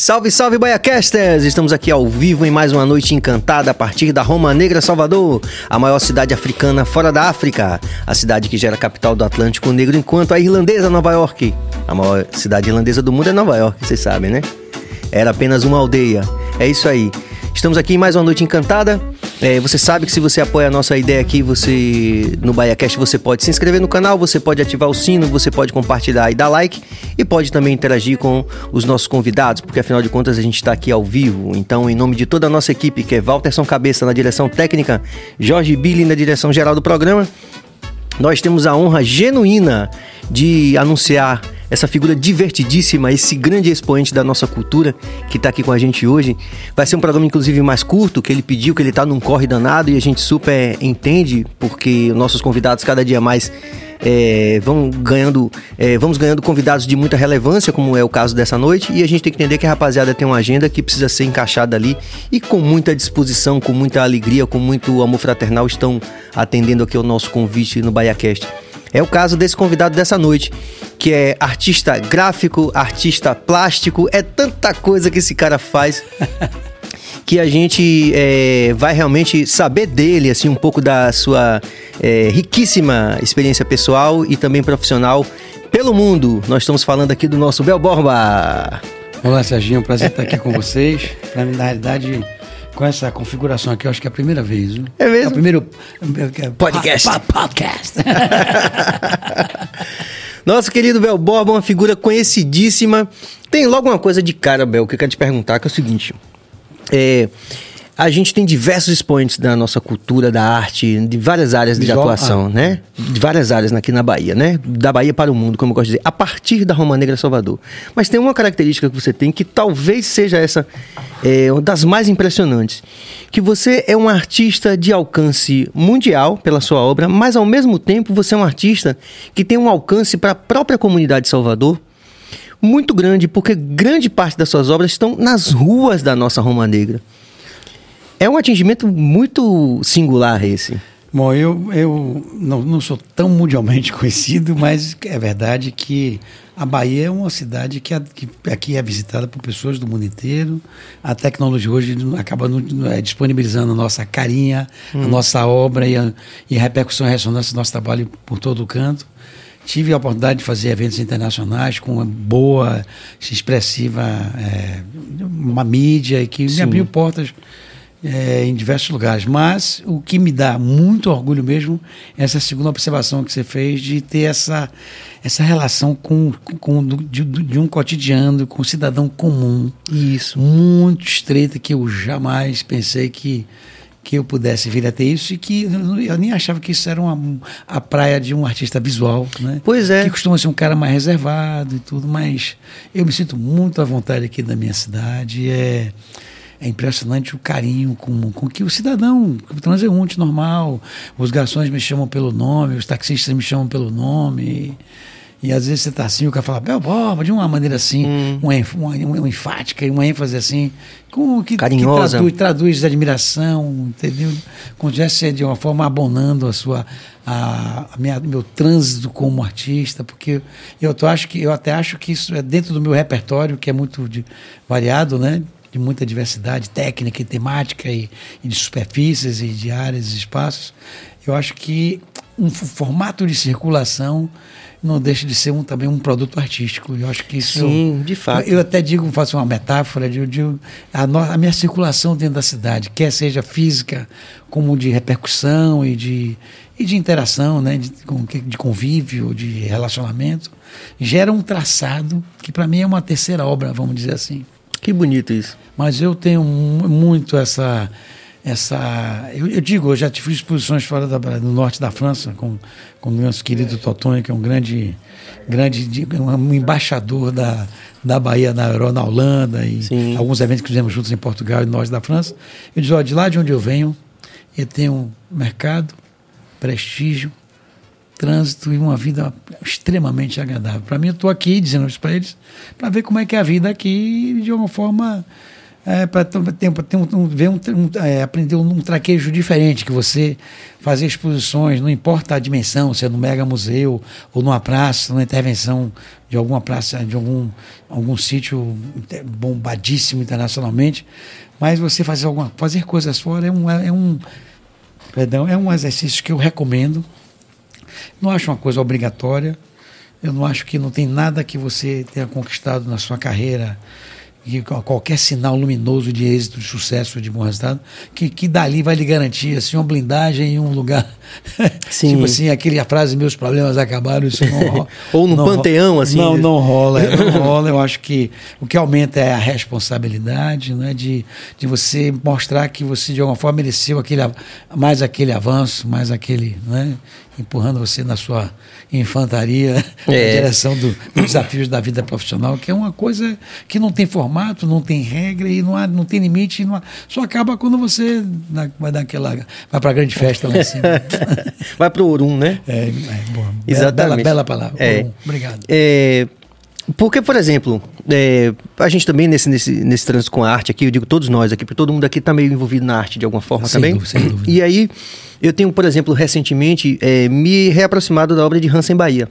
Salve, salve, Baiacasters! Estamos aqui ao vivo em mais uma noite encantada a partir da Roma Negra, Salvador, a maior cidade africana fora da África, a cidade que gera a capital do Atlântico Negro, enquanto a irlandesa Nova York, a maior cidade irlandesa do mundo é Nova York, vocês sabem, né? Era apenas uma aldeia. É isso aí. Estamos aqui em mais uma noite encantada. É, você sabe que se você apoia a nossa ideia aqui, você no BaiaCast você pode se inscrever no canal, você pode ativar o sino, você pode compartilhar e dar like e pode também interagir com os nossos convidados, porque afinal de contas a gente está aqui ao vivo. Então, em nome de toda a nossa equipe, que é Walterson Cabeça na direção técnica, Jorge Billy na direção geral do programa, nós temos a honra genuína de anunciar essa figura divertidíssima, esse grande expoente da nossa cultura que está aqui com a gente hoje. Vai ser um programa, inclusive, mais curto, que ele pediu, que ele está num corre danado e a gente super entende, porque nossos convidados cada dia mais é, vão ganhando, é, vamos ganhando convidados de muita relevância, como é o caso dessa noite, e a gente tem que entender que a rapaziada tem uma agenda que precisa ser encaixada ali e com muita disposição, com muita alegria, com muito amor fraternal estão atendendo aqui o nosso convite no BaiaCast. É o caso desse convidado dessa noite, que é artista gráfico, artista plástico, é tanta coisa que esse cara faz. que a gente é, vai realmente saber dele, assim, um pouco da sua é, riquíssima experiência pessoal e também profissional pelo mundo. Nós estamos falando aqui do nosso Bel Borba. Olá, Serginho, é um prazer estar aqui com vocês. Pra mim, na realidade, com essa configuração aqui, eu acho que é a primeira vez. Viu? É mesmo? É o primeiro podcast. Pa, pa, podcast. Nosso querido Bel Borba, uma figura conhecidíssima. Tem logo uma coisa de cara, Bel, que eu quero te perguntar, que é o seguinte. É, a gente tem diversos expoentes da nossa cultura, da arte, de várias áreas de Visual, atuação, ah. né? De várias áreas aqui na Bahia, né? Da Bahia para o mundo, como eu gosto de dizer, a partir da Roma Negra Salvador. Mas tem uma característica que você tem que talvez seja essa, é, uma das mais impressionantes. Que você é um artista de alcance mundial pela sua obra, mas ao mesmo tempo você é um artista que tem um alcance para a própria comunidade de Salvador, muito grande, porque grande parte das suas obras estão nas ruas da nossa Roma Negra. É um atingimento muito singular esse. Bom, eu, eu não, não sou tão mundialmente conhecido, mas é verdade que a Bahia é uma cidade que, a- que aqui é visitada por pessoas do mundo inteiro. A tecnologia hoje acaba é, disponibilizando a nossa carinha, a nossa obra e a, e a repercussão e ressonância do nosso trabalho por todo o canto. Tive a oportunidade de fazer eventos internacionais com uma boa, expressiva, é, uma mídia que me abriu portas é, em diversos lugares. Mas o que me dá muito orgulho mesmo é essa segunda observação que você fez de ter essa, essa relação com, com de, de um cotidiano, com um cidadão comum, Isso. muito estreita, que eu jamais pensei que, que eu pudesse vir a ter isso e que eu eu nem achava que isso era uma, a praia de um artista visual, né? Pois é. Que costuma ser um cara mais reservado e tudo, mas eu me sinto muito à vontade aqui da minha cidade. É, é impressionante o carinho com, com que o cidadão, o transeunte normal, os garçons me chamam pelo nome, os taxistas me chamam pelo nome. E, às vezes você está assim, o cara fala, Bel Borba, de uma maneira assim, uma, enf- uma, uma enfática e uma ênfase assim, com, que, Carinhosa. que traduz, traduz admiração, entendeu? Como se estivesse de uma forma abonando a sua a, a minha, meu trânsito como artista, porque eu, tô, acho que, eu até acho que isso é dentro do meu repertório, que é muito de- variado, né? De muita diversidade técnica e temática e, e de superfícies e de áreas e espaços, eu acho que um formato de circulação não deixa de ser um, também um produto artístico. Eu acho que isso. Sim, de fato. Eu, eu até digo, faço uma metáfora, de, eu digo, a, no- a minha circulação dentro da cidade, quer seja física, como de repercussão e de, e de interação, né, de, de convívio, de relacionamento, gera um traçado que para mim é uma terceira obra, vamos dizer assim. Que bonito isso. Mas eu tenho mu- muito essa. essa eu, eu digo, eu já tive exposições fora da, no norte da França, com, com o nosso querido Totonho, que é um grande, grande um embaixador da, da Bahia na, na Holanda, e Sim. alguns eventos que fizemos juntos em Portugal e no norte da França. Eu digo, ó, de lá de onde eu venho, eu tenho mercado, prestígio, trânsito e uma vida extremamente agradável. Para mim, eu estou aqui dizendo isso para eles, para ver como é que é a vida aqui de uma forma é, para ter, ter um, um, ver um, um é, aprender um, traquejo diferente, que você fazer exposições, não importa a dimensão, se é no mega museu ou numa praça, numa intervenção de alguma praça, de algum, algum sítio bombadíssimo internacionalmente, mas você fazer alguma, fazer coisas fora é um, é um perdão, é um exercício que eu recomendo. Não acho uma coisa obrigatória. Eu não acho que não tem nada que você tenha conquistado na sua carreira que qualquer sinal luminoso de êxito, de sucesso, de bom resultado, que, que dali vai lhe garantir assim, uma blindagem em um lugar. Sim. tipo assim, aquele a frase meus problemas acabaram, isso não rola. Ou no panteão, assim. Não, não rola, não rola. Eu acho que o que aumenta é a responsabilidade, né, de, de você mostrar que você de alguma forma mereceu aquele, mais aquele avanço, mais aquele. Né, empurrando você na sua infantaria é. na direção do, dos desafios da vida profissional, que é uma coisa que não tem formato, não tem regra e não, há, não tem limite, não há, só acaba quando você vai dar aquela, vai para a grande festa lá em cima. vai para o Orum, né? É, é boa. Exatamente. Bela, bela palavra. É. Obrigado. É, porque, por exemplo, é, a gente também nesse, nesse, nesse trânsito com a arte aqui, eu digo todos nós aqui, porque todo mundo aqui está meio envolvido na arte de alguma forma sem também. Dúvida, sem dúvida. E aí, eu tenho, por exemplo, recentemente é, me reaproximado da obra de Hansen Bahia.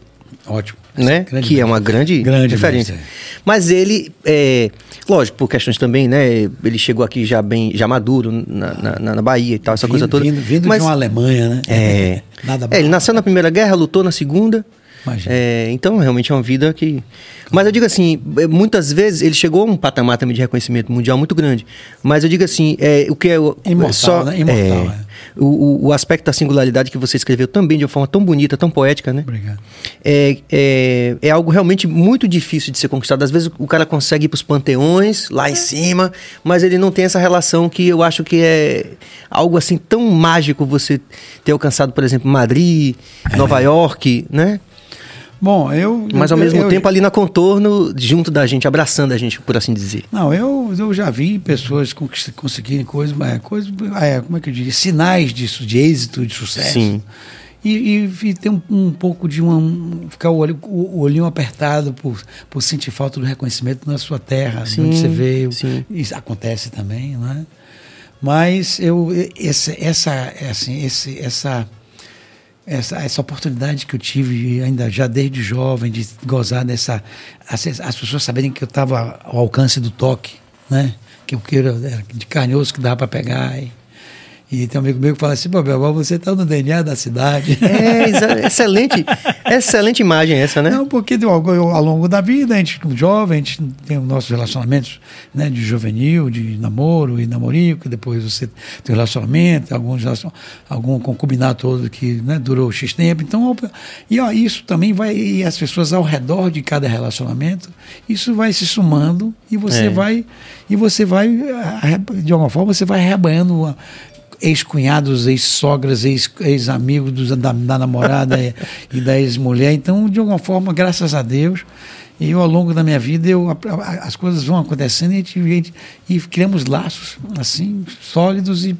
Ótimo. Né? que é uma grande, grande referência. Mesmo, é. Mas ele, é, lógico, por questões também, né? Ele chegou aqui já bem, já maduro na, na, na Bahia e tal, essa vindo, coisa toda. Vindo, vindo Mas, de uma Alemanha, né? É. Nada é, ele nasceu na Primeira Guerra, lutou na Segunda. É, então, realmente é uma vida que. Mas eu digo assim, é, muitas vezes ele chegou a um patamar também de reconhecimento mundial muito grande. Mas eu digo assim, é, o que é. Imortal, só, né? Imortal, é, o, o aspecto da singularidade que você escreveu também de uma forma tão bonita, tão poética, né? Obrigado. É, é, é algo realmente muito difícil de ser conquistado. Às vezes o cara consegue ir para os panteões, lá em cima, mas ele não tem essa relação que eu acho que é algo assim tão mágico você ter alcançado, por exemplo, Madrid, Nova York, né? Bom, eu. Mas ao eu, mesmo eu, tempo ali na contorno, junto da gente, abraçando a gente, por assim dizer. Não, eu, eu já vi pessoas conseguirem coisas, coisas é, como é que eu diria? Sinais disso, de êxito, de sucesso. Sim. E, e, e tem um, um, pouco de uma. ficar o, olho, o, olhinho apertado por, por sentir falta do reconhecimento na sua terra, sim, onde você veio. Sim. Isso acontece também, não é? Mas eu, essa, essa, assim, esse, essa essa, essa oportunidade que eu tive ainda já desde jovem de gozar dessa as, as pessoas saberem que eu estava ao alcance do toque, né? Que eu queira de carne osso que dava para pegar e, e tem um amigo meu que fala assim, Belval, você está no DNA da cidade. É, excelente, excelente imagem essa, né? Não, porque ao, ao longo da vida, a gente, jovem, a gente tem os nossos relacionamentos né, de juvenil, de namoro e namorico, depois você tem relacionamento, alguns, algum concubinato todo que né, durou X tempo. Então, e ó, isso também vai, e as pessoas ao redor de cada relacionamento, isso vai se somando e você é. vai, e você vai, de alguma forma, você vai rebanhando ex-cunhados, ex-sogras, ex-amigos da, da, namorada e da ex-mulher. Então, de alguma forma, graças a Deus, e eu, ao longo da minha vida, eu, as coisas vão acontecendo e, a gente, e criamos laços assim sólidos e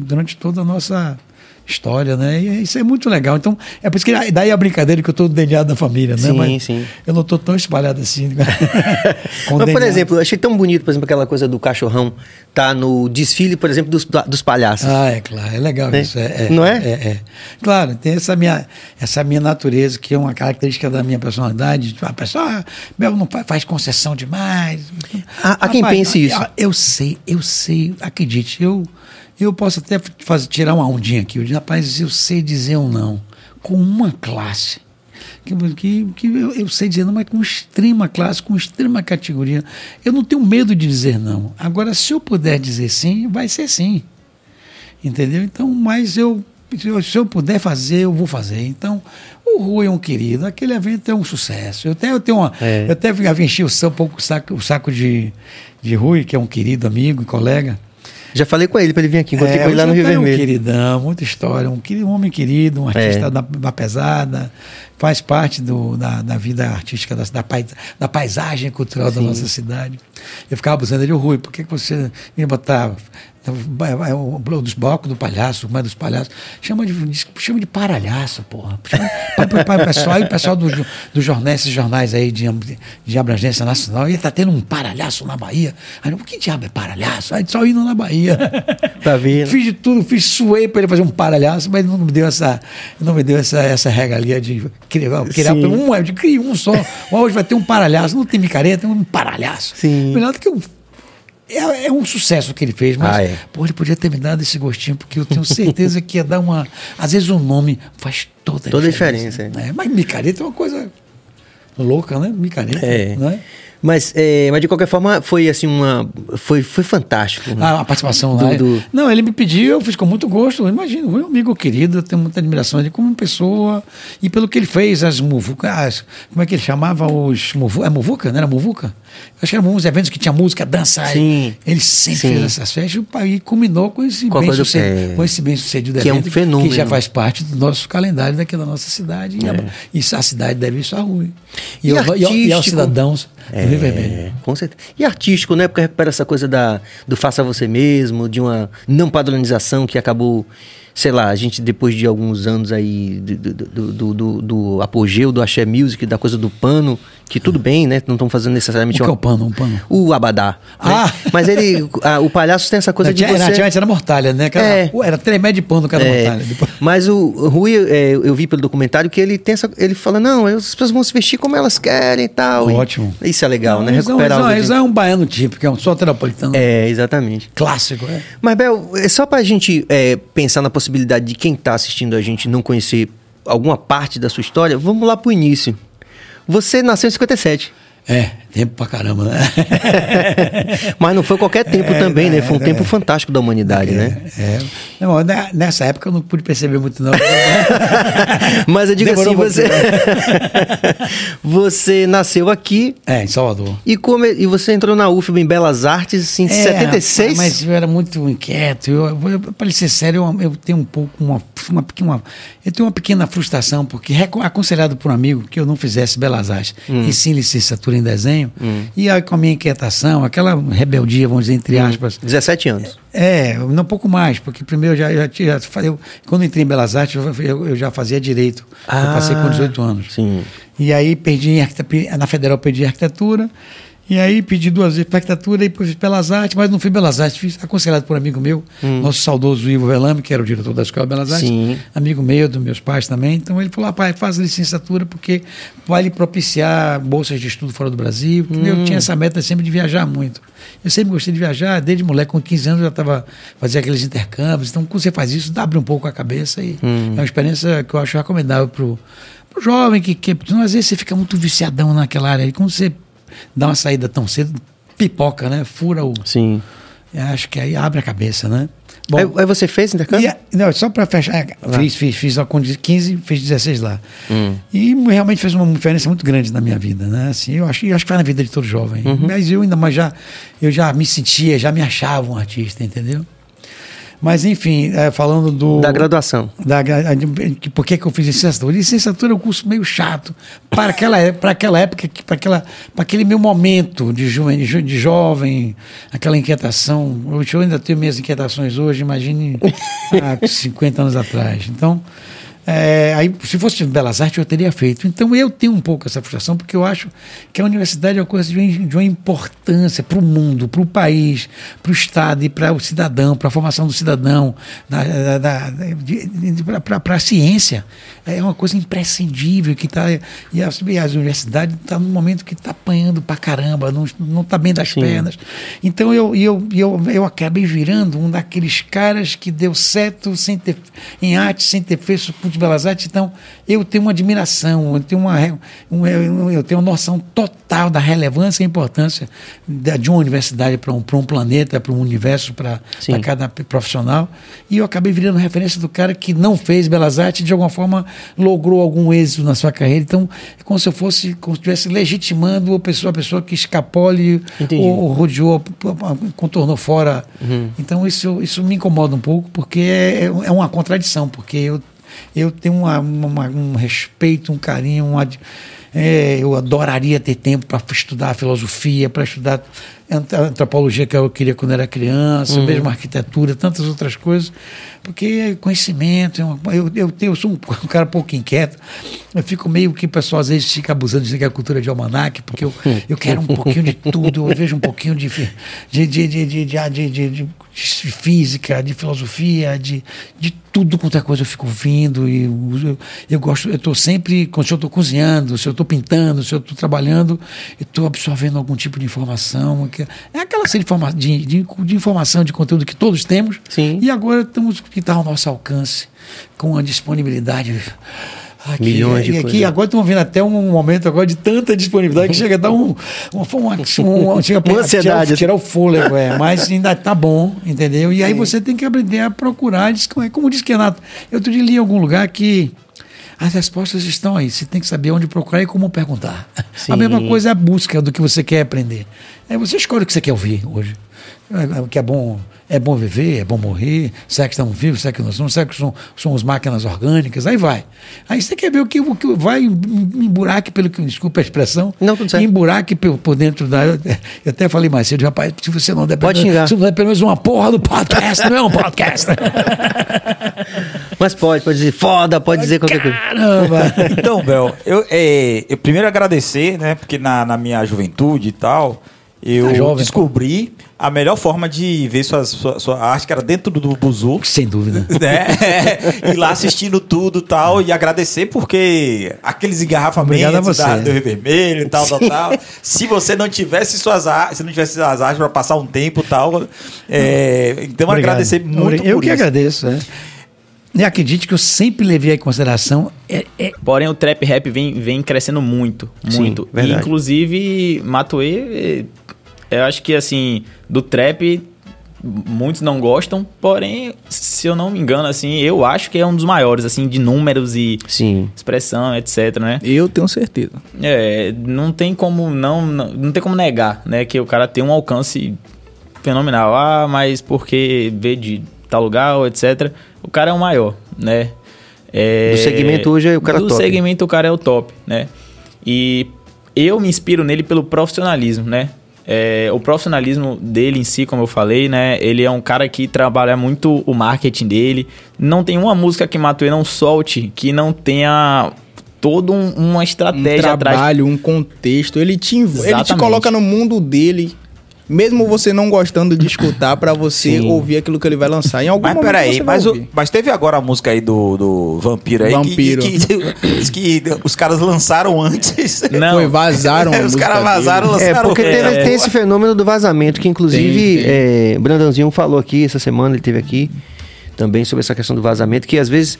durante toda a nossa história, né? E isso é muito legal. Então, é por isso que daí a brincadeira que eu estou DNA da família, né? Sim, Mas sim. Eu não estou tão espalhado assim. Mas, por exemplo, eu achei tão bonito, por exemplo, aquela coisa do cachorrão tá no desfile, por exemplo, dos, dos palhaços. Ah, é claro, é legal né? isso. É, é, não é? é? É, Claro, tem essa minha, essa minha natureza, que é uma característica da minha personalidade. A pessoa, ah, Bel não faz, faz concessão demais. Há, há quem pense isso. Eu sei, eu sei, acredite, eu eu posso até fazer, tirar uma ondinha aqui. Eu digo, rapaz, eu sei dizer um não. Com uma classe. Que, que, que eu, eu, sei dizer não, mas com extrema classe, com extrema categoria. Eu não tenho medo de dizer não. Agora, se eu puder dizer sim, vai ser sim. Entendeu? Então, mas eu se eu puder fazer, eu vou fazer. Então, o Rui é um querido, aquele evento é um sucesso. Eu até, eu tenho uma, é. eu até enchi o, um pouco o saco, o saco de, de Rui, que é um querido amigo e colega. Já falei com ele para ele vir aqui, encontrei é, com ele lá no Rio Vermelho. um queridão, muita história, um, um homem querido, um artista é. da, da, pesada, faz parte do, da, da vida artística, da, da, pais, da paisagem cultural Sim. da nossa cidade. Eu ficava abusando dele, Rui, por que você me botar É, é o dos blocos do palhaço, mas dos palhaços. Chama de, chama de paralhaço, porra. Chama, pra, pessoal, o pessoal dos do jornais, esses jornais aí de, de abrangência nacional, ele tá tendo um paralhaço na Bahia. Aí, o que diabo é paralhaço? Aí só indo na Bahia. Tá vendo? Fiz de tudo, fiz suei pra ele fazer um paralhaço, mas não me deu essa, não me deu essa, essa regalia de criar, criar um, de criar um só. Hoje vai ter um paralhaço, não tem micareta, tem um paralhaço. Sim. Melhor do que um é, é, um sucesso que ele fez, mas ah, é. pô, ele podia ter me dado esse gostinho, porque eu tenho certeza que ia dar uma. Às vezes o nome faz toda a toda diferença. diferença né? Mas micareta é uma coisa louca, né? Micareta. É. Né? Mas, é, mas de qualquer forma, foi assim uma. Foi, foi fantástico. Ah, a participação lá. Do, do... Não, ele me pediu, eu fiz com muito gosto. Imagino, meu amigo querido, eu tenho muita admiração dele como pessoa e pelo que ele fez, as muvucas. Como é que ele chamava os. Muvu, é muvuca? Não era muvuca? Acho que eram uns eventos que tinha música, dança. Sim. Ele sempre Sim. fez essas festas e culminou com esse, bem sucedido, é... com esse bem sucedido que evento. é um fenômeno. Que já faz parte do nosso calendário daqui da nossa cidade. É. E, a, cidade deve isso à rua. E, e, e aos cidadãos é, Rio Vermelho. Com certeza. E artístico, né? Porque recupera essa coisa da, do faça você mesmo, de uma não padronização que acabou sei lá, a gente depois de alguns anos aí do, do, do, do, do apogeu do axé music, da coisa do pano, que tudo bem, né? Não estão fazendo necessariamente... O que é o pano? Um pano? O abadá. Né? Ah! Mas ele, a, o palhaço tem essa coisa não, de tinha, você... Antigamente era mortalha, né? Era, é. era tremé de pano cada é. mortalha. Depois... Mas o Rui, é, eu vi pelo documentário que ele tem essa... Ele fala, não, as pessoas vão se vestir como elas querem e tal. Ótimo. E, isso é legal, não, né? Recuperar não, Isso de... é um baiano típico, é um soteropolitano. É, exatamente. Clássico, é. Mas, Bel, é só pra gente é, pensar na possibilidade de quem tá assistindo a gente não conhecer alguma parte da sua história, vamos lá pro início. Você nasceu em 57. É, tempo pra caramba, né? Mas não foi qualquer tempo é, também, né? Foi um é, tempo fantástico da humanidade, é, né? É. Não, nessa época eu não pude perceber muito, não. Mas eu digo Demorou assim, você. você nasceu aqui. É, em Salvador. E, come... e você entrou na UFB em Belas Artes em é, 76? Mas eu era muito inquieto. Eu, eu, para ser sério, eu, eu, tenho um pouco uma, uma, uma, Eu tenho uma pequena frustração, porque aconselhado por um amigo que eu não fizesse Belas Artes, hum. e sim licenciatura em desenho, hum. e aí com a minha inquietação, aquela rebeldia, vamos dizer, entre hum. aspas. 17 anos. É, não um pouco mais, porque primeiro eu já, já tinha. Eu, quando entrei em Belas Artes, eu, eu já fazia direito. Ah, eu passei com 18 anos. Sim. E aí perdi na Federal perdi arquitetura. E aí pedi duas vezes para arquitetura e depois fiz Belas Artes, mas não fui Belas Artes, fiz aconselhado por um amigo meu, hum. nosso saudoso Ivo Velame, que era o diretor da Escola Belas Artes, Sim. amigo meu, dos meus pais também. Então ele falou: pai, faz licenciatura porque vai lhe propiciar bolsas de estudo fora do Brasil. Hum. Eu tinha essa meta sempre de viajar muito. Eu sempre gostei de viajar, desde moleque, com 15 anos eu já estava fazendo aqueles intercâmbios. Então, quando você faz isso, abre um pouco a cabeça e hum. é uma experiência que eu acho recomendável para o jovem que, que às vezes você fica muito viciadão naquela área. E quando você dá uma saída tão cedo, pipoca, né? Fura o. Sim. Acho que aí abre a cabeça, né? Bom, aí, aí você fez intercâmbio? E, não, só para fechar. Ah. Fiz, fiz, fiz com 15, fiz 16 lá. Hum. E realmente fez uma diferença muito grande na minha vida, né? Assim, eu acho, eu acho que foi na vida de todo jovem. Uhum. Mas eu ainda mais já, eu já me sentia, já me achava um artista, entendeu? Mas, enfim, é, falando do. Da graduação. Da, por que, que eu fiz licenciatura? Licenciatura é um curso meio chato. Para aquela, para aquela época, para, aquela, para aquele meu momento de, jo, de jovem, aquela inquietação. Eu ainda tenho minhas inquietações hoje, imagine há 50 anos atrás. Então. É, aí, se fosse Belas Artes, eu teria feito. Então, eu tenho um pouco essa frustração, porque eu acho que a universidade é uma coisa de, de uma importância para o mundo, para o país, para o Estado e para o cidadão, para a formação do cidadão, para a ciência. É uma coisa imprescindível que está. E as, as universidades estão tá num momento que está apanhando para caramba, não está bem das Sim. pernas. Então, eu, eu, eu, eu acabei virando um daqueles caras que deu certo sem ter, em arte, sem ter feito de Belas Artes, então eu tenho uma admiração, eu tenho uma, um, eu tenho uma noção total da relevância e importância de uma universidade para um, um planeta, para um universo, para cada profissional. E eu acabei virando referência do cara que não fez Belas Artes e de alguma forma logrou algum êxito na sua carreira. Então, é como se eu fosse, como se estivesse legitimando a pessoa, a pessoa que escapole ou, ou rodeou, contornou fora. Uhum. Então, isso, isso me incomoda um pouco, porque é, é uma contradição, porque eu eu tenho uma, uma, um respeito, um carinho, uma, é, eu adoraria ter tempo para estudar filosofia, para estudar antropologia que eu queria quando era criança, uhum. mesmo arquitetura, tantas outras coisas, porque conhecimento, é eu, eu, eu sou um, um, cara pouco inquieto, eu fico meio que o pessoal às vezes fica abusando de que é a cultura de almanac, porque eu, eu quero um pouquinho de tudo, eu vejo um pouquinho de, de, de, de, de, de, de, física, de filosofia, de, de tudo quanto é coisa eu fico ouvindo e eu, eu gosto, eu estou sempre, quando eu estou cozinhando, se eu estou pintando, se eu estou trabalhando, eu estou absorvendo algum tipo de informação, que é aquela série de, de, de, informação, de conteúdo que todos temos, Sim. e agora estamos que está ao nosso alcance, com a disponibilidade Aqui, Milhões de e aqui agora estamos vendo até um momento agora de tanta disponibilidade que chega a dar um, um, um, um chega uma ansiedade. Tirar, tirar, o fôlego, é, mas ainda tá bom, entendeu? E aí Sim. você tem que aprender a procurar, como disse Renato, eu te li em algum lugar que as respostas estão aí. Você tem que saber onde procurar e como perguntar. Sim. A mesma coisa é a busca do que você quer aprender. Aí você escolhe o que você quer ouvir hoje. É, o que é bom é bom viver, é bom morrer, será que estamos vivos, será que nós somos, será que somos, somos máquinas orgânicas, aí vai. Aí você quer ver o que, o que vai em buraco, pelo que, desculpa a expressão, não, tudo certo. em buraco por, por dentro da. Eu até falei mais cedo, rapaz, se você não der, Pode xingar. se não der pelo menos uma porra do podcast, não é um podcast. Mas pode, pode dizer foda, pode dizer qualquer coisa. Caramba! então, Bel, eu, é, eu primeiro agradecer, né, porque na, na minha juventude e tal eu tá jovem, descobri pô. a melhor forma de ver sua, sua, sua, arte, que era dentro do Buzu. Sem dúvida. Né? ir lá assistindo tudo e tal, e agradecer porque aqueles engarrafamentos da, do Rio Vermelho e tal, tal, tal. se você não tivesse suas artes, se não tivesse as artes para passar um tempo e tal. É, então, Obrigado. agradecer muito Eu que isso. agradeço, é. E acredite que eu sempre levei em consideração. É, é... Porém, o trap rap vem, vem crescendo muito, muito. Sim, e, inclusive, Matoê eu acho que, assim, do trap, muitos não gostam, porém, se eu não me engano, assim, eu acho que é um dos maiores, assim, de números e Sim. expressão, etc, né? Eu tenho certeza. É, não tem como não, não, não tem como negar, né, que o cara tem um alcance fenomenal. Ah, mas porque veio de tal lugar, etc. O cara é o maior, né? É, do segmento hoje é o cara do top. Do segmento o cara é o top, né? E eu me inspiro nele pelo profissionalismo, né? É, o profissionalismo dele em si, como eu falei, né? Ele é um cara que trabalha muito o marketing dele. Não tem uma música que Matuê não solte que não tenha toda um, uma estratégia um trabalho, atrás. um contexto. Ele te, ele te coloca no mundo dele mesmo você não gostando de escutar, para você Sim. ouvir aquilo que ele vai lançar. Em algum mas momento peraí, mas, o, mas teve agora a música aí do, do Vampiro aí Vampiro. Que, que, que, que os caras lançaram antes. Não. Foi, vazaram. os caras vazaram, dele. lançaram. É, porque teve, é. tem esse fenômeno do vazamento, que inclusive tem, tem. É, Brandãozinho falou aqui essa semana, ele teve aqui também sobre essa questão do vazamento, que às vezes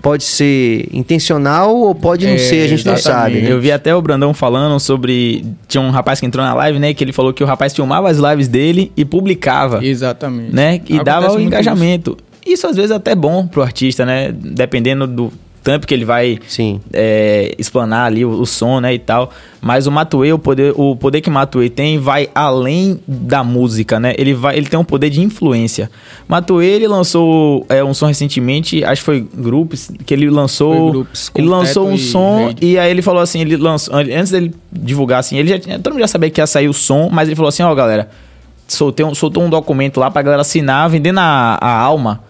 pode ser intencional ou pode não é, ser, a gente exatamente. não sabe. Né? Eu vi até o Brandão falando sobre. Tinha um rapaz que entrou na live, né? Que ele falou que o rapaz filmava as lives dele e publicava. Exatamente. Né? E Acontece dava o engajamento. Isso. isso às vezes é até bom pro artista, né? Dependendo do tempo que ele vai é, explanar ali o, o, som, né, e tal. Mas o Matuei, o poder, o poder que o Matuei tem vai além da música, né? Ele, vai, ele tem um poder de influência. Matuei, ele lançou é, um som recentemente, acho que foi Grupos, que ele lançou... Grupos, ele lançou um e som e aí ele falou assim, ele lançou, antes dele divulgar assim, ele já, todo mundo já sabia que ia sair o som, mas ele falou assim, ó oh, galera, soltei um, soltou um documento lá pra galera assinar, vendendo a, a alma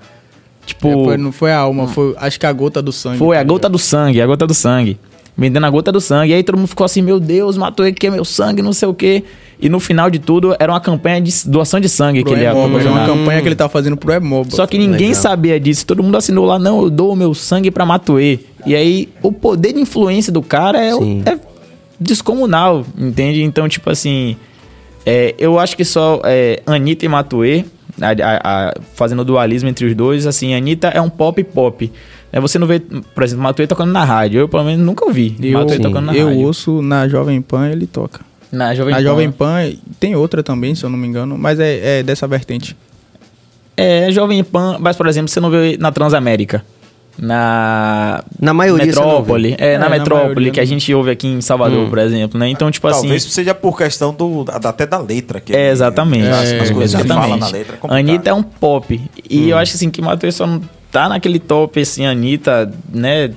Tipo. É, foi, não foi a alma, foi acho que a gota do sangue. Foi, a gota do sangue, a gota do sangue. Vendendo a gota do sangue. E aí todo mundo ficou assim, meu Deus, matou ele que é meu sangue, não sei o quê. E no final de tudo, era uma campanha de doação de sangue pro que ele ia Era uma campanha que ele tava fazendo pro Emoba. Só que ninguém Legal. sabia disso. Todo mundo assinou lá, não, eu dou o meu sangue pra Matuê. E aí, o poder de influência do cara é, é descomunal, entende? Então, tipo assim, é, eu acho que só é, Anitta e Matuê a, a, a, fazendo dualismo entre os dois, assim, a Anitta é um pop pop. É, você não vê, por exemplo, Matuê tocando na rádio. Eu, pelo menos, nunca ouvi eu, Matuê tocando na eu rádio. Eu ouço na Jovem Pan, ele toca. Na Jovem na Pan. Jovem Pan tem outra também, se eu não me engano, mas é, é dessa vertente. É, Jovem Pan, mas, por exemplo, você não vê na Transamérica na na maioria metrópole. É, é, na metrópole maioria, que a gente ouve aqui em Salvador hum. por exemplo né? Então tipo talvez assim seja por questão do até da letra que é exatamente. é, as coisas exatamente. que fala na letra é Anitta é um pop. E hum. eu acho assim que Matheus só não tá naquele top assim Anitta né?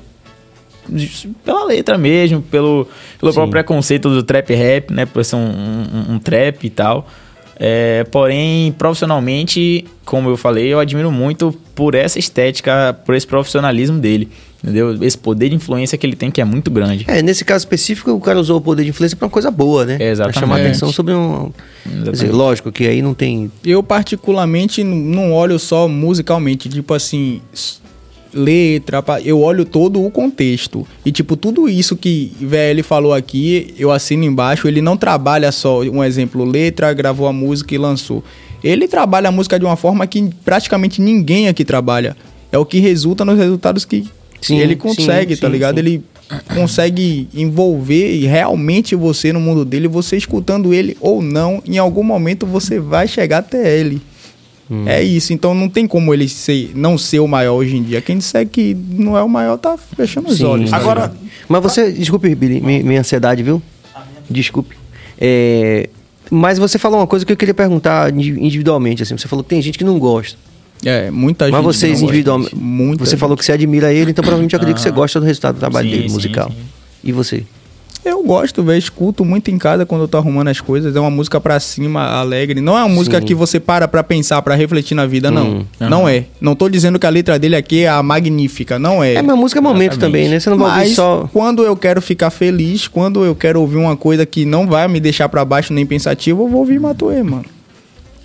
Pela letra mesmo pelo pelo próprio preconceito do trap rap né? Por ser um, um, um trap e tal É, porém, profissionalmente, como eu falei, eu admiro muito por essa estética, por esse profissionalismo dele. Entendeu? Esse poder de influência que ele tem, que é muito grande. É, nesse caso específico, o cara usou o poder de influência para uma coisa boa, né? É, exatamente. Pra chamar atenção sobre um. Dizer, lógico que aí não tem. Eu, particularmente, não olho só musicalmente. Tipo assim, letra, eu olho todo o contexto. E, tipo, tudo isso que VL falou aqui, eu assino embaixo. Ele não trabalha só, um exemplo, letra, gravou a música e lançou. Ele trabalha a música de uma forma que praticamente ninguém aqui trabalha. É o que resulta nos resultados que sim, ele consegue, sim, tá sim, ligado? Ele consegue envolver realmente você no mundo dele, você escutando ele ou não, em algum momento você vai chegar até ele. Hum. É isso, então não tem como ele ser, não ser o maior hoje em dia. Quem disser que não é o maior tá fechando os olhos. Tá Agora, mas você, desculpe, Billy, minha, minha ansiedade, viu? Desculpe. É, mas você falou uma coisa que eu queria perguntar individualmente, assim. Você falou que tem gente que não gosta. É, muita gente. Mas vocês individualmente. Você gente. falou que você admira ele, então provavelmente eu acredito que você gosta do resultado do trabalho sim, dele, sim, musical. Sim. E você? Eu gosto, velho. Escuto muito em casa quando eu tô arrumando as coisas. É uma música pra cima, alegre. Não é uma música Sim. que você para pra pensar, pra refletir na vida, não. Hum. Não é. Não tô dizendo que a letra dele aqui é a magnífica. Não é. É, mas música é momento Exatamente. também, né? Você não vai mas, ouvir só. Quando eu quero ficar feliz, quando eu quero ouvir uma coisa que não vai me deixar pra baixo nem pensativo, eu vou ouvir Matuê, mano.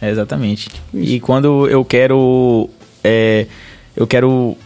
É exatamente. Isso. E quando eu quero. É, eu quero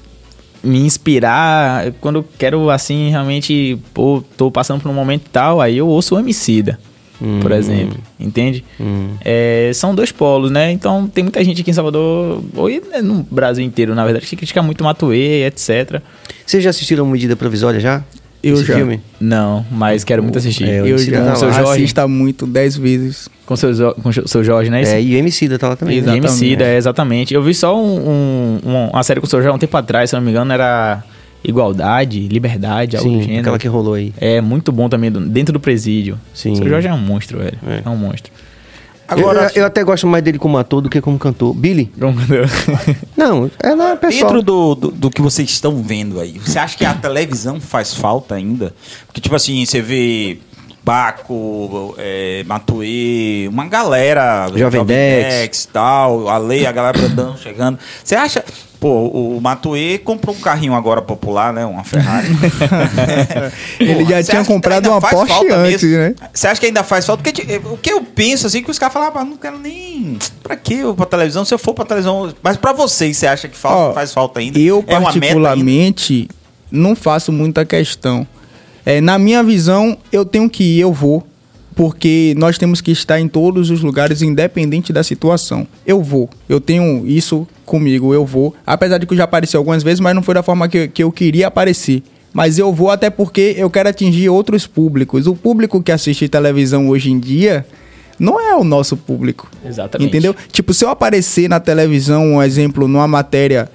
me inspirar quando eu quero, assim, realmente, pô, tô passando por um momento tal, aí eu ouço o Emicida, hum. por exemplo, entende? Hum. É, são dois polos, né? Então tem muita gente aqui em Salvador, ou no Brasil inteiro, na verdade, que critica muito Matuê, etc. Vocês já assistiram Medida Provisória já? Eu já. Filme? Não, mas quero muito assistir. É, eu, já. Com o seu Jorge. Assista muito, dez vezes. Com seu, com seu Jorge, né? É, e o Emicida tá lá também. Exatamente. E Emicida, é, exatamente. Eu vi só um, um, uma série com o seu Jorge um tempo atrás, se não me engano, era Igualdade, Liberdade, algo Sim, do gênero. aquela que rolou aí. É, muito bom também, dentro do presídio. Sim. O seu Jorge é um monstro, velho. É, é um monstro. Agora, eu, eu, até gosto mais dele como ator do que como cantor. Billy? Não, é na pessoal. Dentro do, do, do, que vocês estão vendo aí, você acha que a televisão faz falta ainda? Porque, tipo assim, você vê Baco, é, Matuê, uma galera, Jovem, Jovem Dex. Dex tal, a Lei, a galera andando, chegando. Você acha, Pô, o Matuê comprou um carrinho agora popular, né? Uma Ferrari. Ele já tinha comprado uma Porsche antes, mesmo? né? Você acha que ainda faz falta? Porque o que eu penso, assim, que os caras falavam, ah, não quero nem... Pra que eu pra televisão? Se eu for pra televisão... Mas pra vocês, você acha que falta, faz falta ainda? Eu, é particularmente, não faço muita questão. É, na minha visão, eu tenho que ir, eu vou porque nós temos que estar em todos os lugares, independente da situação. Eu vou, eu tenho isso comigo, eu vou. Apesar de que eu já apareci algumas vezes, mas não foi da forma que, que eu queria aparecer. Mas eu vou até porque eu quero atingir outros públicos. O público que assiste televisão hoje em dia não é o nosso público. Exatamente. Entendeu? Tipo, se eu aparecer na televisão, um exemplo, numa matéria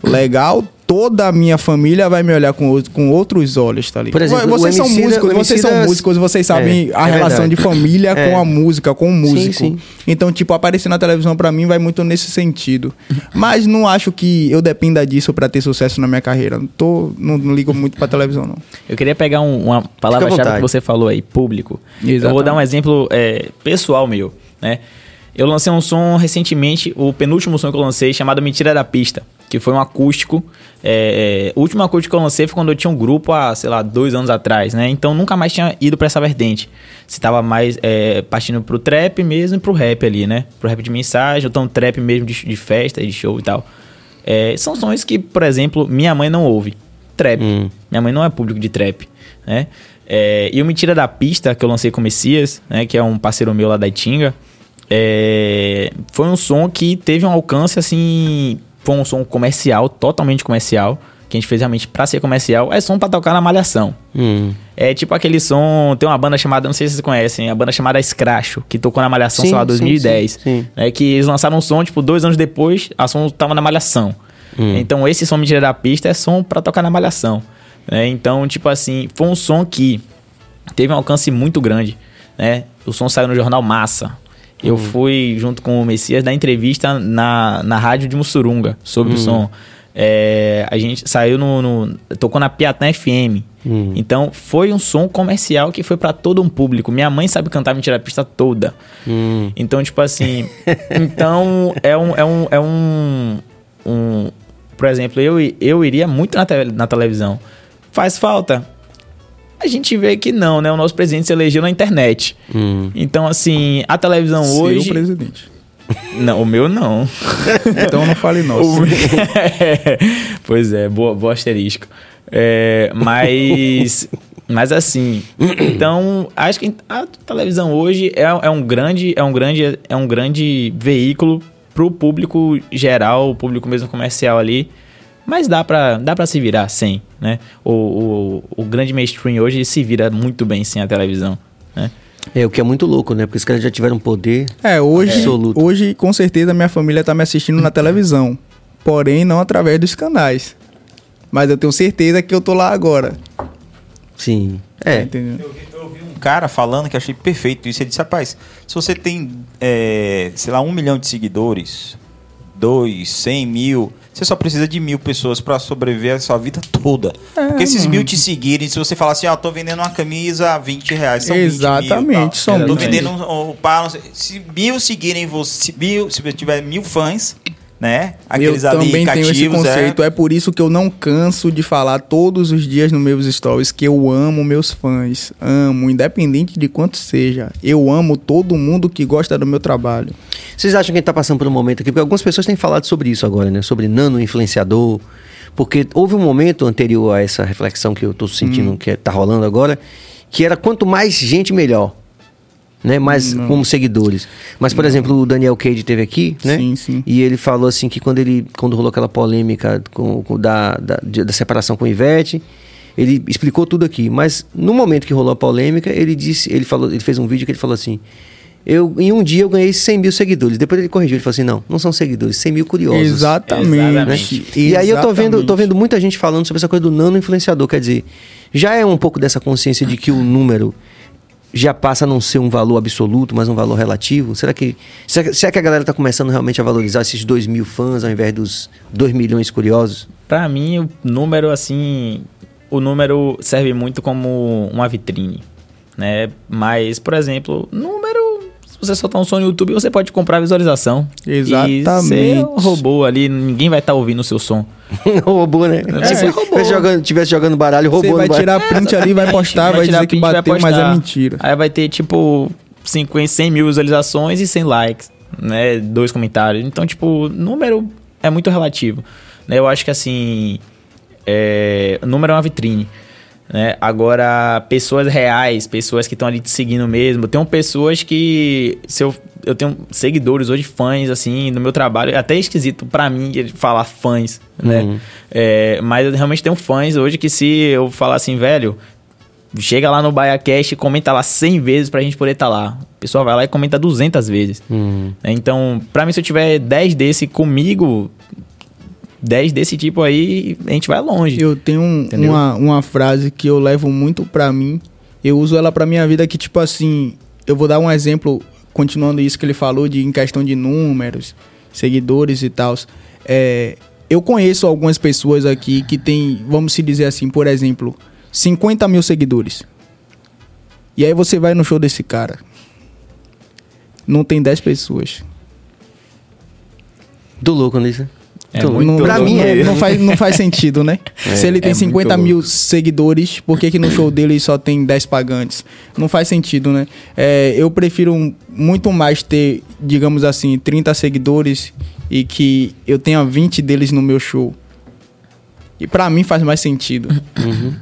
legal, toda a minha família vai me olhar com, com outros olhos, tá ligado? Por exemplo, vocês são músicos, vocês são músicos, vocês sabem é, a é relação verdade. de família é. com a música, com o músico. Sim, sim. Então, tipo, aparecer na televisão para mim vai muito nesse sentido. Mas não acho que eu dependa disso para ter sucesso na minha carreira. Não, tô, não, não ligo muito pra televisão, não. Eu queria pegar um, uma palavra-chave que você falou aí, público. Exatamente. Eu vou dar um exemplo é, pessoal meu, né? Eu lancei um som recentemente, o penúltimo som que eu lancei, chamado Mentira da Pista, que foi um acústico. É, é, o último acústico que eu lancei foi quando eu tinha um grupo há, sei lá, dois anos atrás, né? Então nunca mais tinha ido para essa vertente. Você tava mais é, partindo pro trap mesmo e pro rap ali, né? Pro rap de mensagem, ou então trap mesmo de, de festa, de show e tal. É, são sons que, por exemplo, minha mãe não ouve. Trap. Hum. Minha mãe não é público de trap, né? É, e o Mentira da Pista, que eu lancei com o Messias, né? Que é um parceiro meu lá da Itinga. É, foi um som que teve um alcance assim. Foi um som comercial, totalmente comercial. Que a gente fez realmente pra ser comercial. É som pra tocar na malhação. Hum. É tipo aquele som. Tem uma banda chamada, não sei se vocês conhecem, a banda chamada Scratcho, que tocou na Malhação, sim, sei lá, 2010. Sim, sim, é que eles lançaram um som, tipo, dois anos depois, a som tava na Malhação. Hum. Então esse som Mentira da Pista é som pra tocar na Malhação. Né? Então, tipo assim, foi um som que teve um alcance muito grande. Né? O som saiu no jornal Massa. Eu uhum. fui, junto com o Messias, dar entrevista na, na rádio de Mussurunga sobre uhum. o som. é, a gente saiu no, no, tocou na Piatã FM. Hum. Então foi um som comercial que foi para todo um público. Minha mãe sabe cantar Mentira Pista toda. Hum. Então, tipo assim. então é um. É um, é um, um por exemplo, eu, eu iria muito na, te, na televisão. Faz falta? A gente vê que não, né? O nosso presidente se elegeu na internet. Hum. Então, assim, a televisão Seu hoje. presidente. Não, o meu não. então não fale nosso. pois é, boa, boa asterisco. É, mas, mas assim, então acho que a televisão hoje é, é um grande, é um grande, é um grande veículo para o público geral, o público mesmo comercial ali. Mas dá para dá pra se virar sem, né? O, o, o grande mainstream hoje se vira muito bem sem a televisão, né? É, o que é muito louco, né? Porque os caras já tiveram poder é, hoje, absoluto. Hoje, com certeza, minha família tá me assistindo na televisão. Porém, não através dos canais. Mas eu tenho certeza que eu tô lá agora. Sim. É. Tá eu, vi, eu vi um cara falando que achei perfeito isso. Ele disse, rapaz, se você tem, é, sei lá, um milhão de seguidores, dois, cem mil você só precisa de mil pessoas para sobreviver a sua vida toda. É, Porque esses mil te seguirem, se você falar assim, ó, oh, tô vendendo uma camisa a 20 reais, são Exatamente, 20 mil, são Tô vendendo um, um, um, se mil seguirem você, mil, se tiver mil fãs, né? Aqueles eu também tenho esse é. conceito. É. é. por isso que eu não canso de falar todos os dias nos meus stories que eu amo meus fãs. Amo, independente de quanto seja. Eu amo todo mundo que gosta do meu trabalho. Vocês acham que a gente tá passando por um momento aqui? Porque algumas pessoas têm falado sobre isso agora, né? Sobre nano influenciador. Porque houve um momento anterior a essa reflexão que eu tô sentindo hum. que tá rolando agora, que era quanto mais gente, melhor né? Mais não. como seguidores. Mas, por não. exemplo, o Daniel Cage teve aqui, né? Sim, sim. E ele falou assim que quando ele quando rolou aquela polêmica com, com da, da, da, separação com o Ivete, ele explicou tudo aqui. Mas no momento que rolou a polêmica, ele disse, ele falou, ele fez um vídeo que ele falou assim. Eu, em um dia eu ganhei 100 mil seguidores. Depois ele corrigiu, ele falou assim: não, não são seguidores, 100 mil curiosos. Exatamente. Né? E aí eu tô vendo, tô vendo muita gente falando sobre essa coisa do nano influenciador. Quer dizer, já é um pouco dessa consciência de que o número já passa a não ser um valor absoluto, mas um valor relativo? Será que, será que a galera está começando realmente a valorizar esses 2 mil fãs ao invés dos 2 milhões curiosos? Para mim, o número, assim, o número serve muito como uma vitrine, né? Mas, por exemplo, número você soltar um som no YouTube, você pode comprar visualização. Exatamente. E você roubou ali, ninguém vai estar tá ouvindo o seu som. roubou, né? É, se você jogando, tivesse jogando baralho, roubou. Você vai tirar print ali, vai postar, vai, vai dizer que bateu, mas é mentira. Aí vai ter, tipo, 50, 100 mil visualizações e 100 likes, né? Dois comentários. Então, tipo, número é muito relativo. Né? Eu acho que, assim, é, número é uma vitrine. Né? Agora, pessoas reais, pessoas que estão ali te seguindo mesmo. Tem pessoas que. Se eu, eu tenho seguidores hoje, fãs, assim, no meu trabalho. É até esquisito para mim falar fãs, né? Uhum. É, mas eu realmente tenho fãs hoje que se eu falar assim, velho, chega lá no BaiaCast e comenta lá 100 vezes pra gente poder estar tá lá. O pessoal vai lá e comenta 200 vezes. Uhum. Então, pra mim, se eu tiver 10 desse comigo, 10 desse tipo aí, a gente vai longe. Eu tenho um, uma, uma frase que eu levo muito pra mim. Eu uso ela pra minha vida que, tipo assim, eu vou dar um exemplo, continuando isso que ele falou, de em questão de números, seguidores e tal. É, eu conheço algumas pessoas aqui que tem, vamos se dizer assim, por exemplo, 50 mil seguidores. E aí você vai no show desse cara. Não tem 10 pessoas. Do louco nisso. É não, pra mim, é, não, faz, não faz sentido, né? É, Se ele tem é 50 mil louco. seguidores, por que, que no show dele só tem 10 pagantes? Não faz sentido, né? É, eu prefiro muito mais ter, digamos assim, 30 seguidores e que eu tenha 20 deles no meu show. E para mim faz mais sentido. Uhum.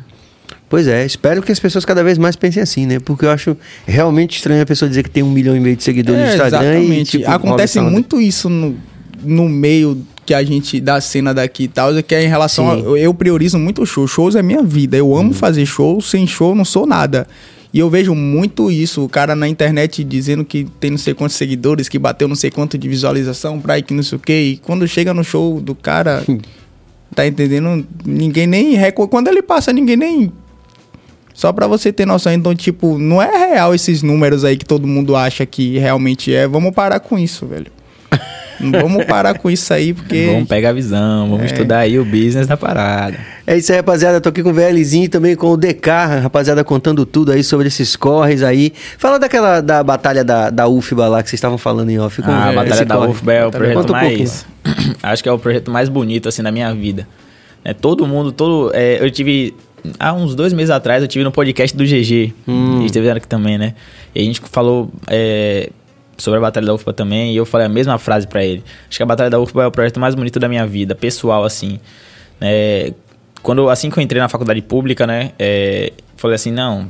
Pois é, espero que as pessoas cada vez mais pensem assim, né? Porque eu acho realmente estranho a pessoa dizer que tem um milhão e meio de seguidores no é, Instagram. Exatamente. E, tipo, Acontece muito isso no, no meio que a gente da cena daqui e tal, é que é em relação a, eu priorizo muito show. Shows é minha vida. Eu amo uhum. fazer show, sem show não sou nada. E eu vejo muito isso, o cara na internet dizendo que tem não sei quantos seguidores, que bateu não sei quanto de visualização pra ir que não sei o quê. E quando chega no show do cara, tá entendendo? Ninguém nem reconhece. Quando ele passa, ninguém nem. Só pra você ter noção. Então, tipo, não é real esses números aí que todo mundo acha que realmente é. Vamos parar com isso, velho. Vamos parar com isso aí, porque. Vamos pegar a visão, vamos é. estudar aí o business da parada. É isso aí, rapaziada. Tô aqui com o VLzinho também com o DK, rapaziada, contando tudo aí sobre esses corres aí. Fala daquela da batalha da, da UFBA lá que vocês estavam falando em off. ah, a batalha da corre. UFBA é o projeto mais. Um acho que é o projeto mais bonito, assim, da minha vida. É, todo mundo, todo. É, eu tive há uns dois meses atrás eu tive no podcast do GG. Hum. Eles estiveram aqui também, né? E a gente falou é, sobre a Batalha da UFPA também, e eu falei a mesma frase para ele. Acho que a Batalha da UFPA é o projeto mais bonito da minha vida, pessoal, assim. É, quando, assim que eu entrei na faculdade pública, né, é, falei assim, não,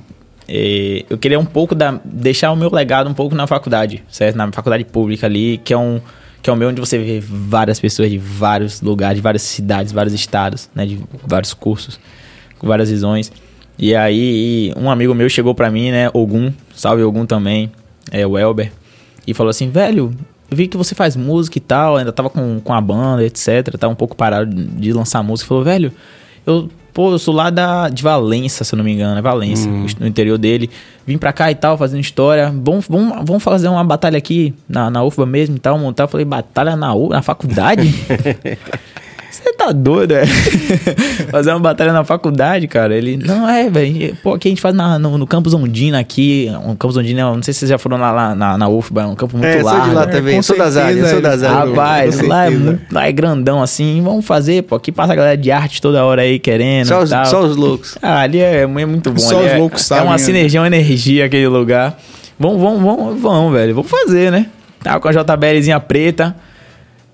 é, eu queria um pouco da, deixar o meu legado um pouco na faculdade, certo? Na faculdade pública ali, que é um que é o meu onde você vê várias pessoas de vários lugares, de várias cidades, vários estados, né, de vários cursos, com várias visões. E aí, um amigo meu chegou para mim, né, Ogum, salve Ogum também, é o Elber, e falou assim: velho, eu vi que você faz música e tal, ainda tava com, com a banda, etc. Tá um pouco parado de lançar música. Falou, velho, eu, pô, eu sou lá da, de Valência, se eu não me engano, é Valência, hum. no interior dele. Vim pra cá e tal, fazendo história. Vamos, vamos, vamos fazer uma batalha aqui na, na UFBA mesmo e tal, montar. Eu falei, batalha na, U, na faculdade? Você tá doido, é? Fazer uma batalha na faculdade, cara. Ele, não, é, velho. Pô, aqui a gente faz na, no, no campus Ondina aqui. Um campus Ondina, não sei se vocês já foram lá, lá na, na UFBA, é um campo muito é, largo. Sou de lá também, é, sou das áreas, sou das áreas. Rapaz, lá é, muito, lá é grandão assim. Vamos fazer, pô. Aqui passa a galera de arte toda hora aí querendo. Só, os, só os loucos. Ah, ali é, é muito bom. Só os é, loucos é, sabem. É uma né? sinergia, uma energia aquele lugar. Vamos, vamos, vamos, vamos, velho. Vamos fazer, né? Tava com a JBLzinha preta.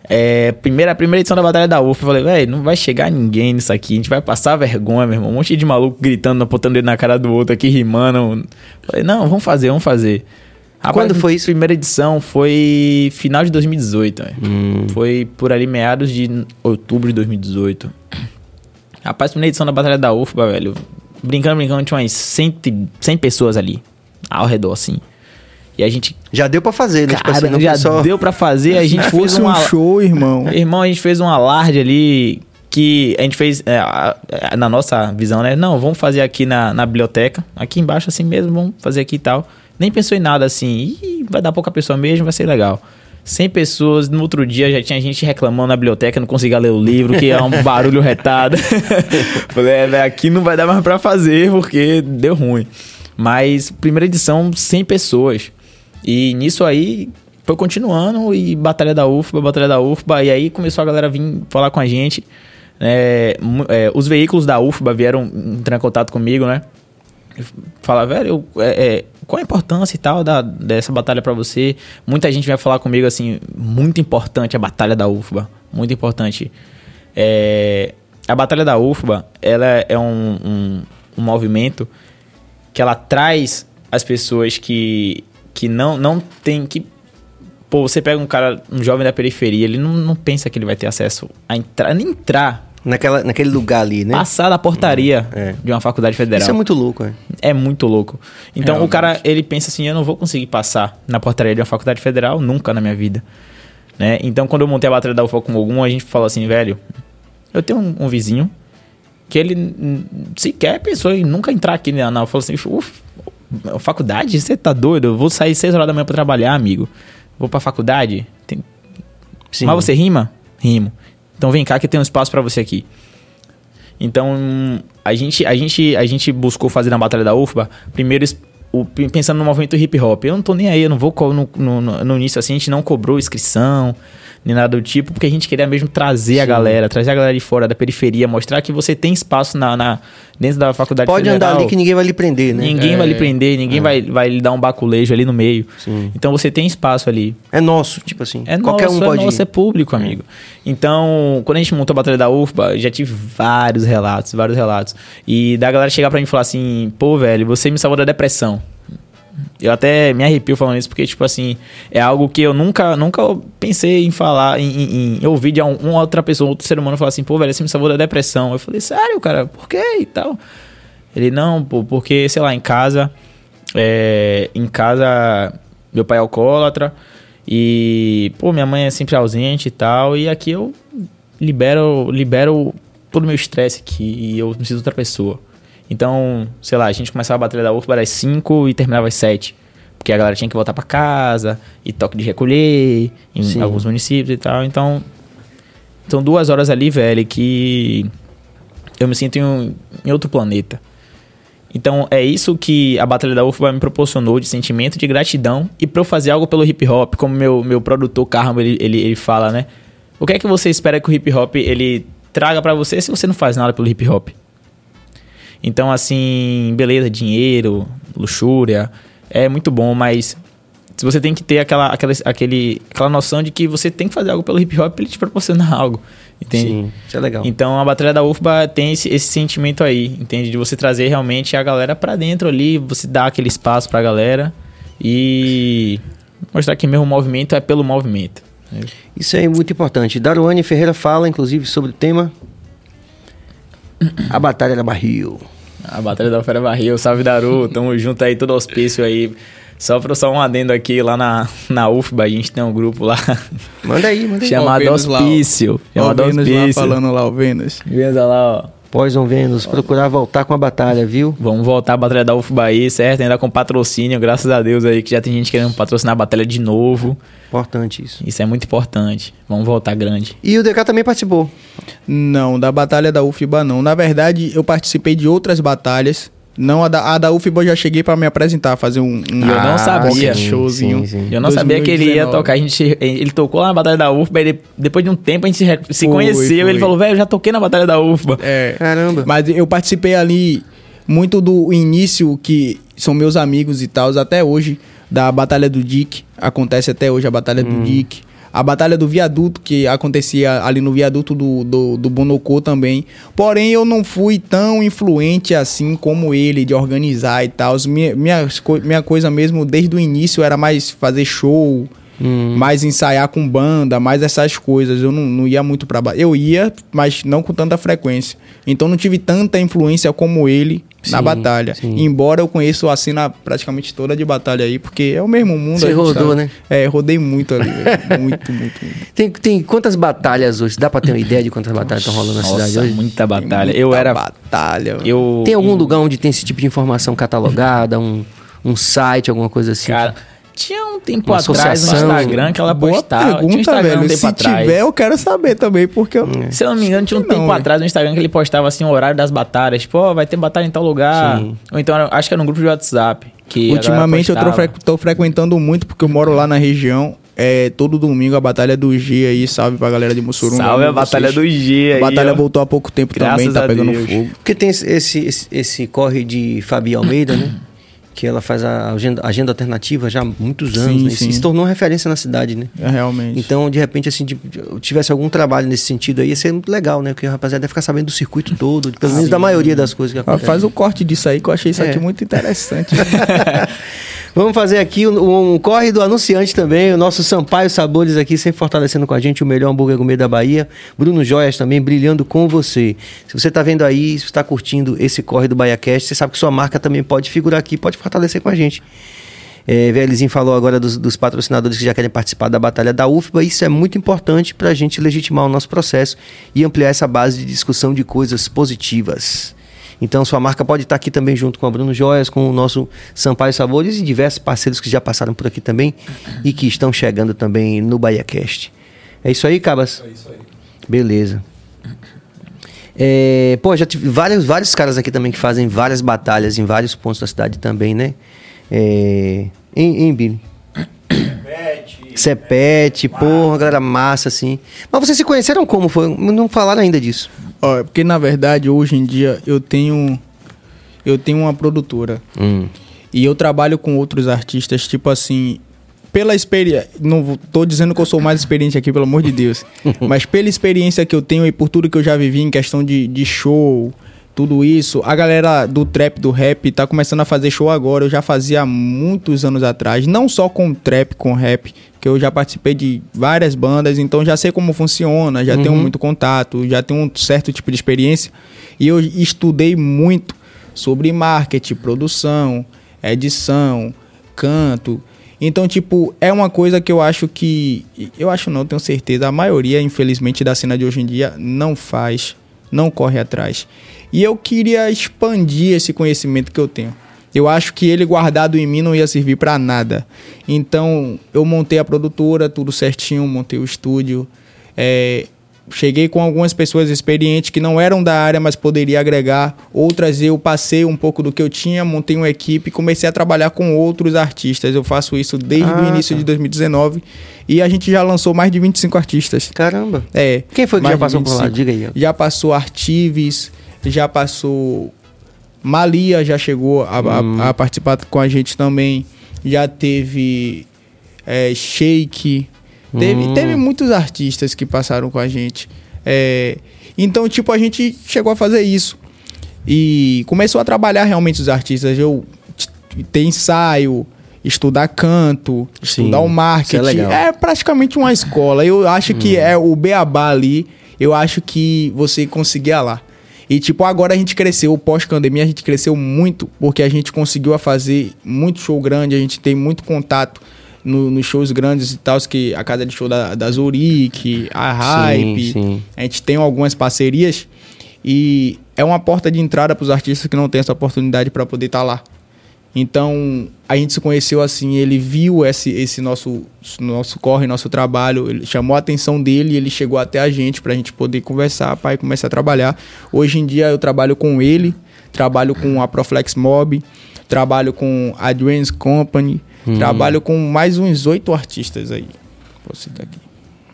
É, primeira, primeira edição da Batalha da UFA, eu falei, velho, não vai chegar ninguém nisso aqui, a gente vai passar vergonha, meu irmão. Um monte de maluco gritando, apontando ele na cara do outro aqui, rimando. Falei, não, vamos fazer, vamos fazer. Rapaz, Quando foi isso? Primeira edição foi final de 2018, hum. Foi por ali meados de outubro de 2018. Rapaz, primeira edição da Batalha da UFBA, velho. Brincando, brincando, tinha umas 100, 100 pessoas ali, ao redor, assim. E a gente. Já deu para fazer, né? Cara, tipo assim, já só... deu para fazer. A gente fosse um show, irmão. Irmão, a gente fez um alarde ali que a gente fez é, na nossa visão, né? Não, vamos fazer aqui na, na biblioteca, aqui embaixo assim mesmo, vamos fazer aqui e tal. Nem pensou em nada assim, Ih, vai dar pouca pessoa mesmo, vai ser legal. 100 pessoas, no outro dia já tinha gente reclamando na biblioteca, não conseguia ler o livro, que é um barulho retado. Falei, é, aqui não vai dar mais pra fazer, porque deu ruim. Mas, primeira edição, 100 pessoas. E nisso aí foi continuando e Batalha da UFBA, Batalha da UFBA, e aí começou a galera vir falar com a gente. É, é, os veículos da UFBA vieram entrar em contato comigo, né? Falar, velho, é, é, qual a importância e tal da, dessa batalha para você? Muita gente vai falar comigo assim, muito importante a batalha da UFBA, muito importante. É, a batalha da UFBA, ela é um, um, um movimento que ela traz as pessoas que que não, não tem que. Pô, você pega um cara, um jovem da periferia, ele não, não pensa que ele vai ter acesso a entrar, nem entrar. Naquela, naquele lugar ali, né? Passar da portaria é. de uma faculdade federal. Isso é muito louco, é. É muito louco. Então Realmente. o cara, ele pensa assim, eu não vou conseguir passar na portaria de uma faculdade federal nunca na minha vida. Né? Então quando eu montei a bateria da UFA com algum, a gente falou assim, velho, eu tenho um, um vizinho que ele sequer pensou em nunca entrar aqui na, na falou assim, uff, Faculdade? Você tá doido? Eu vou sair 6 horas da manhã pra trabalhar, amigo. Vou pra faculdade? Tem... Mas você rima? Rimo. Então vem cá que tem um espaço para você aqui. Então, a gente, a, gente, a gente buscou fazer na Batalha da UFBA, primeiro o, pensando no movimento hip hop. Eu não tô nem aí, eu não vou no, no, no início assim, a gente não cobrou inscrição, nem nada do tipo, porque a gente queria mesmo trazer Sim. a galera, trazer a galera de fora da periferia, mostrar que você tem espaço na, na dentro da faculdade Pode federal. andar ali que ninguém vai lhe prender, né? Ninguém é, vai lhe prender, ninguém é. vai, vai lhe dar um baculejo ali no meio. Sim. Então você tem espaço ali. É nosso, tipo assim. É Qualquer nosso, um pode é nosso, ir. é público, amigo. Então, quando a gente montou a Batalha da UFBA, já tive vários relatos, vários relatos. E da galera chegar pra mim e falar assim, pô, velho, você me salvou da depressão. Eu até me arrepio falando isso, porque, tipo assim, é algo que eu nunca, nunca pensei em falar, em, em, em ouvir de um, uma outra pessoa, outro ser humano falar assim, pô, velho, você me salvou da depressão. Eu falei, sério, cara, por quê e tal? Ele, não, pô, porque, sei lá, em casa, é, em casa, meu pai é alcoólatra e, pô, minha mãe é sempre ausente e tal, e aqui eu libero, libero todo o meu estresse aqui e eu preciso de outra pessoa. Então, sei lá, a gente começava a batalha da UFBA às 5 e terminava às 7. porque a galera tinha que voltar para casa, e toque de recolher, em Sim. alguns municípios e tal. Então, são duas horas ali, velho, que eu me sinto em, em outro planeta. Então é isso que a Batalha da UFBA me proporcionou de sentimento de gratidão e para eu fazer algo pelo hip hop, como meu, meu produtor Carmo ele, ele, ele fala, né? O que é que você espera que o hip hop ele traga para você se você não faz nada pelo hip hop? Então assim, beleza, dinheiro, luxúria, é muito bom, mas você tem que ter aquela, aquela, aquele, aquela noção de que você tem que fazer algo pelo hip hop para ele te proporcionar algo. Entende? Sim, isso é legal. Então a Batalha da UFBA tem esse, esse sentimento aí, entende? De você trazer realmente a galera para dentro ali, você dar aquele espaço pra galera e mostrar que mesmo o movimento é pelo movimento. Isso é muito importante. Daruane Ferreira fala, inclusive, sobre o tema A Batalha da Barril. A Batalha da Fera Barril, salve Daru, tamo junto aí, todo auspício aí só para só um adendo aqui, lá na, na UFBA, a gente tem um grupo lá. Manda aí, manda aí. Chamado Hospício. Chamado Hospício. lá falando lá, o Vênus. Vênus lá, ó. Poison Vênus, procurar voltar com a batalha, viu? Vamos voltar a batalha da UFBA aí, certo? Ainda com patrocínio, graças a Deus aí, que já tem gente querendo patrocinar a batalha de novo. Importante isso. Isso é muito importante. Vamos voltar grande. E o DK também participou? Não, da batalha da UFBA não. Na verdade, eu participei de outras batalhas não, a da, a da UFBA eu já cheguei para me apresentar, fazer um, um eu não sabia. showzinho. Sim, sim. Eu não 2019. sabia que ele ia tocar. A gente, ele tocou lá na Batalha da UFBA, ele, depois de um tempo a gente se, se foi, conheceu. Foi. Ele falou, velho, eu já toquei na Batalha da UFBA. É. Caramba. Mas eu participei ali muito do início, que são meus amigos e tal, até hoje, da Batalha do Dick. Acontece até hoje a Batalha hum. do Dick a batalha do viaduto, que acontecia ali no viaduto do, do, do Bonocô também. Porém, eu não fui tão influente assim como ele, de organizar e tal. Minha, minha, minha coisa mesmo, desde o início, era mais fazer show, Hum. Mais ensaiar com banda, mais essas coisas. Eu não, não ia muito pra Eu ia, mas não com tanta frequência. Então não tive tanta influência como ele sim, na batalha. Sim. Embora eu conheça a cena praticamente toda de batalha aí, porque é o mesmo mundo. Você rodou, né? É, rodei muito ali. muito, muito, muito. Tem, tem quantas batalhas hoje? Dá pra ter uma ideia de quantas batalhas estão rolando na Nossa, cidade hoje? muita batalha. Muita eu era... batalha. Eu... Tem algum lugar onde tem esse tipo de informação catalogada? Um, um site, alguma coisa assim? Cara... Tinha um tempo Uma atrás no Instagram que ela Boa postava. Pergunta, tinha um Instagram velho. um tempo Se atrás. tiver, eu quero saber também, porque eu... Se eu não me engano, tinha um não, tempo atrás no Instagram que ele postava assim o horário das batalhas. Tipo, ó, oh, vai ter batalha em tal lugar. Sim. Ou então, acho que era no grupo de WhatsApp. Que Ultimamente eu tô, fre tô frequentando muito, porque eu moro lá na região. É, todo domingo a Batalha do G aí, salve pra galera de Mussurum. Salve a Batalha do G aí. A batalha ó. voltou há pouco tempo Graças também, tá pegando Deus. fogo. Porque tem esse, esse, esse corre de Fabi Almeida, né? Que ela faz a agenda, agenda alternativa já há muitos anos, sim, né? sim. se tornou referência na cidade, né? É, realmente. Então, de repente, assim, de, tivesse algum trabalho nesse sentido aí, ia ser muito legal, né? Porque a rapaziada deve ficar sabendo do circuito todo, pelo menos da maioria das coisas que acontecem. Faz o corte disso aí, que eu achei isso é. aqui muito interessante. Vamos fazer aqui um, um, corre do anunciante também, o nosso Sampaio Sabores aqui, sempre fortalecendo com a gente o melhor hambúrguer gourmet da Bahia. Bruno Joias também brilhando com você. Se você está vendo aí, se está curtindo esse corre do BahiaCast, você sabe que sua marca também pode figurar aqui, pode fortalecer com a gente. É, Velizinho falou agora dos, dos, patrocinadores que já querem participar da batalha da UFBA. Isso é muito importante para a gente legitimar o nosso processo e ampliar essa base de discussão de coisas positivas. Então sua marca pode estar aqui também junto com a Bruno Joias, com o nosso Sampaio Sabores e diversos parceiros que já passaram por aqui também e que estão chegando também no BahiaCast. É isso aí, Cabas? É isso aí. Beleza. É, pô, já tive vários, vários caras aqui também que fazem várias batalhas em vários pontos da cidade também, né? É, em, em Billy. Cepete, porra, galera massa, assim. Mas vocês se conheceram como? Foi? Não falaram ainda disso. Ó, porque na verdade hoje em dia eu tenho eu tenho uma produtora. Hum. E eu trabalho com outros artistas, tipo assim, pela experiência, não tô dizendo que eu sou mais experiente aqui, pelo amor de Deus, mas pela experiência que eu tenho e por tudo que eu já vivi em questão de, de show, tudo isso. A galera do trap, do rap, tá começando a fazer show agora. Eu já fazia muitos anos atrás, não só com trap, com rap, que eu já participei de várias bandas, então já sei como funciona, já uhum. tenho muito contato, já tenho um certo tipo de experiência. E eu estudei muito sobre marketing, produção, edição, canto. Então, tipo, é uma coisa que eu acho que. Eu acho não, tenho certeza. A maioria, infelizmente, da cena de hoje em dia não faz, não corre atrás. E eu queria expandir esse conhecimento que eu tenho. eu acho que ele guardado em mim não ia servir para nada. Então, eu montei a produtora, tudo certinho, montei o estúdio. É, cheguei com algumas pessoas experientes que não eram da área, mas poderia agregar. Outras eu passei um pouco do que eu tinha, montei uma equipe e comecei a trabalhar com outros artistas. Eu faço isso desde ah, o início tá. de 2019 e a gente já lançou mais de 25 artistas. Caramba. É. Quem foi que já passou por lá? Diga aí. Já passou Artives, já passou Malia já chegou a, hum. a, a, participar com a gente também. Já teve é, Shake. Teve, hum. teve muitos artistas que passaram com a gente. É, então, tipo, a gente chegou a fazer isso. E começou a trabalhar realmente os artistas. Eu ter ensaio, estudar canto, Sim, estudar o marketing. É, é, praticamente uma escola. Eu acho hum. que é o beabá ali. Eu acho que você conseguia lá. E, tipo, agora a gente cresceu, pós-pandemia, a gente cresceu muito, porque a gente conseguiu fazer muito show grande, a gente tem muito contato nos no shows grandes e tal, que a casa de show da, da Zurique, a Hype. Sim, sim. A gente tem algumas parcerias e é uma porta de entrada para os artistas que não têm essa oportunidade para poder estar tá lá. Então, a gente se conheceu assim, ele viu esse, esse nosso, nosso corre, nosso trabalho, ele chamou a atenção dele e ele chegou até a gente para a gente poder conversar, pai, começar a trabalhar. Hoje em dia eu trabalho com ele, trabalho com a Proflex Mob, trabalho com a Dreams Company, hum. trabalho com mais uns oito artistas aí. Vou citar aqui.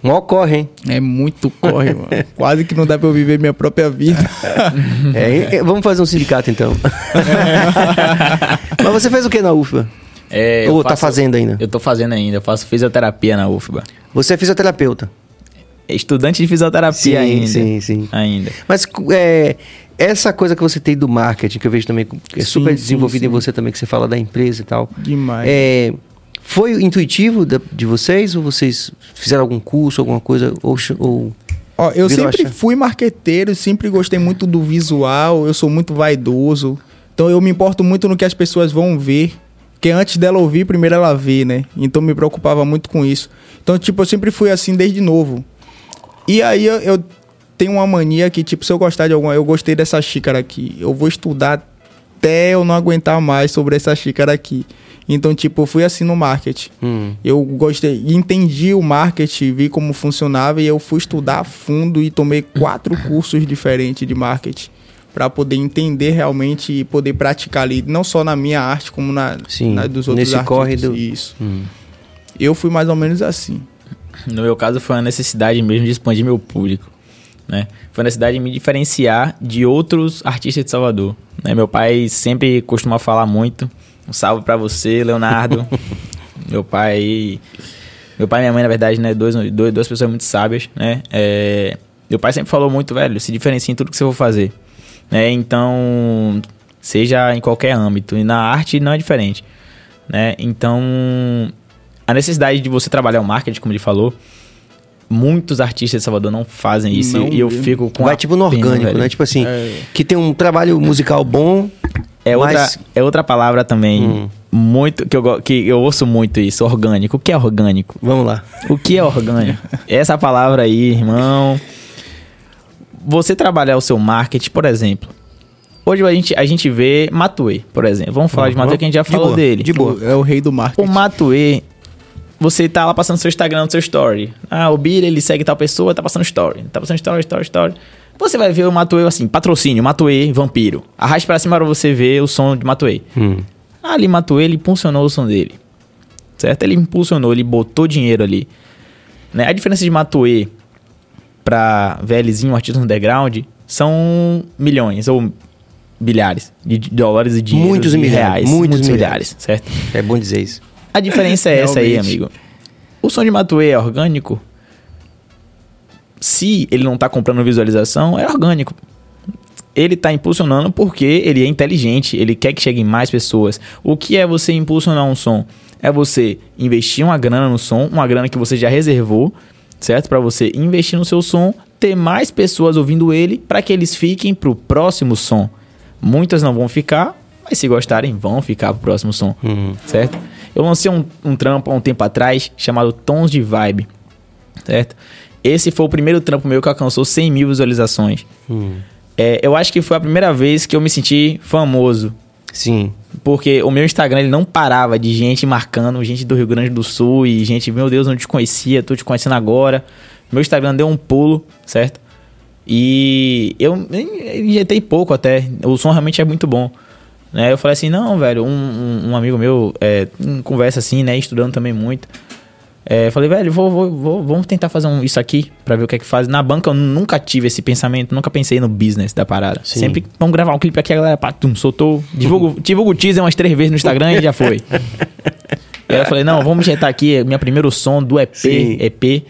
Mó corre, hein? É muito corre, mano. Quase que não dá pra eu viver minha própria vida. é, vamos fazer um sindicato, então. Mas você fez o que na UFBA? É, Ou tá faço, tá fazendo ainda? Eu tô fazendo ainda. Eu faço fisioterapia na UFBA. Você é fisioterapeuta? Estudante de fisioterapia sim, ainda. Sim, sim. Ainda. Mas é, essa coisa que você tem do marketing, que eu vejo também, que é super sim, desenvolvida em você também, que você fala da empresa e tal. Demais. É, foi intuitivo de, de vocês ou vocês fizeram algum curso, alguma coisa? Ou, ou Ó, eu sempre fui marqueteiro, sempre gostei muito do visual, eu sou muito vaidoso. Então eu me importo muito no que as pessoas vão ver. Porque antes dela ouvir, primeiro ela vê, né? Então me preocupava muito com isso. Então, tipo, eu sempre fui assim desde novo. E aí eu, eu tenho uma mania que, tipo, se eu gostar de alguma. Eu gostei dessa xícara aqui. Eu vou estudar até eu não aguentar mais sobre essa xícara aqui. Então, tipo, eu fui assim no marketing. Hum. Eu gostei, entendi o marketing, vi como funcionava e eu fui estudar a fundo e tomei quatro cursos diferentes de marketing para poder entender realmente e poder praticar ali, não só na minha arte, como na, Sim, na dos outros nesse artistas. corre do... Isso. Hum. Eu fui mais ou menos assim. No meu caso, foi a necessidade mesmo de expandir meu público. Né? Foi a necessidade de me diferenciar de outros artistas de Salvador. Né? Meu pai sempre costuma falar muito um salve para você, Leonardo. meu pai. Meu pai e minha mãe, na verdade, né? Dois, dois, duas pessoas muito sábias, né? É, meu pai sempre falou muito, velho, se diferencia em tudo que você for fazer. Né? Então, seja em qualquer âmbito. E na arte não é diferente. Né? Então, a necessidade de você trabalhar o marketing, como ele falou, muitos artistas de Salvador não fazem isso. Não, e eu fico com. Vai tipo no orgânico, pena, né? Tipo assim, é. que tem um trabalho musical bom, é, Mas... outra, é outra palavra também. Hum. Muito, que eu, que eu ouço muito isso, orgânico. O que é orgânico? Vamos lá. O que é orgânico? Essa palavra aí, irmão. Você trabalhar o seu marketing, por exemplo. Hoje a gente, a gente vê Matue, por exemplo. Vamos falar uhum. de Matue que a gente já de falou boa, dele. De boa. É o rei do marketing. O Matue, você tá lá passando seu Instagram, seu story. Ah, o Billy, ele segue tal pessoa, tá passando story. Tá passando story, story, story. Você vai ver o Matuê assim, patrocínio, Matuê, vampiro. Arraste pra cima pra você ver o som de Matuê. Hum. Ali, Matuê, ele impulsionou o som dele. Certo? Ele impulsionou, ele botou dinheiro ali. Né? A diferença de Matuê pra VLzinho, artista underground, são milhões ou bilhares de dólares e de muitos e reais. Muitos, muitos milhares, certo? É bom dizer isso. A diferença é essa aí, amigo. O som de Matuê é orgânico? Se ele não está comprando visualização, é orgânico. Ele está impulsionando porque ele é inteligente, ele quer que cheguem mais pessoas. O que é você impulsionar um som? É você investir uma grana no som, uma grana que você já reservou, certo? Para você investir no seu som, ter mais pessoas ouvindo ele, para que eles fiquem para o próximo som. Muitas não vão ficar, mas se gostarem, vão ficar para o próximo som, uhum. certo? Eu lancei um, um trampo há um tempo atrás chamado Tons de Vibe, certo? Esse foi o primeiro trampo meu que alcançou 100 mil visualizações. Hum. É, eu acho que foi a primeira vez que eu me senti famoso. Sim. Porque o meu Instagram ele não parava de gente marcando, gente do Rio Grande do Sul e gente, meu Deus, não te conhecia, tô te conhecendo agora. Meu Instagram deu um pulo, certo? E eu injetei pouco até. O som realmente é muito bom. Né? Eu falei assim, não, velho, um, um, um amigo meu é, conversa assim, né? Estudando também muito. É, falei, velho, vou, vou, vou, vamos tentar fazer um, isso aqui pra ver o que é que faz. Na banca eu nunca tive esse pensamento, nunca pensei no business da parada. Sim. Sempre vamos gravar um clipe aqui, a galera pá, tum, soltou. Divulgo, divulgo o teaser umas três vezes no Instagram e já foi. e aí eu falei, não, vamos injetar aqui é minha primeiro som do EP, Sim. EP.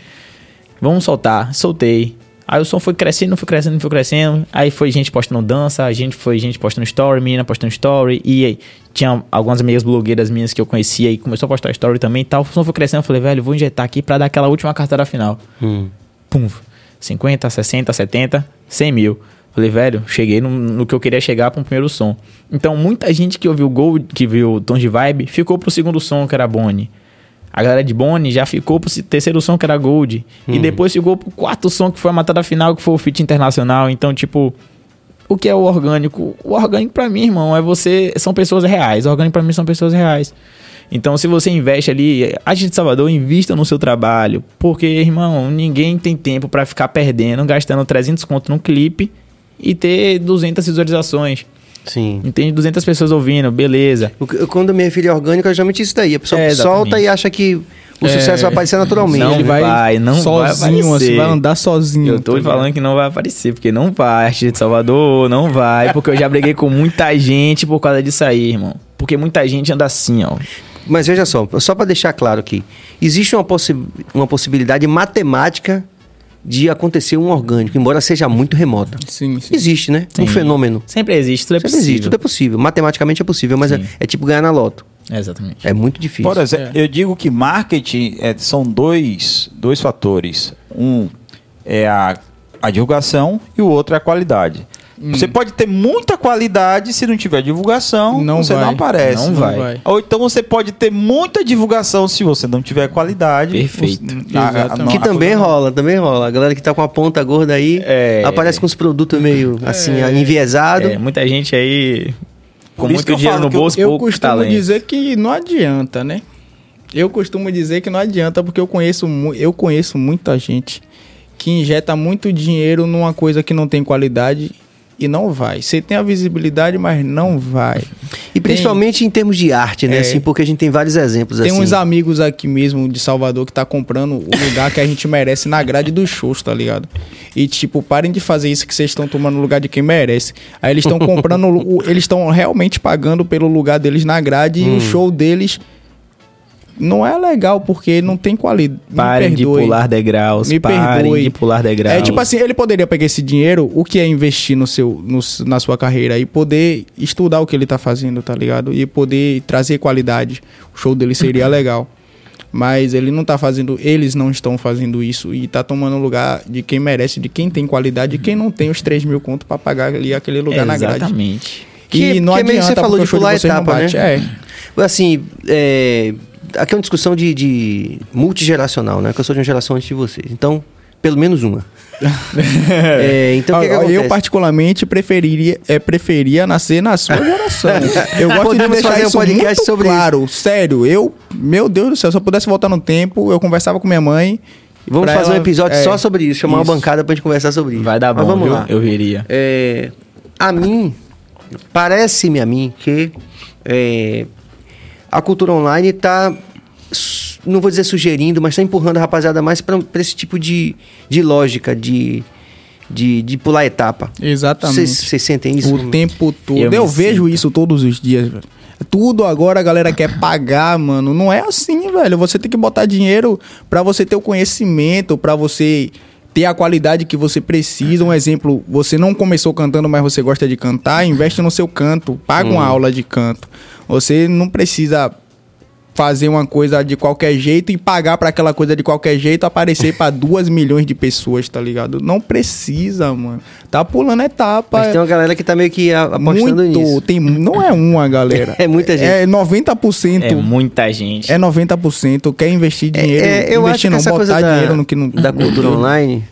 Vamos soltar. Soltei. Aí o som foi crescendo, foi crescendo, foi crescendo. Aí foi gente postando dança, a gente foi gente postando story, menina postando story. E aí, tinha algumas amigas blogueiras minhas que eu conhecia e começou a postar story também e tal. O som foi crescendo, eu falei, velho, vou injetar aqui pra dar aquela última carteira final. Hum. Pum. 50, 60, 70, 100 mil. Falei, velho, cheguei no, no, que eu queria chegar para um primeiro som. Então, muita gente que ouviu Gold, que viu Tons de Vibe, ficou pro segundo som, que era Bonnie. A galera de Bonnie já ficou pro terceiro som, que era Gold. Hum. E depois ficou pro quarto som, que foi a matada final, que foi o Fit Internacional. Então, tipo, o que é o orgânico? O orgânico para mim, irmão, é você. São pessoas reais. O orgânico para mim são pessoas reais. Então, se você investe ali, a gente de Salvador, invista no seu trabalho. Porque, irmão, ninguém tem tempo para ficar perdendo, gastando 300 conto num clipe e ter 200 visualizações. Sim. Entende? 200 pessoas ouvindo, beleza. Quando me refiro a orgânico, é geralmente isso daí. A pessoa é, solta e acha que o é, sucesso vai aparecer naturalmente. Não Ele vai, vai não sozinho, vai Você vai andar sozinho. Eu tô tá falando que não vai aparecer, porque não vai. Artista de Salvador, não vai. Porque eu já briguei com muita gente por causa disso aí, irmão. Porque muita gente anda assim, ó. Mas veja só, só para deixar claro aqui, existe uma, possi uma possibilidade matemática de acontecer um orgânico, embora seja muito remota. Sim, sim. Existe, né? Sim. Um fenômeno. Sempre existe, tudo é Sempre possível. existe, tudo é possível. Matematicamente é possível, mas é, é, tipo ganhar na loto. É exatamente. É muito difícil. Por exemplo, é. eu digo que marketing é, são dois, dois fatores. Um é a, a divulgação e o outro é a qualidade. Hum. Você pode ter muita qualidade se não tiver divulgação, não você vai. não aparece. Não vai. vai. Ou então você pode ter muita divulgação se você não tiver qualidade. Perfeito. A, a, a, que também rola, também rola. A galera que tá com a ponta gorda aí é, aparece com os produtos meio assim, é, enviesado. É, muita gente aí com muito dinheiro no bolso, eu, eu costumo talento. dizer que não adianta, né? Eu costumo dizer que não adianta porque eu conheço, eu conheço muita gente que injeta muito dinheiro numa coisa que não tem qualidade e não vai. Você tem a visibilidade, mas não vai. E principalmente tem, em termos de arte, né? É, assim, porque a gente tem vários exemplos tem assim. Tem uns amigos aqui mesmo de Salvador que tá comprando o lugar que a gente merece na grade dos shows, tá ligado? E tipo, parem de fazer isso que vocês estão tomando no lugar de quem merece. Aí eles estão comprando, eles estão realmente pagando pelo lugar deles na grade hum. e o show deles não é legal porque não tem qualidade. Parem de pular degraus. Me parem perdoe. de pular degraus. É tipo assim, ele poderia pegar esse dinheiro, o que é investir no seu, no, na sua carreira e poder estudar o que ele tá fazendo, tá ligado? E poder trazer qualidade. O show dele seria legal. Mas ele não tá fazendo, eles não estão fazendo isso e tá tomando lugar de quem merece, de quem tem qualidade e quem não tem os 3 mil contos pra pagar ali aquele lugar na grade. Exatamente. Que, não que adianta, você falou de pular etapa, né? É. Assim, é aqui é uma discussão de, de multigeracional, né? Que eu sou de uma geração antes de vocês. Então, pelo menos uma. é, então, que que eu particularmente preferiria, é, preferia nascer na sua geração. Eu gosto Podemos de deixar fazer um podcast sobre claro. Isso. Sério, eu, meu Deus do céu, se eu pudesse voltar no tempo, eu conversava com minha mãe. Vamos fazer ela, um episódio é, só sobre isso, chamar isso. uma bancada pra gente conversar sobre isso. Vai dar bom, Mas vamos viu? lá. Eu viria. É, a mim, parece-me a mim que é, a cultura online está, não vou dizer sugerindo, mas está empurrando a rapaziada mais para esse tipo de, de lógica, de, de, de pular etapa. Exatamente. Vocês sentem isso? O tempo todo. Eu, eu vejo isso todos os dias, velho. Tudo agora a galera quer pagar, mano. Não é assim, velho. Você tem que botar dinheiro para você ter o conhecimento, para você ter a qualidade que você precisa. Um exemplo, você não começou cantando, mas você gosta de cantar, investe no seu canto, paga uma uhum. aula de canto. Você não precisa fazer uma coisa de qualquer jeito e pagar para aquela coisa de qualquer jeito aparecer para duas milhões de pessoas, tá ligado? Não precisa, mano. Tá pulando etapa. Mas tem uma galera que tá meio que apostando muito, nisso. Tem, não é uma galera. é muita gente. É 90%. É muita gente. É 90%. Quer investir dinheiro. É, é, eu investir acho que não, essa botar coisa dinheiro da, no que não. Da cultura online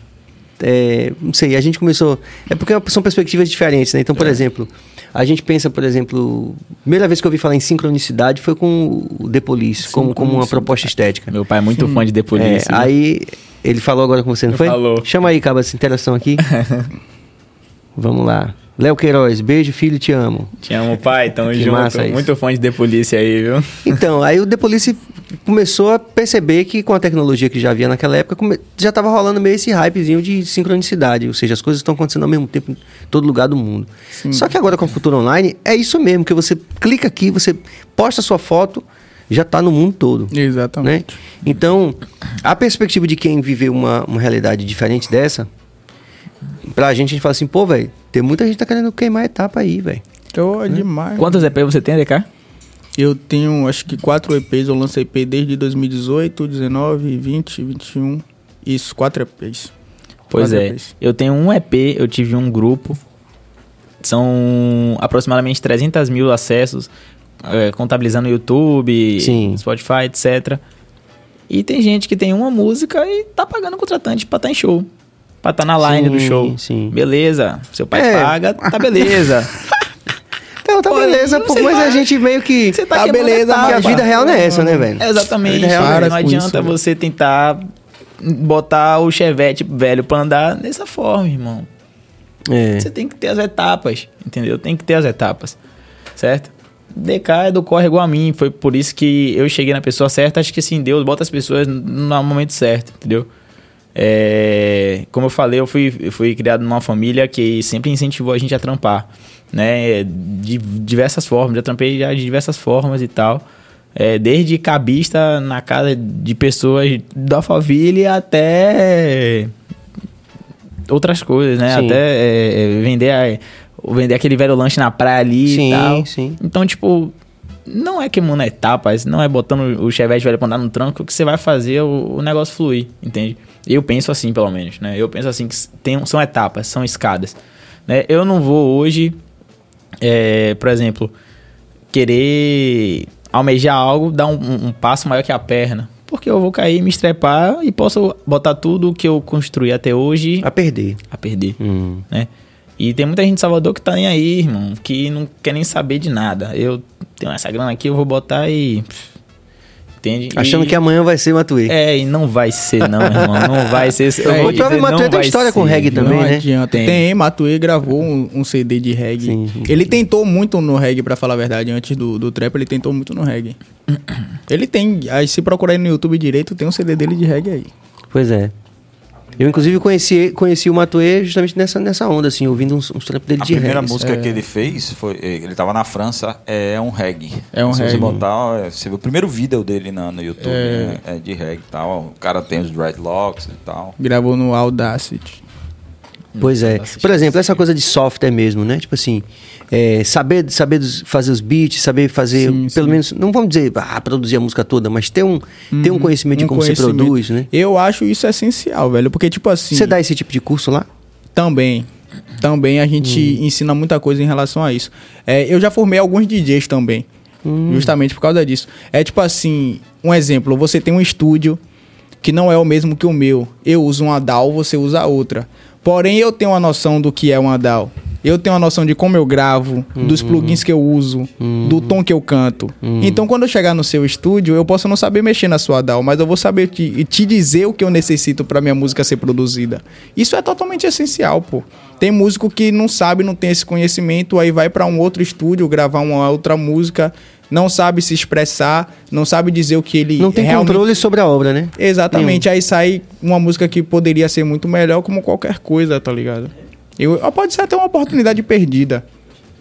é, não sei, a gente começou. É porque são perspectivas diferentes, né? Então, por é. exemplo, a gente pensa, por exemplo, primeira vez que eu ouvi falar em sincronicidade foi com o The Police, como, como uma proposta estética. Meu pai é muito fã de The Police. É, aí ele falou agora com você, não foi? Falou. Chama aí, Caba, essa interação aqui. Vamos lá. Léo Queiroz, beijo, filho, te amo. Te amo, pai, tamo que junto. Muito fã de The Police aí, viu? Então, aí o The Police começou a perceber que com a tecnologia que já havia naquela época, já estava rolando meio esse hypezinho de sincronicidade, ou seja, as coisas estão acontecendo ao mesmo tempo em todo lugar do mundo. Sim. Só que agora com a cultura online, é isso mesmo, que você clica aqui, você posta sua foto, já está no mundo todo. Exatamente. Né? Então, a perspectiva de quem viveu uma, uma realidade diferente dessa, pra gente, a gente fala assim, pô, velho, tem muita gente que tá querendo queimar a etapa aí, velho. Oh, é demais. Quantas EPs você tem, DK? Eu tenho, acho que quatro EPs. Eu lancei EP desde 2018, 19, 20, 21. Isso, quatro EPs. Pois quatro é. EPs. Eu tenho um EP, eu tive um grupo. São aproximadamente 300 mil acessos, é, contabilizando YouTube, Sim. Spotify, etc. E tem gente que tem uma música e tá pagando contratante pra estar tá em show. Pra estar tá na line sim, do show. Sim. Beleza. Seu pai é. paga, tá beleza. Então, tá Pô, beleza, pô, mas vai, a gente meio que. Você tá, tá beleza, porque a vida real não é essa, né, velho? Exatamente. Real, Para não adianta isso, você tentar botar o chevette velho pra andar dessa forma, irmão. É. Você tem que ter as etapas, entendeu? Tem que ter as etapas, certo? DK é do corre igual a mim, foi por isso que eu cheguei na pessoa certa. Acho que assim, Deus bota as pessoas no momento certo, entendeu? É, como eu falei, eu fui, eu fui criado numa família que sempre incentivou a gente a trampar né? De diversas formas, já trampei já de diversas formas e tal. É, desde cabista na casa de pessoas da família até outras coisas, né? Sim. Até é, é vender, a, vender aquele velho lanche na praia ali sim, e tal. Sim. Então, tipo, não é queimando etapas, não é botando o chevette velho pra andar no tranco que você vai fazer o, o, negócio fluir, entende? Eu penso assim, pelo menos, né? Eu penso assim que tem, são etapas, são escadas. Né? Eu não vou hoje é, por exemplo, querer almejar algo, dar um, um, passo maior que a perna. Porque eu vou cair, me estrepar e posso botar tudo que eu construí até hoje... A perder. A perder, hum. né? E tem muita gente em Salvador que tá nem aí, irmão, que não quer nem saber de nada. Eu tenho essa grana aqui, eu vou botar e... Entende? Achando e... que amanhã vai ser Matuê. É, e não vai ser, não, irmão. Não vai ser. Eu é, vou dizer, Matuê tem história ser. com reggae também, não né? Adianta. Tem, tem Matuê gravou um, um, CD de reggae. Sim, sim, ele tentou muito no reggae, pra falar a verdade. Antes do, do trap, ele tentou muito no reggae. ele tem. Aí, se procurar aí no YouTube direito, tem um CD dele de reggae aí. Pois é. Eu, inclusive, conheci, conheci o Matuê justamente nessa, nessa onda, assim, ouvindo uns, uns trampos dele a de reggae. A primeira música é... que ele fez, foi, ele estava na França, é um reggae. É um Se reggae. você botar, é, você vê o primeiro vídeo dele no, no YouTube, é... Né, é de reggae e tal. O cara tem os dreadlocks e tal. Gravou no Audacity. Pois é. Por exemplo, essa coisa de software mesmo, né? Tipo assim, é, saber, saber fazer os beats, saber fazer, sim, pelo sim. menos, não vamos dizer, ah, produzir a música toda, mas ter um, uhum, ter um conhecimento um de como conhecimento. se produz, né? Eu acho isso essencial, velho, porque tipo assim... Você dá esse tipo de curso lá? Também. Também a gente hum. ensina muita coisa em relação a isso. É, eu já formei alguns DJs também, hum. justamente por causa disso. É tipo assim, um exemplo, você tem um estúdio que não é o mesmo que o meu. Eu uso uma DAW, você usa outra. Porém, eu tenho uma noção do que é uma DAW. Eu tenho uma noção de como eu gravo, uhum. dos plugins que eu uso, uhum. do tom que eu canto. Uhum. Então, quando eu chegar no seu estúdio, eu posso não saber mexer na sua DAW, mas eu vou saber te, te dizer o que eu necessito para minha música ser produzida. Isso é totalmente essencial, pô. Tem músico que não sabe, não tem esse conhecimento, aí vai para um outro estúdio gravar uma outra música não sabe se expressar, não sabe dizer o que ele Não tem realmente... controle sobre a obra, né? Exatamente. Nenhum. Aí sai uma música que poderia ser muito melhor, como qualquer coisa, tá ligado? Eu, pode ser até uma oportunidade perdida.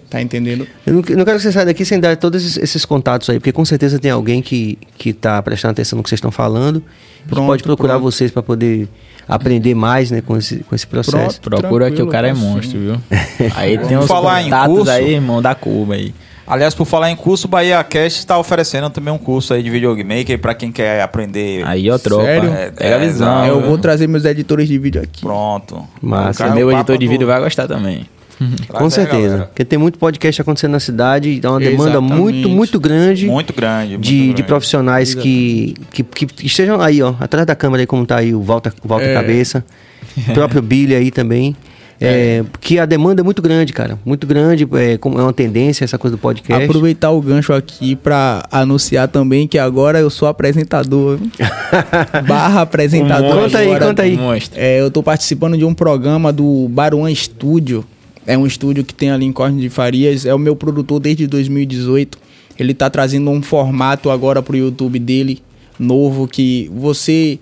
Tá entendendo? Eu não, não quero que você saia daqui sem dar todos esses, esses, contatos aí, porque com certeza tem alguém que, que tá prestando atenção no que vocês estão falando. Pronto, pode procurar pronto. vocês para poder aprender mais né, com, esse, com esse processo. Pronto, Procura que o cara é monstro, viu? aí tem uns falar contatos curso, aí, irmão, da Cuba aí. Aliás, por falar em curso, Bahia Cast está oferecendo também um curso aí de videomaker para quem quer aprender. Aí, ó, tropa. Sério? É, Pega a visão. Eu vou trazer meus editores de vídeo aqui. Pronto. Mas o meu editor de vídeo vai gostar também. Com certeza. Porque tem muito podcast acontecendo na cidade, dá uma demanda Exatamente. muito, muito grande. Muito grande. Muito de, grande. de profissionais que, que, que, estejam aí, ó, atrás da câmera aí, como tá aí o Volta, Volta é. Cabeça o próprio Billy aí também. É, que a demanda é muito grande, cara. Muito grande, é, é uma tendência essa coisa do podcast. Aproveitar o gancho aqui para anunciar também que agora eu sou apresentador. barra apresentador. Um conta aí, conta aí. É, eu tô participando de um programa do Baruan Studio. É um estúdio que tem ali em Corne de Farias. É o meu produtor desde 2018. Ele tá trazendo um formato agora pro YouTube dele, novo, que você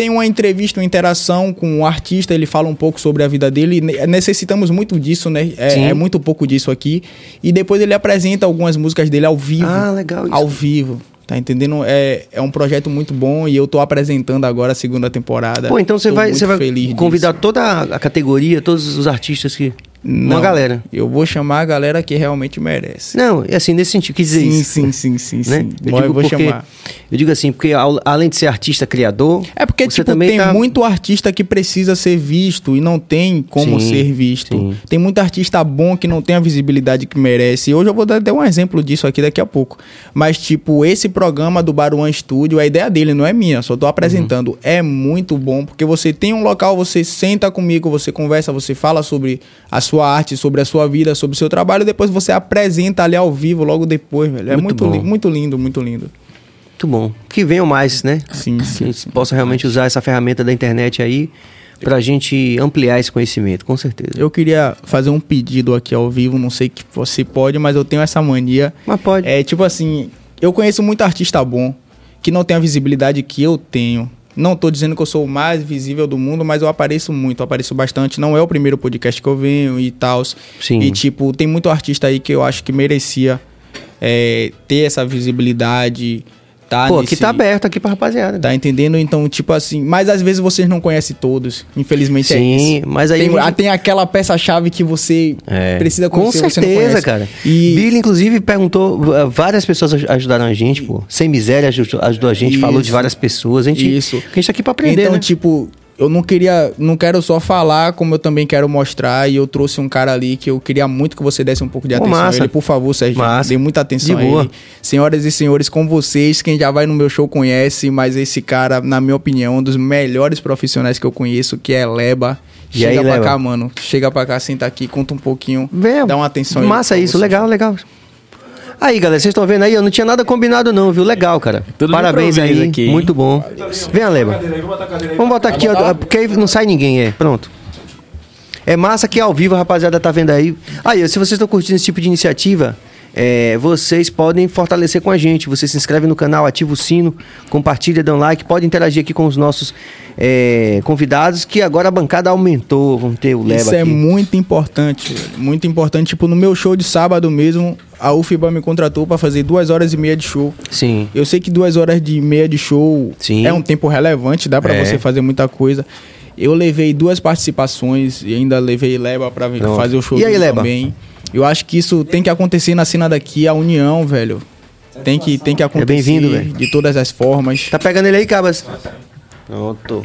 tem uma entrevista, uma interação com o um artista, ele fala um pouco sobre a vida dele. Necessitamos muito disso, né? É, é, muito pouco disso aqui. E depois ele apresenta algumas músicas dele ao vivo. Ah, legal. Isso. Ao vivo. Tá entendendo? É, é um projeto muito bom e eu tô apresentando agora a segunda temporada. Pô, então você vai, você vai convidar disso. toda a categoria, todos os artistas que não, uma galera. Eu vou chamar a galera que realmente merece. Não, é assim, nesse sentido, quis dizer sim, isso. Sim, sim, sim, né? sim. Eu, digo eu vou porque, chamar. Eu digo assim, porque além de ser artista criador. É porque, tipo, tem tá... muito artista que precisa ser visto e não tem como sim, ser visto. Sim. Tem muito artista bom que não tem a visibilidade que merece. Hoje eu vou dar até um exemplo disso aqui daqui a pouco. Mas, tipo, esse programa do Baruan Studio, a ideia dele não é minha, só tô apresentando. Uhum. É muito bom, porque você tem um local, você senta comigo, você conversa, você fala sobre a sua arte, sobre a sua vida, sobre o seu trabalho, depois você apresenta ali ao vivo logo depois, velho. É muito, muito, li muito lindo, muito lindo. Muito bom. Que venham mais, né? Sim, sim. Que possa realmente usar essa ferramenta da internet aí para a gente ampliar esse conhecimento, com certeza. Eu queria fazer um pedido aqui ao vivo, não sei que você pode, mas eu tenho essa mania. Mas pode. É tipo assim, eu conheço muito artista bom que não tem a visibilidade que eu tenho. Não estou dizendo que eu sou o mais visível do mundo, mas eu apareço muito, eu apareço bastante. Não é o primeiro podcast que eu venho e tal. E, tipo, tem muito artista aí que eu acho que merecia é, ter essa visibilidade, tá Pô, nesse... aqui tá aberto aqui pra rapaziada. Tá entendendo? Então, tipo assim, mas às vezes vocês não conhecem todos. Infelizmente é Sim, é isso. Sim, mas aí. Tem, gente... tem aquela peça-chave que você é. precisa conhecer. Com certeza, cara. E... Billy, inclusive, perguntou. Várias pessoas ajudaram a gente, pô. Sem miséria ajudou, ajudou a gente, isso. falou de várias pessoas. A gente, isso. A gente tá aqui pra aprender. Então, né? tipo, eu não queria, não quero só falar, como eu também quero mostrar. E eu trouxe um cara ali que eu queria muito que você desse um pouco de atenção massa. a ele. Por favor, Sérgio, massa. dê muita atenção de a boa. ele. Senhoras e senhores, com vocês, quem já vai no meu show conhece, mas esse cara, na minha opinião, um dos melhores profissionais que eu conheço, que é Leba. E Chega aí, pra Leba? cá, mano. Chega pra cá, senta aqui, conta um pouquinho. Vê, dá uma atenção Massa isso, legal, legal. Aí, galera, vocês estão vendo aí? Eu não tinha nada combinado, não, viu? Legal, cara. Tudo Parabéns aí. Aqui. Muito bom. Vem, Leba. Vamos botar aqui, ó, porque aí não sai ninguém, é. Pronto. É massa que ao vivo a rapaziada tá vendo aí. Aí, se vocês estão curtindo esse tipo de iniciativa, é, vocês podem fortalecer com a gente. Você se inscreve no canal, ativa o sino, compartilha, dá um like, pode interagir aqui com os nossos é, convidados, que agora a bancada aumentou. Vamos ter o Leva Isso é aqui. é muito importante, muito importante. Tipo, no meu show de sábado mesmo, a UFBA me contratou para fazer duas horas e meia de show. Sim. Eu sei que duas horas de meia de show Sim. é um tempo relevante, dá para é. você fazer muita coisa. Eu levei duas participações e ainda levei Leba para fazer o show e aí, Leba? também. Eu acho que isso tem que acontecer na cena daqui, a união, velho. Tem que, tem que acontecer. É bem-vindo, velho. De todas as formas. Tá pegando ele aí, Cabas? Pronto.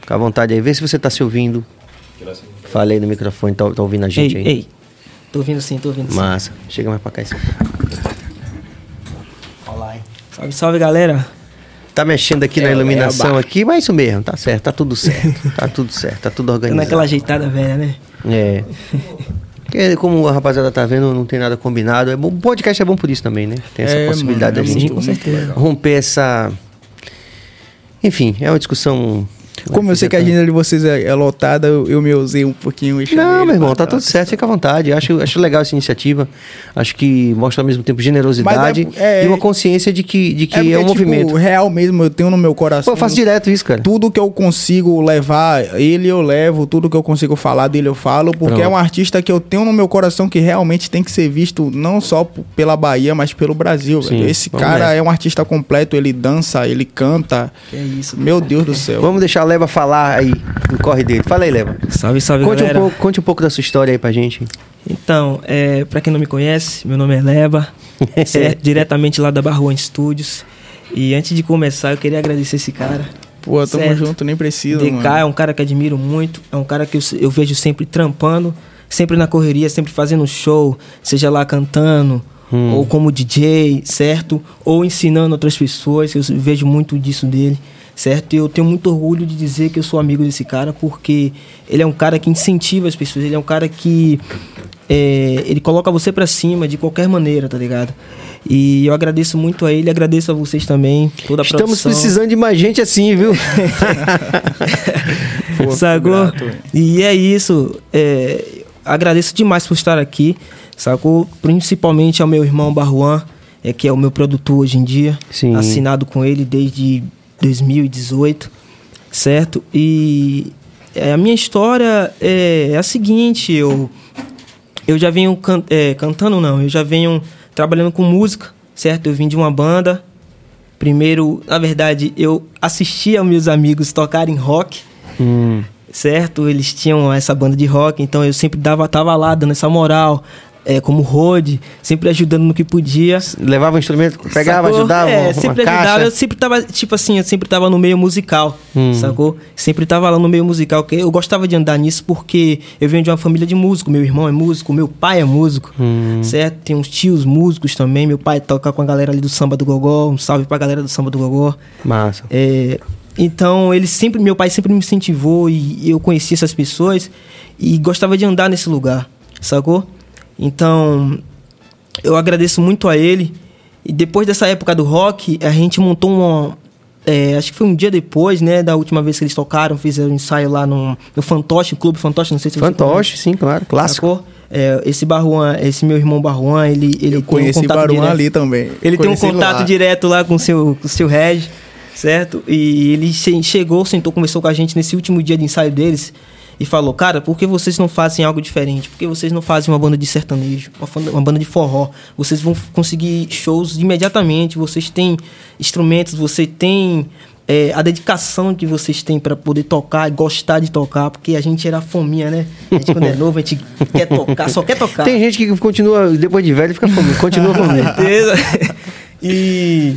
Fica à vontade aí. Vê se você tá se ouvindo. Falei no microfone, tá, tá ouvindo a gente ei, aí? Ei, tô ouvindo sim, tô ouvindo Massa. Chega mais pra cá. Esse... Olá, hein. Salve, salve, galera. Tá mexendo aqui é, na iluminação é aqui, mas é isso mesmo, tá certo, tá tudo certo. tá tudo certo, tá tudo organizado. Naquela ajeitada velha, né? É. Porque, como a rapaziada tá vendo, não tem nada combinado. É bom, o podcast é bom por isso também, né? Tem essa é, possibilidade mano, da gente romper essa. Enfim, é uma discussão como eu sei que a agenda de vocês é, é lotada, eu, eu, me usei um pouquinho. Não, meu irmão, tá tudo certo, fica à vontade. Acho, acho legal essa iniciativa. Acho que mostra ao mesmo tempo generosidade é, é, e uma consciência de que, de que é, porque, é um tipo, movimento. real mesmo, eu tenho no meu coração. Pô, eu faço direto isso, cara. Tudo que eu consigo levar, ele eu levo, tudo que eu consigo falar dele eu falo, porque Pronto. é um artista que eu tenho no meu coração que realmente tem que ser visto não só pela Bahia, mas pelo Brasil. Sim, Esse cara é um artista completo, ele dança, ele canta. Que é isso. Meu Deus do céu. Vamos deixar Leva falar aí no corre dele. Fala aí, Leva. Salve, salve, conte galera. Um pouco, conte um pouco da sua história aí pra gente. Então, é, pra quem não me conhece, meu nome é Leva, é, diretamente lá da Barruan Studios. E antes de começar, eu queria agradecer esse cara. Pô, tamo certo? junto, nem precisa, DK mano. é um cara que admiro muito, é um cara que eu, eu vejo sempre trampando, sempre na correria, sempre fazendo show, seja lá cantando, hum. ou como DJ, certo? Ou ensinando outras pessoas, eu vejo muito disso dele certo? E eu tenho muito orgulho de dizer que eu sou amigo desse cara, porque ele é um cara que incentiva as pessoas, ele é um cara que é, ele coloca você para cima de qualquer maneira, tá ligado? E eu agradeço muito a ele, agradeço a vocês também, toda a Estamos produção. precisando de mais gente assim, viu? Pô, sacou? E é isso. É, agradeço demais por estar aqui, sacou? Principalmente ao meu irmão Barruan, é, que é o meu produtor hoje em dia. Sim. Assinado com ele desde 2018, certo? E é, a minha história é, é, a seguinte, eu, eu já venho can, é, cantando, não, eu já venho trabalhando com música, certo? Eu vim de uma banda. Primeiro, na verdade, eu assistia aos meus amigos tocarem rock, hum. certo? Eles tinham essa banda de rock, então eu sempre dava, tava lá dando essa moral, é, como road, sempre ajudando no que podia. Levava o instrumento, pegava, sacou? ajudava. É, sempre ajudava. Caixa. Eu sempre tava, tipo assim, eu sempre tava no meio musical, hum. sacou? Sempre tava lá no meio musical. Eu gostava de andar nisso porque eu venho de uma família de músico. Meu irmão é músico, meu pai é músico, hum. certo? Tem uns tios músicos também. Meu pai toca com a galera ali do samba do Gogó. Um salve pra galera do samba do Gogó. Massa. É, então, ele sempre, meu pai sempre me incentivou e eu conheci essas pessoas e gostava de andar nesse lugar, sacou? Então, eu agradeço muito a ele. E depois dessa época do rock, a gente montou uma. É, acho que foi um dia depois, né? Da última vez que eles tocaram, fizeram um ensaio lá no, no Fantoche, Clube Fantoche, não sei se você Fantoche, sim, claro, clássico. É, esse Barruan, esse meu irmão Barruan, ele, ele Eu tem um contato Barruan direto. ali também. Ele conheci tem um contato lá. direto lá com o seu, com o seu Reg, certo? E ele chegou, sentou, conversou com a gente nesse último dia de ensaio deles e falou: Cara, por que vocês não fazem algo diferente? Por que vocês não fazem uma banda de sertanejo, uma banda de forró? Vocês vão conseguir shows imediatamente, vocês têm instrumentos, você tem é, a dedicação que vocês têm para poder tocar e gostar de tocar, porque a gente era fominha, né? A gente, quando é novo, a gente quer tocar, só quer tocar. Tem gente que continua, depois de velho, fica fominha, continua fominha. Certeza. E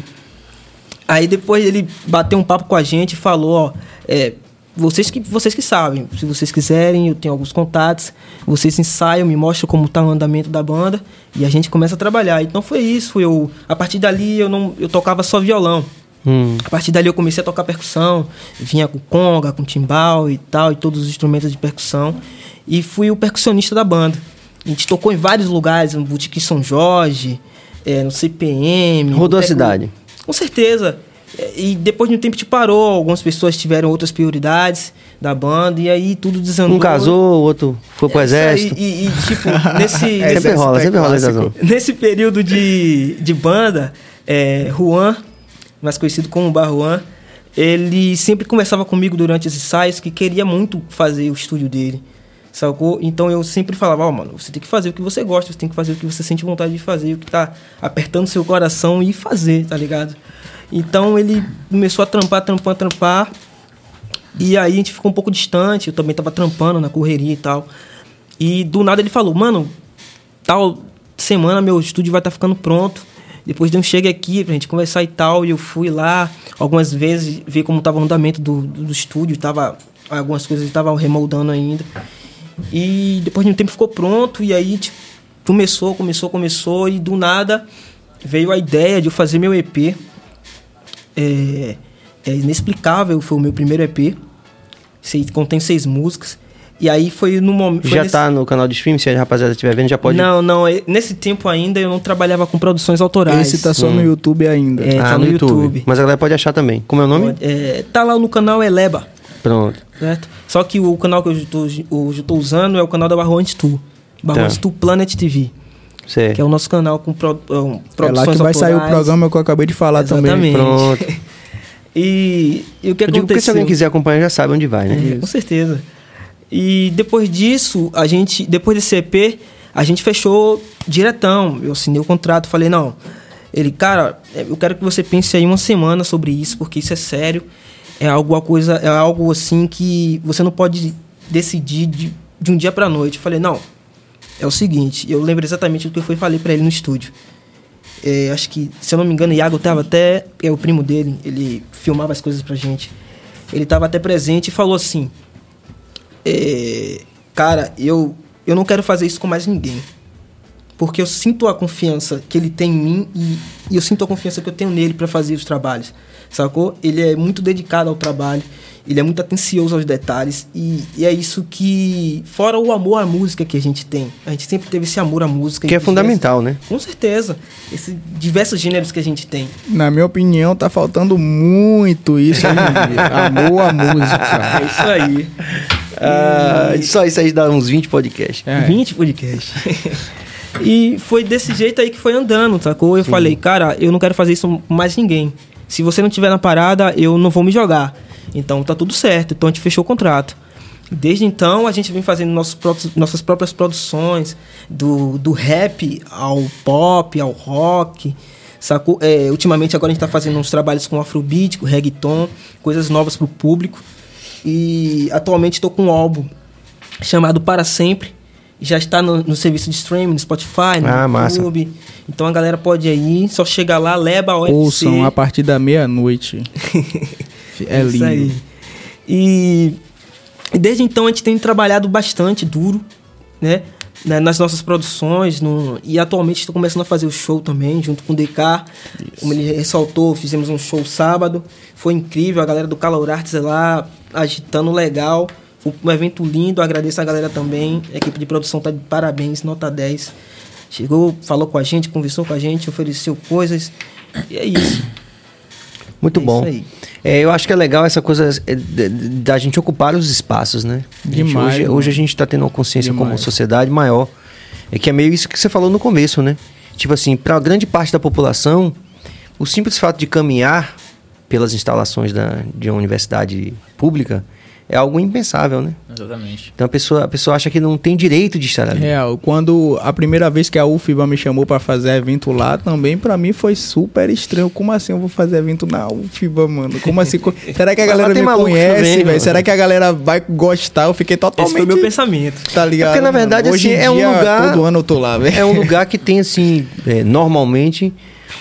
aí depois ele bateu um papo com a gente e falou: Ó, é, vocês que, vocês que sabem. Se vocês quiserem, eu tenho alguns contatos. Vocês ensaiam, me mostram como está o andamento da banda e a gente começa a trabalhar. Então foi isso. Eu, a partir dali eu não, eu tocava só violão. Hum. A partir dali eu comecei a tocar percussão, vinha com conga, com timbal e tal, e todos os instrumentos de percussão. E fui o percussionista da banda. A gente tocou em vários lugares, no Boutique São Jorge, é, no CPM. Rodou a cidade? Com certeza. E depois de um tempo te parou, algumas pessoas tiveram outras prioridades da banda, e aí tudo desandou. Um casou, o outro foi pro é, exército. E, e, tipo, nesse. é, sempre rola, sempre rola Nesse período de, de banda, é, Juan, mais conhecido como Bar Juan, ele sempre conversava comigo durante os ensaios que queria muito fazer o estúdio dele. Sacou? Então eu sempre falava, ó, oh, mano, você tem que fazer o que você gosta, você tem que fazer o que você sente vontade de fazer, o que tá apertando seu coração e fazer, tá ligado? Então ele começou a trampar, trampar, trampar. E aí a gente ficou um pouco distante, eu também tava trampando na correria e tal. E do nada ele falou, mano, tal semana meu estúdio vai estar tá ficando pronto. Depois de um chega aqui pra gente conversar e tal. E eu fui lá algumas vezes ver como tava o andamento do, do, do estúdio. Tava, algumas coisas estavam remoldando ainda. E depois de um tempo ficou pronto. E aí tipo, começou, começou, começou. E do nada veio a ideia de eu fazer meu EP é, é inexplicável, foi o meu primeiro EP. Contém seis músicas. E aí foi no momento. Já nesse... tá no canal de stream, se a rapaziada estiver vendo, já pode. Não, não. É, nesse tempo ainda eu não trabalhava com produções autorais. Esse tá só hum. no YouTube ainda. É, ah, tá no, no YouTube. YouTube. Mas a galera pode achar também. Como é o nome? É, tá lá no canal Eleba. Pronto. Certo? Só que o canal que eu tô, eu tô usando é o canal da Barroante Tu. Barroante tá. Tu Planet TV. Que é o nosso canal com pro, um, produções É lá que vai autorais. sair o programa que eu acabei de falar Exatamente. também. Pronto. e, e o que eu aconteceu... Digo porque se alguém quiser acompanhar já sabe onde vai, né? É, com certeza. E depois disso, a gente, depois desse EP, a gente fechou diretão. Eu assinei o contrato, falei, não. Ele, cara, eu quero que você pense aí uma semana sobre isso, porque isso é sério. É algo, coisa, é algo assim que você não pode decidir de, de um dia para noite. Eu falei, não, é o seguinte, eu lembro exatamente do que eu falei para ele no estúdio. É, acho que, se eu não me engano, Iago tava até, é o primo dele, ele filmava as coisas pra gente. Ele tava até presente e falou assim: é, Cara, eu, eu não quero fazer isso com mais ninguém. Porque eu sinto a confiança que ele tem em mim e, e eu sinto a confiança que eu tenho nele para fazer os trabalhos. sacou? Ele é muito dedicado ao trabalho ele é muito atencioso aos detalhes e, e, é isso que fora o amor à música que a gente tem a gente sempre teve esse amor à música. Que é fundamental né? Com certeza. Esses diversos gêneros que a gente tem. Na minha opinião tá faltando muito isso amor à música. É isso aí. Ah, e... só isso aí dá uns 20 podcasts. É. 20 podcasts. E foi desse jeito aí que foi andando sacou? Eu Sim. falei cara eu não quero fazer isso com mais ninguém. Se você não tiver na parada eu não vou me jogar então tá tudo certo. Então a gente fechou o contrato. Desde então a gente vem fazendo nossos próprios, nossas próprias produções, do, do rap ao pop, ao rock. Sacou? É, ultimamente agora a gente está fazendo uns trabalhos com afrobeat, com reggaeton, coisas novas para o público. E atualmente estou com um álbum chamado Para Sempre. Já está no, no serviço de streaming, no Spotify, no ah, YouTube. Massa. Então a galera pode ir, só chegar lá, leva a UFC. Ouçam a partir da meia-noite. É lindo. Isso aí. E, desde então a gente tem trabalhado bastante duro, né? nas nossas produções no, e atualmente estou começando a fazer o show também junto com o DK Isso. como ele ressaltou fizemos um show sábado foi incrível a galera do Calor Arts lá agitando legal foi um evento lindo agradeço a galera também a equipe de produção tá de parabéns nota 10 chegou falou com a gente conversou com a gente ofereceu coisas e é isso muito é bom. É, eu acho que é legal essa coisa é, da gente ocupar os espaços, né? Demais. Hoje, hoje, a gente está tendo uma consciência Demais. como sociedade maior. É que é meio isso que você falou no começo, né? Tipo assim, para grande parte da população, o simples fato de caminhar pelas instalações da, de uma universidade pública é algo impensável, né? Exatamente. Então a pessoa, a pessoa acha que não tem direito de estar ali. Real. Quando a primeira vez que a UFBA me chamou para fazer evento lá, também para mim foi super estranho. Como assim eu vou fazer evento na UFBA, mano? Como assim? Será que a galera me conhece, velho? Será que a galera vai gostar? Eu fiquei totalmente... Esse foi meu pensamento. Tá ligado? É porque na verdade, Hoje assim, é um lugar... Todo ano eu tô lá, velho. É um lugar que tem, assim, é, normalmente,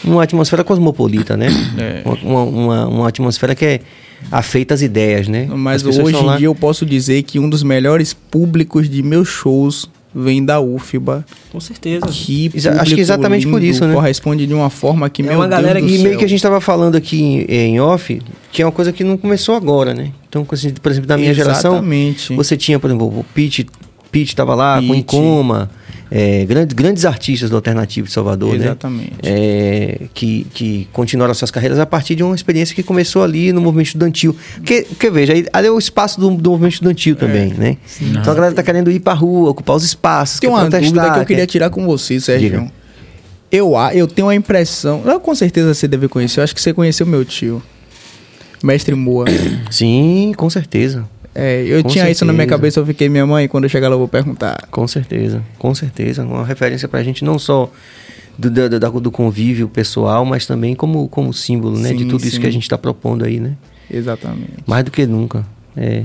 uma atmosfera cosmopolita, né? É. Uma, uma, uma atmosfera que é afeita as ideias, né? Mas hoje em lá... dia eu posso dizer que um dos melhores públicos de meus shows vem da UFBA. Com certeza. Que Acho que exatamente lindo, por isso, né? Corresponde de uma forma que, é meu uma galera Deus E meio que a gente estava falando aqui em, em off, que é uma coisa que não começou agora, né? Então, por exemplo, da minha exatamente. geração, você tinha, por exemplo, o Pete Pete estava lá, Pete. com Incoma é, grandes, grandes artistas do alternativo de Salvador, né? Exatamente. né? É, que, que continuaram suas carreiras a partir de uma experiência que começou ali no movimento estudantil. Porque, que veja, ali é o espaço do, do movimento estudantil também, é, né? Sim. Então a galera tá querendo ir pra rua, ocupar os espaços. Tem uma dúvida que eu queria tirar com você, Sérgio. Eu, eu tenho a impressão, não, com certeza você deve conhecer, eu acho que você conheceu meu tio, Mestre Moa. Sim, com certeza. É, eu com tinha certeza. isso na minha cabeça, eu fiquei, minha mãe, quando eu chegar lá eu vou perguntar. Com certeza, com certeza. Uma referência pra gente não só do, do, do convívio pessoal, mas também como, como símbolo, né? Sim, de tudo sim. isso que a gente está propondo aí, né? Exatamente. Mais do que nunca. É.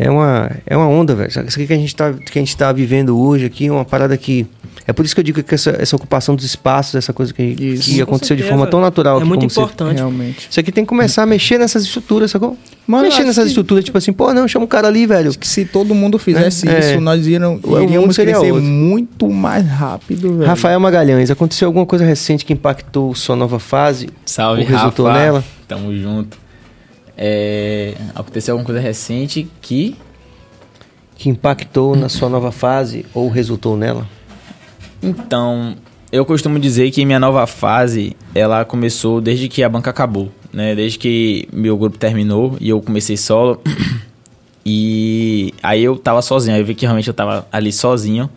É uma, é uma onda, velho. Isso aqui que a gente está que a gente tá vivendo hoje aqui é uma parada que é por isso que eu digo que essa, essa ocupação dos espaços, essa coisa que, isso, que aconteceu de forma tão natural. É muito importante. Você, realmente. Isso aqui tem que começar a mexer nessas estruturas, sacou? Mano, mexer nessas que... estruturas, tipo assim, pô, não, chama um cara ali, velho. Acho que se todo mundo fizesse é. isso, é. nós iríamos, iríamos crescer outro. muito mais rápido, velho. Rafael Magalhães, aconteceu alguma coisa recente que impactou sua nova fase? Salve, resultou Rafa. nela? Tamo junto. É, aconteceu alguma coisa recente que que impactou na sua nova fase ou resultou nela? Então, eu costumo dizer que minha nova fase, ela começou desde que a banca acabou, né? Desde que meu grupo terminou e eu comecei solo. E aí eu tava sozinho, aí eu vi que realmente eu tava ali sozinho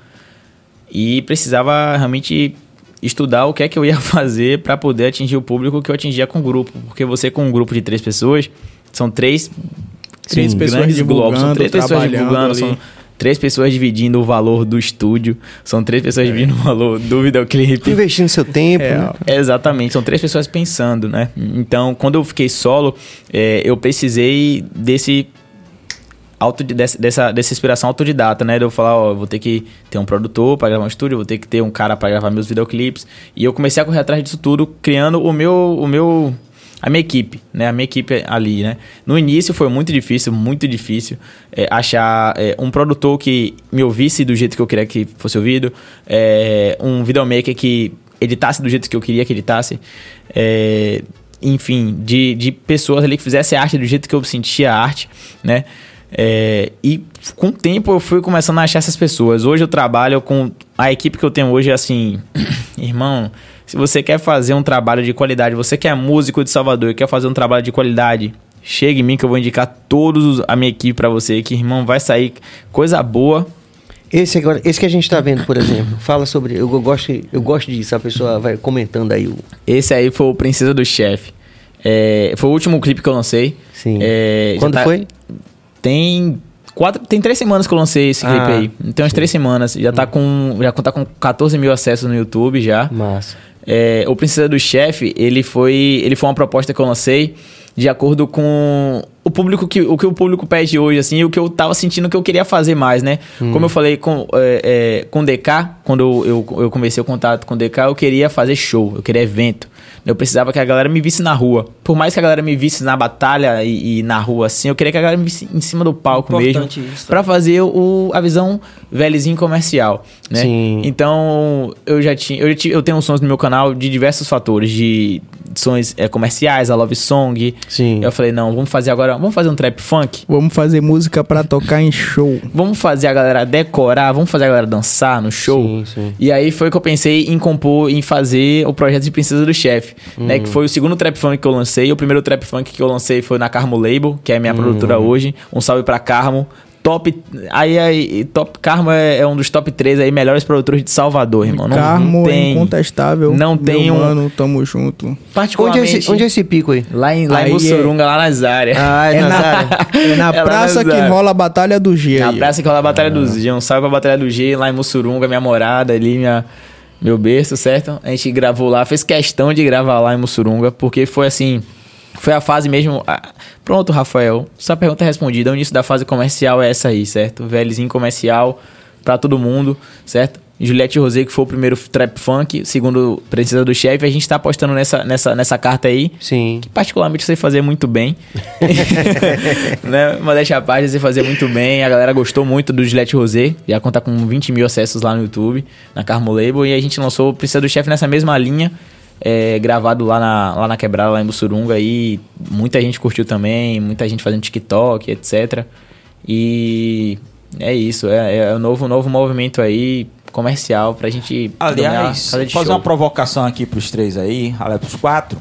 e precisava realmente estudar o que é que eu ia fazer para poder atingir o público que eu atingia com o grupo, porque você com um grupo de três pessoas, são três Três Sim, pessoas divulgando, são três pessoas divulgando, ali. são três pessoas dividindo o valor do estúdio, são três pessoas é. dividindo o valor do videoclipe. Investindo seu tempo. É, né? Exatamente, são três pessoas pensando, né? Então, quando eu fiquei solo, é, eu precisei desse auto, dessa, dessa, dessa inspiração autodidata, né? De eu falar, ó, vou ter que ter um produtor para gravar um estúdio, vou ter que ter um cara para gravar meus videoclipes. E eu comecei a correr atrás disso tudo, criando o meu, o meu a minha equipe, né? A minha equipe ali, né? No início foi muito difícil, muito difícil é, achar é, um produtor que me ouvisse do jeito que eu queria que fosse ouvido, é, um videomaker que editasse do jeito que eu queria que editasse. É, enfim, de, de pessoas ali que fizessem arte do jeito que eu sentia a arte, né? É, e com o tempo eu fui começando a achar essas pessoas. Hoje eu trabalho com a equipe que eu tenho hoje, assim, irmão, se você quer fazer um trabalho de qualidade, você que é músico de Salvador e quer fazer um trabalho de qualidade, chega em mim que eu vou indicar todos a minha equipe para você, que irmão vai sair coisa boa. Esse agora, esse que a gente tá vendo, por exemplo, fala sobre, eu gosto, eu gosto disso, a pessoa vai comentando aí o Esse aí foi o Princesa do Chefe. É, foi o último clipe que eu lancei. Sim. É, Quando tá, foi? Tem quatro, tem três semanas que eu lancei esse clipe ah, aí. Tem umas sim. três semanas. Já tá com, já tá com 14 mil acessos no YouTube já. Massa. É, o Princesa do Chefe, ele foi, ele foi uma proposta que eu lancei de acordo com o público que o que o público pede hoje, assim, e o que eu tava sentindo que eu queria fazer mais, né? Hum. Como eu falei com, é, é, com o DK, quando eu, eu, eu comecei o contato com o DK, eu queria fazer show, eu queria evento. Eu precisava que a galera me visse na rua. Por mais que a galera me visse na batalha e, e na rua assim, eu queria que a galera me visse em cima do palco Importante mesmo. para fazer o, a visão velhozinho comercial, né? Sim. Então, eu já tinha eu, já tinha, eu tenho sons no meu canal de diversos fatores, de sons é, comerciais, a love song. Sim. Eu falei, não, vamos fazer agora, vamos fazer um trap funk. Vamos fazer música para tocar em show. Vamos fazer a galera decorar, vamos fazer a galera dançar no show. Sim, sim. E aí foi que eu pensei em compor, em fazer o projeto de Princesa do Chefe, uhum. né? Que foi o segundo trap funk que eu lancei. O primeiro trap funk que eu lancei foi na Carmo Label, que é a minha uhum. produtora hoje. Um salve pra Carmo top. Aí, aí top Carmo é, é, um dos top 3 aí melhores produtores de Salvador, irmão. Não, Carmo não é tem, é incontestável. Não tem um. Mano, tamo junto. Particularmente. Onde é esse, onde é esse pico aí? Lá em, lá em Mussurunga, é... lá nas áreas. Ah, é, é na, é na é praça que rola a Batalha do G. Na aí, praça que rola a Batalha ah. do G. Um salve pra Batalha do G, lá em Mussurunga, minha morada ali, minha meu berço, certo? A gente gravou lá, fez questão de gravar lá em Mussurunga, porque foi assim, foi a fase mesmo. Pronto, Rafael. Sua pergunta é respondida. O início da fase comercial é essa aí, certo? Velhozinho comercial para todo mundo, certo? Juliette Rosé, que foi o primeiro trap funk, segundo Princesa do Chefe, a gente tá apostando nessa, nessa, nessa carta aí. Sim. Que particularmente você fazer muito bem. né? Modéstia à parte, você fazer muito bem. A galera gostou muito do Juliette Rosé. Já conta com 20 mil acessos lá no YouTube, na Carmo Label. E a gente lançou o Princesa do Chefe nessa mesma linha é, gravado lá na, lá na Quebrada, lá em Bussurunga, e muita gente curtiu também, muita gente fazendo TikTok, etc. E é isso, é, é o novo, novo movimento aí comercial pra gente Aliás, fazer, fazer uma provocação aqui pros três aí, aliás, pros quatro.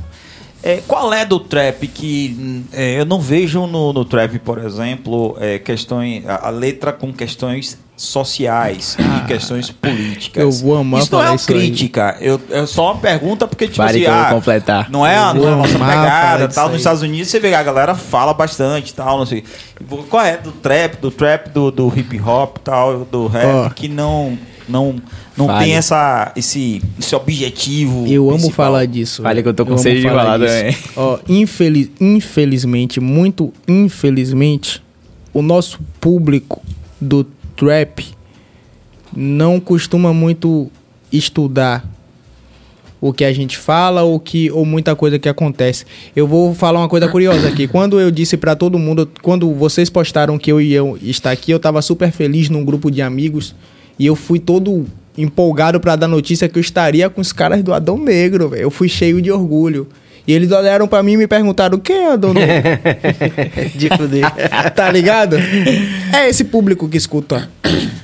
É, qual é do trap que é, eu não vejo no, no trap, por exemplo, é, questões, a, a, letra com questões sociais ah, e questões políticas. Eu vou amar isso não é uma crítica, eu, é só uma pergunta porque tipo Pare assim, ah, completar. não é a, nossa pegada, tal. Nos Estados Unidos você vê a galera fala bastante, tal, não sei. Qual é do trap, do trap do, do hip hop, tal, do rap oh. que não não não tem essa, esse, esse objetivo. Eu principal. amo falar disso. Fale que eu tô com sede de falar também. Ó, infeliz, infelizmente, muito infelizmente, o nosso público do trap não costuma muito estudar o que a gente fala ou que ou muita coisa que acontece. Eu vou falar uma coisa curiosa aqui. Quando eu disse para todo mundo, quando vocês postaram que eu ia estar aqui, eu tava super feliz num grupo de amigos e eu fui todo empolgado para dar notícia que eu estaria com os caras do Adão Negro, véio. Eu fui cheio de orgulho. E eles olharam para mim e me perguntaram: quem é Adão Negro? de fuder. tá ligado? É esse público que escuta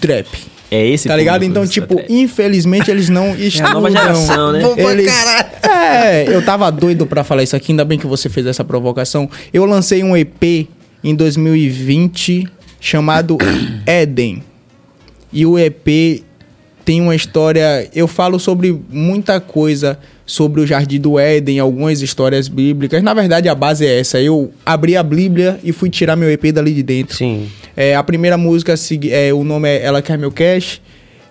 trap. É esse Tá ligado? Então, tipo, trap. infelizmente eles não estudam. É a nova geração, né? Eles... É, eu tava doido para falar isso aqui, ainda bem que você fez essa provocação. Eu lancei um EP em 2020 chamado Eden. E o EP tem uma história. Eu falo sobre muita coisa sobre o Jardim do Éden, algumas histórias bíblicas. Na verdade, a base é essa. Eu abri a Bíblia e fui tirar meu EP dali de dentro. Sim. É, a primeira música, é, o nome é Ela Quer Meu Cash.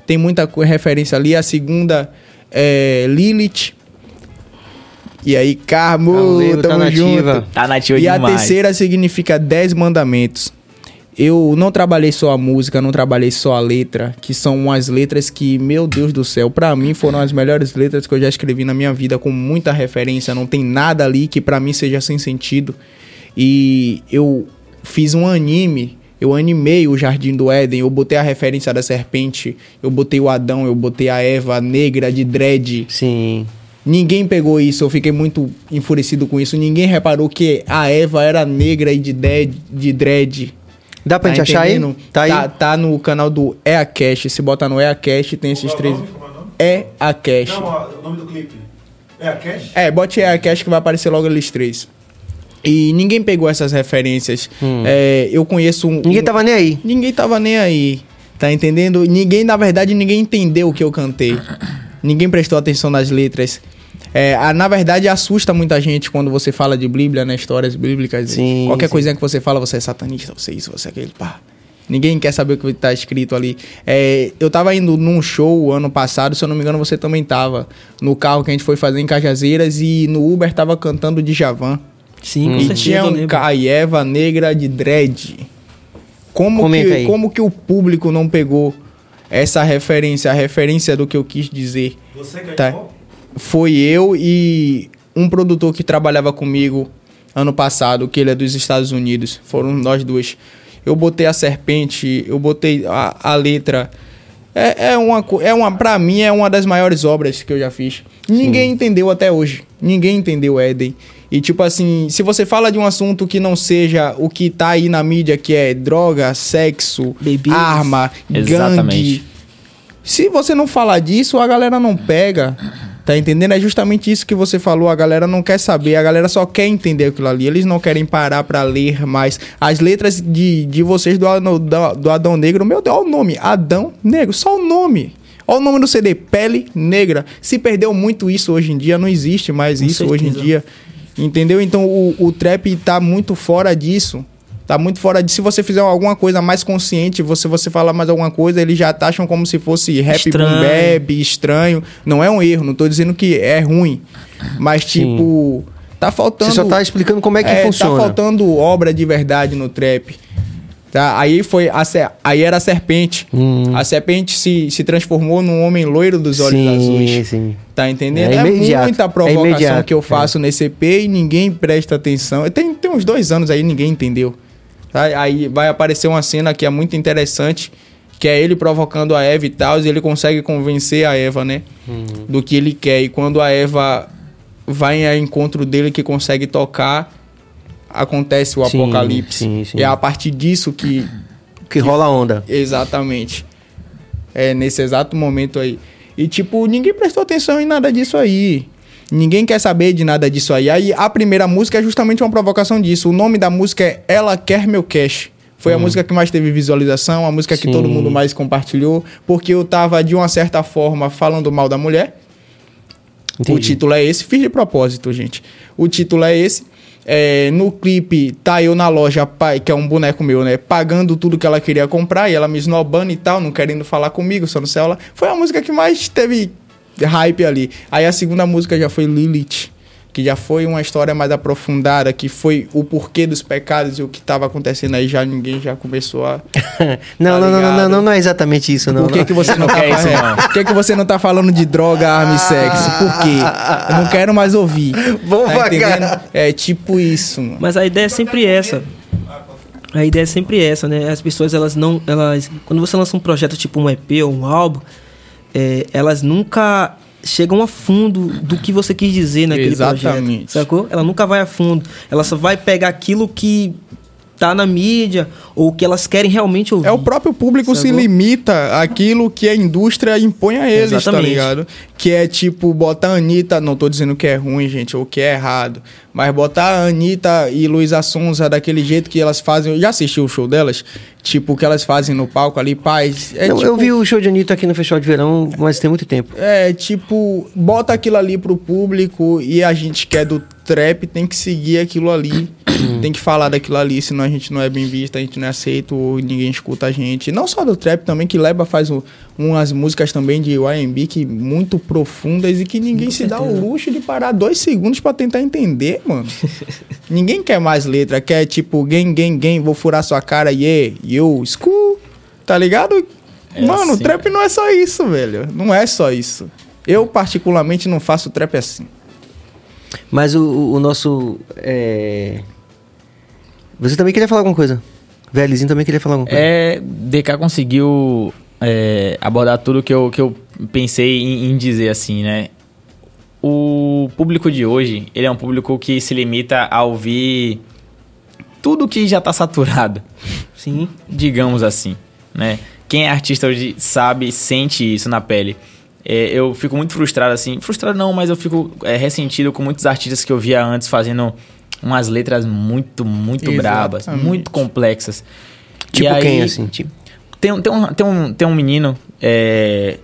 Tem muita referência ali. A segunda é Lilith. E aí, Carmo, tá tamo tá junto. Nativa. Tá nativa e demais. a terceira significa Dez Mandamentos eu não trabalhei só a música, não trabalhei só a letra, que são umas letras que, meu Deus do céu, para mim foram as melhores letras que eu já escrevi na minha vida, com muita referência, não tem nada ali que para mim seja sem sentido. E eu fiz um anime, eu animei o Jardim do Éden, eu botei a referência da serpente, eu botei o Adão, eu botei a Eva negra de dread. Sim. Ninguém pegou isso, eu fiquei muito enfurecido com isso. Ninguém reparou que a Eva era negra e de dread. De dread. Dá pra tá gente achar aí? Tá, aí? Tá, tá no canal do EACast. Se botar no EACast, tem esses três. É a Cash. Não, o nome do clipe. É a Cash? É, bote É a Cash que vai aparecer logo eles três. E ninguém pegou essas referências. Hum. É, eu conheço um. Ninguém tava nem aí. Ninguém tava nem aí. Tá entendendo? Ninguém, na verdade, ninguém entendeu o que eu cantei. Ninguém prestou atenção nas letras. É, a, na verdade, assusta muita gente quando você fala de Bíblia, né? Histórias bíblicas. Sim, qualquer sim. coisinha que você fala, você é satanista, você é isso, você é aquele, pá. Ninguém quer saber o que está escrito ali. É, eu estava indo num show ano passado, se eu não me engano, você também estava no carro que a gente foi fazer em Cajazeiras e no Uber estava cantando de Javan. Sim, com e tinha um Caieva negra de dread. Como que, como que o público não pegou essa referência, a referência do que eu quis dizer? Você que tá? Foi eu e um produtor que trabalhava comigo ano passado, que ele é dos Estados Unidos. Foram nós dois eu botei a serpente, eu botei a, a letra. É, é uma, é uma, pra mim, é uma das maiores obras que eu já fiz. Ninguém Sim. entendeu até hoje. Ninguém entendeu Éden. E tipo assim, se você fala de um assunto que não seja o que tá aí na mídia, que é droga, sexo, Babies. arma, Exatamente. gangue. Se você não falar disso, a galera não pega. Tá entendendo? É justamente isso que você falou. A galera não quer saber, a galera só quer entender aquilo ali. Eles não querem parar para ler mais. As letras de, de vocês do, do, do Adão Negro, meu Deus, olha o nome: Adão Negro, só o nome. Olha o nome do CD, Pele Negra. Se perdeu muito isso hoje em dia, não existe mais Com isso certeza. hoje em dia. Entendeu? Então o, o trap tá muito fora disso. Tá muito fora de se você fizer alguma coisa mais consciente, você você falar mais alguma coisa, eles já taxam como se fosse rap estranho. boom bap, estranho. Não é um erro, não tô dizendo que é ruim, mas tipo, Sim. tá faltando Você só tá explicando como é que é, tá funciona. Tá faltando obra de verdade no trap. Tá? Aí foi a, aí era a serpente. Hum. A serpente se, se transformou num homem loiro dos olhos sim, azuis. Sim. Tá entendendo? É, é muita é provocação é que eu faço é. nesse EP e ninguém presta atenção. Tem, tem uns dois anos aí ninguém entendeu. Aí vai aparecer uma cena que é muito interessante, que é ele provocando a Eva e tal, e ele consegue convencer a Eva, né? Uhum. Do que ele quer. E quando a Eva vai ao encontro dele que consegue tocar, acontece o sim, apocalipse. Sim, sim. E é a partir disso que. Que rola a onda. Exatamente. É nesse exato momento aí. E, tipo, ninguém prestou atenção em nada disso aí. Ninguém quer saber de nada disso aí. Aí a primeira música é justamente uma provocação disso. O nome da música é Ela Quer Meu Cash. Foi hum. a música que mais teve visualização, a música Sim. que todo mundo mais compartilhou, porque eu tava, de uma certa forma, falando mal da mulher. Entendi. O título é esse. Fiz de propósito, gente. O título é esse. É, no clipe, tá eu na loja, pai, que é um boneco meu, né? Pagando tudo que ela queria comprar e ela me esnobando e tal, não querendo falar comigo, só no celular. Foi a música que mais teve hype ali. Aí a segunda música já foi Lilith, que já foi uma história mais aprofundada, que foi o porquê dos pecados e o que estava acontecendo aí já ninguém já começou a não, tá não, não, não, não, não, é exatamente isso não. Por que, não. que você não quer isso não? Por que, que você não tá falando de droga, arma e sexo? Por quê? Eu não quero mais ouvir. Vamos tá É tipo isso. Mano. Mas a ideia é sempre essa. A ideia é sempre essa, né? As pessoas elas não, elas quando você lança um projeto tipo um EP ou um álbum, é, elas nunca chegam a fundo do que você quis dizer naquele Exatamente. projeto. Sacou? Ela nunca vai a fundo. Ela só vai pegar aquilo que tá na mídia ou que elas querem realmente ouvir. É o próprio público Sacou? se limita àquilo que a indústria impõe a eles, tá Exatamente. tá ligado? Que é tipo, botar a Anitta, não tô dizendo que é ruim, gente, ou que é errado, mas botar a Anitta e Luísa Sonza daquele jeito que elas fazem. Eu já assisti o show delas? Tipo, o que elas fazem no palco ali, paz. É, não, tipo, eu vi o show de Anitta aqui no Festival de Verão, mas tem muito tempo. É, tipo, bota aquilo ali pro público e a gente que é do trap tem que seguir aquilo ali. tem que falar daquilo ali, senão a gente não é bem visto, a gente não é aceito, ninguém escuta a gente. Não só do trap também, que Leba faz o, umas músicas também de YMB que muito profundas e que ninguém se dá o luxo de parar dois segundos para tentar entender, mano. ninguém quer mais letra, quer tipo, gang, gang, gang, vou furar sua cara, yeah, yo, school, tá ligado? É mano, assim, trap não é só isso, velho. Não é só isso. Eu, particularmente, não faço trap assim. Mas o, o nosso. É... Você também queria falar alguma coisa? Velhozinho também queria falar alguma coisa. É, DK conseguiu é, abordar tudo que eu, que eu pensei em, em, dizer assim, né? O, público de hoje, ele é um público que se limita a ouvir tudo que já está saturado. Sim. Digamos assim, né? Quem é artista hoje sabe, sente isso na pele. É, eu fico muito frustrado, assim. Frustrado não, mas eu fico é, ressentido com muitos artistas que eu via antes fazendo umas letras muito, muito Exatamente. brabas, muito complexas. Tipo aí, quem, assim? Tipo? Tem, tem, um, tem, um, tem um menino é,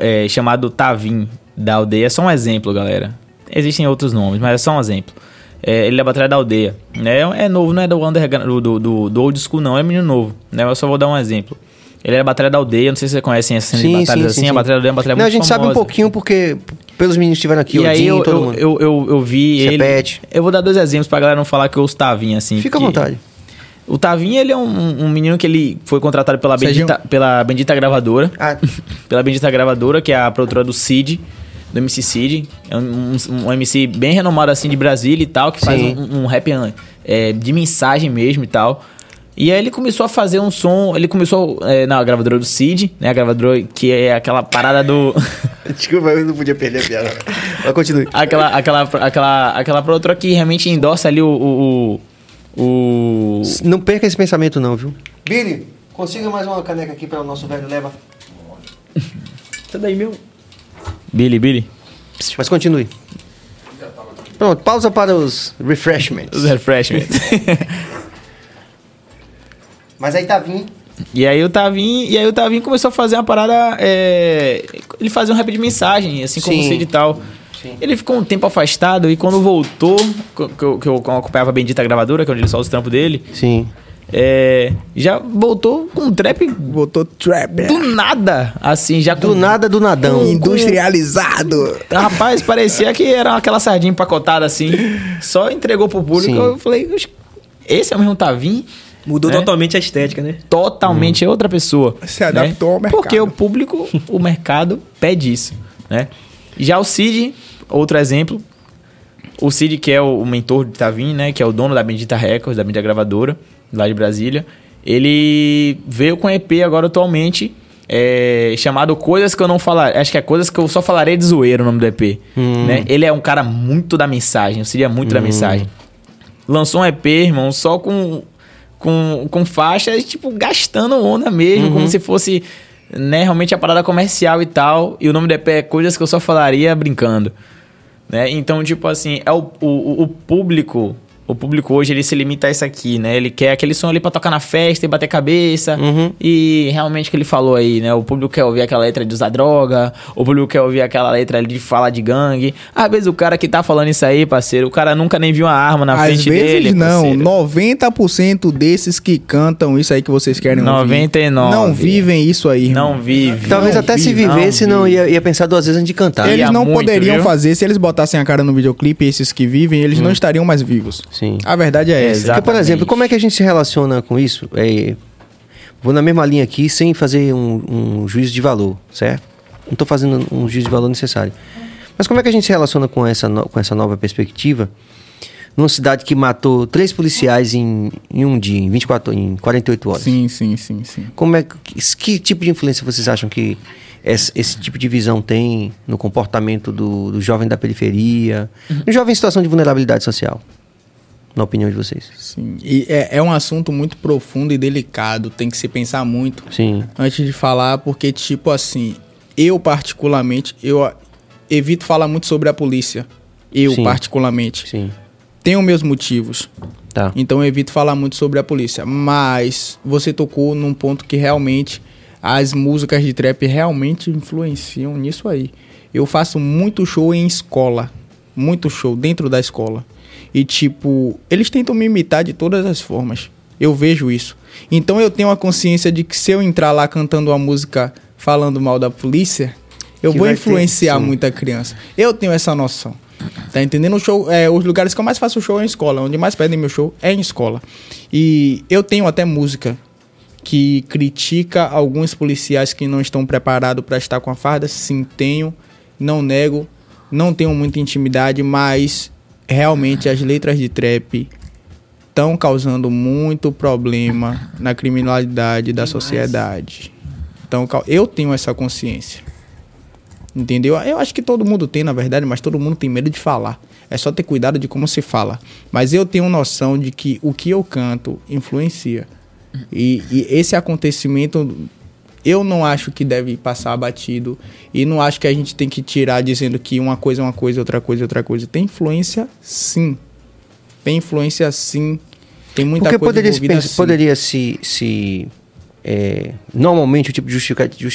é, chamado Tavim, da aldeia. É só um exemplo, galera. Existem outros nomes, mas é só um exemplo. É, ele é batalha da aldeia. Né? É novo, não é do, underground, do, do, do old school, não. É menino novo. Né? Eu só vou dar um exemplo. Ele é a Batalha da Aldeia, não sei se vocês conhecem essa cena sim, de batalhas sim, assim. Sim, a Batalha da Aldeia é uma batalha não, muito a gente famosa. sabe um pouquinho porque pelos meninos que estiveram aqui, e o aí eu, todo eu, mundo. Eu, eu, eu vi ele. Eu vou dar dois exemplos pra galera não falar que eu Tavinha, assim. Fica à vontade. O Tavinha, ele é um, um, menino que ele foi contratado pela Bendita, pela Bendita Gravadora. Ah. pela Bendita Gravadora, que é a produtora do Cid do MC Cid. É um, um, um, MC bem renomado assim de Brasília e tal, que Sim. faz um, um rap é, de mensagem mesmo e tal. E aí ele começou a fazer um som, ele começou é, na gravadora do Cid, né? A gravadora que é aquela parada do. Desculpa, eu não podia perder a piada. Mas continue. Aquela, aquela, aquela, aquela produtora que realmente endossa ali o, o, o. Não perca esse pensamento, não, viu? Billy, consiga mais uma caneca aqui para o nosso velho leva. Isso daí, meu. Billy, Billy. Mas continue. Pronto, pausa para os refreshments. Os refreshments. Mas aí Tavinho. E aí o Tavinho, e aí o Tavinho começou a fazer uma parada. É, ele fazia um rap de mensagem, assim como Sim. o Cid e tal. Sim. Ele ficou um tempo afastado e quando voltou, que eu, que eu acompanhava a Bendita Gravadora, que é onde ele solta os trampos dele. Sim. É, já voltou com trap. Voltou trap. Do nada. Assim, já Do com, nada, do nadão. Com, Industrializado. Rapaz, parecia que era aquela sardinha empacotada assim. Só entregou pro público. Sim. Eu falei, esse é o mesmo Tavinho. Mudou né? totalmente a estética, né? Totalmente hum. outra pessoa. Se adaptou né? ao mercado. Porque o público, o mercado pede isso, né? Já o Cid, outro exemplo. O Cid, que é o, mentor de Tavim, né? Que é o dono da Bendita Records, da mídia gravadora, lá de Brasília. Ele veio com EP agora atualmente, é, chamado Coisas que eu não falarei. Acho que é Coisas que eu só falarei de zoeiro o nome do EP. Hum. Né? Ele é um cara muito da mensagem, o Cid é muito hum. da mensagem. Lançou um EP, irmão, só com com, com faixas, tipo, gastando onda mesmo, uhum. como se fosse, né, realmente a parada comercial e tal. E o nome do EP é coisas que eu só falaria brincando. Né? Então, tipo assim, é o, o, o público o público hoje ele se limita a isso aqui, né? Ele quer aquele som ali pra tocar na festa e bater cabeça. Uhum. E realmente o que ele falou aí, né? O público quer ouvir aquela letra de usar droga, o público quer ouvir aquela letra ali de falar de gangue. Às vezes o cara que tá falando isso aí, parceiro, o cara nunca nem viu uma arma na Às frente vezes dele. Não, parceiro. 90% desses que cantam isso aí que vocês querem 99. ouvir. Não vivem isso aí. Irmão. Não vive. Talvez não até vive, se vivesse, não, não ia, ia, pensar duas vezes antes de cantar. Eles não muito, poderiam viu? fazer, se eles botassem a cara no videoclipe, esses que vivem, eles hum. não estariam mais vivos. Sim. A verdade é é, Porque, por exemplo, como é que a gente se relaciona com isso? É, vou na mesma linha aqui sem fazer um, um juízo de valor, certo? Não estou fazendo um juízo de valor necessário. Mas como é que a gente se relaciona com essa, no, com essa nova perspectiva? Numa cidade que matou três policiais em, em um dia, em 24, em 48 horas. Sim, sim, sim, sim. Como é que, que tipo de influência vocês acham que esse, esse, tipo de visão tem no comportamento do, do jovem da periferia, uhum. no jovem em situação de vulnerabilidade social? Na opinião de vocês. Sim, e é, é, um assunto muito profundo e delicado, tem que se pensar muito Sim. antes de falar, porque, tipo assim, eu particularmente, eu evito falar muito sobre a polícia. Eu, Sim. particularmente. Sim. Tenho meus motivos. Tá. Então eu evito falar muito sobre a polícia. Mas você tocou num ponto que realmente as músicas de trap realmente influenciam nisso aí. Eu faço muito show em escola. Muito show dentro da escola. E tipo, eles tentam me imitar de todas as formas. Eu vejo isso. Então eu tenho a consciência de que se eu entrar lá cantando uma música falando mal da polícia, eu que vou influenciar ter, muita criança. Eu tenho essa noção. Tá entendendo? O show, é, os lugares que eu mais faço show é em escola. Onde mais pedem meu show é em escola. E eu tenho até música que critica alguns policiais que não estão preparados para estar com a farda. Sim, tenho. Não nego. Não tenho muita intimidade, mas realmente as letras de trap estão causando muito problema na criminalidade da sociedade. Então, eu tenho essa consciência. Entendeu? Eu acho que todo mundo tem, na verdade, mas todo mundo tem medo de falar. É só ter cuidado de como se fala. Mas eu tenho noção de que o que eu canto influencia. E, e esse acontecimento eu não acho que deve passar batido e não acho que a gente tem que tirar dizendo que uma coisa é uma coisa, outra coisa é outra coisa. Tem influência, sim. Tem influência, sim. Tem muita Porque coisa poderia, se, pensa, poderia se, se é, normalmente o tipo de justificativa,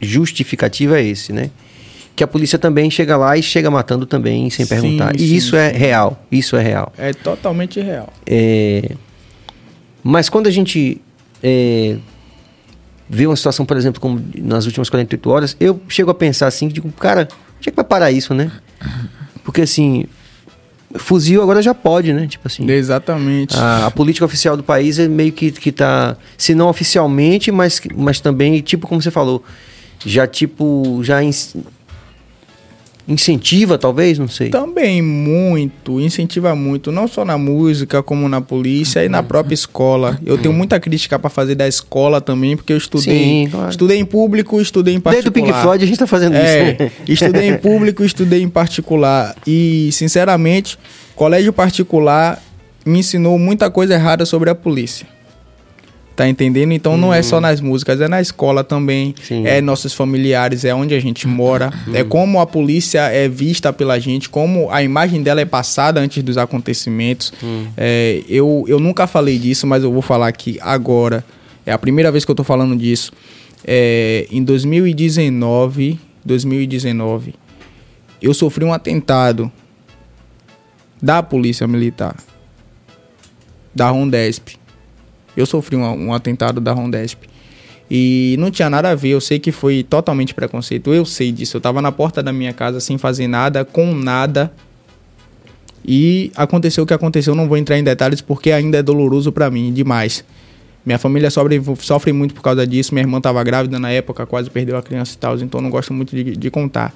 justificativa é esse, né? Que a polícia também chega lá e chega matando também sem perguntar. Sim, e sim, isso é sim. é real. Isso é real. É totalmente real. É, mas quando a gente é, vê uma situação, por exemplo, como nas últimas 48 horas, eu chego a pensar assim, digo, cara, onde é que vai parar isso, né? Porque assim, fuzil agora já pode, né? Tipo assim. Exatamente. A, a, política oficial do país é meio que, que tá, se não oficialmente, mas, mas também, tipo como você falou, já tipo, já Incentiva, talvez, não sei. Também muito, incentiva muito, não só na música, como na polícia e na uhum. própria escola. Eu tenho muita crítica para fazer da escola também, porque eu estudei, Sim, claro. estudei em público, estudei em particular. Desde o Pink Floyd a gente tá fazendo é, isso. Né? estudei em público, estudei em particular e, sinceramente, colégio particular me ensinou muita coisa errada sobre a polícia. Tá entendendo? Então uhum. não é só uhum. nas músicas, é na escola também, Sim. é nossos familiares, é onde a gente mora, uhum. é como a polícia é vista pela gente, como a imagem dela é passada antes dos acontecimentos. Uhum. É, eu, eu nunca falei disso, mas eu vou falar aqui agora. É a primeira vez que eu tô falando disso. É, em 2019, 2019, eu sofri um atentado da polícia militar, da Rondesp eu sofri um, um atentado da Rondesp. E não tinha nada a ver, eu sei que foi totalmente preconceito, eu sei disso. Eu tava na porta da minha casa sem fazer nada, com nada. E aconteceu o que aconteceu, não vou entrar em detalhes porque ainda é doloroso para mim demais. Minha família sofre, sofre muito por causa disso. Minha irmã estava grávida na época, quase perdeu a criança e tal, então não gosto muito de, de contar.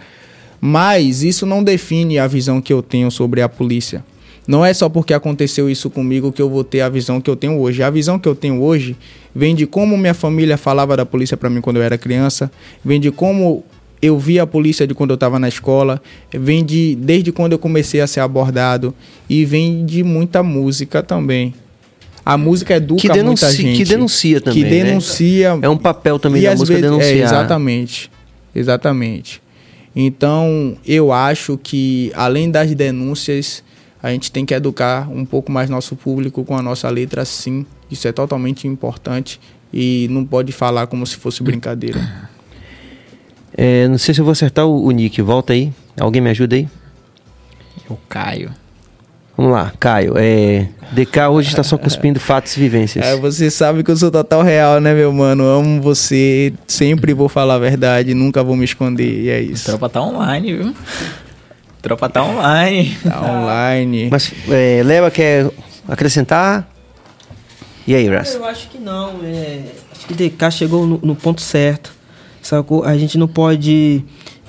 Mas isso não define a visão que eu tenho sobre a polícia. Não é só porque aconteceu isso comigo que eu vou ter a visão que eu tenho hoje. A visão que eu tenho hoje vem de como minha família falava da polícia para mim quando eu era criança, vem de como eu vi a polícia de quando eu estava na escola, vem de desde quando eu comecei a ser abordado e vem de muita música também. A música educa que denuncia, muita gente. Que denuncia também. Que né? denuncia. Né? É um papel também da música vezes, denunciar. É, exatamente. Exatamente. Então, eu acho que além das denúncias, a gente tem que educar um pouco mais nosso público com a nossa letra, sim. Isso é totalmente importante e não pode falar como se fosse brincadeira. É, não sei se eu vou acertar o, o Nick. Volta aí. Alguém me ajuda aí? O Caio. Vamos lá, Caio. É, DK hoje está só cuspindo fatos e vivências. É, você sabe que eu sou total real, né, meu mano? Amo você, sempre vou falar a verdade, nunca vou me esconder, e é isso. A tropa tá online, viu? Tropa tá online. Tá online. Mas é, Leva quer acrescentar? E aí, Ras? Eu acho que não. É, acho que DK chegou no, no, ponto certo. Sacou? A gente não pode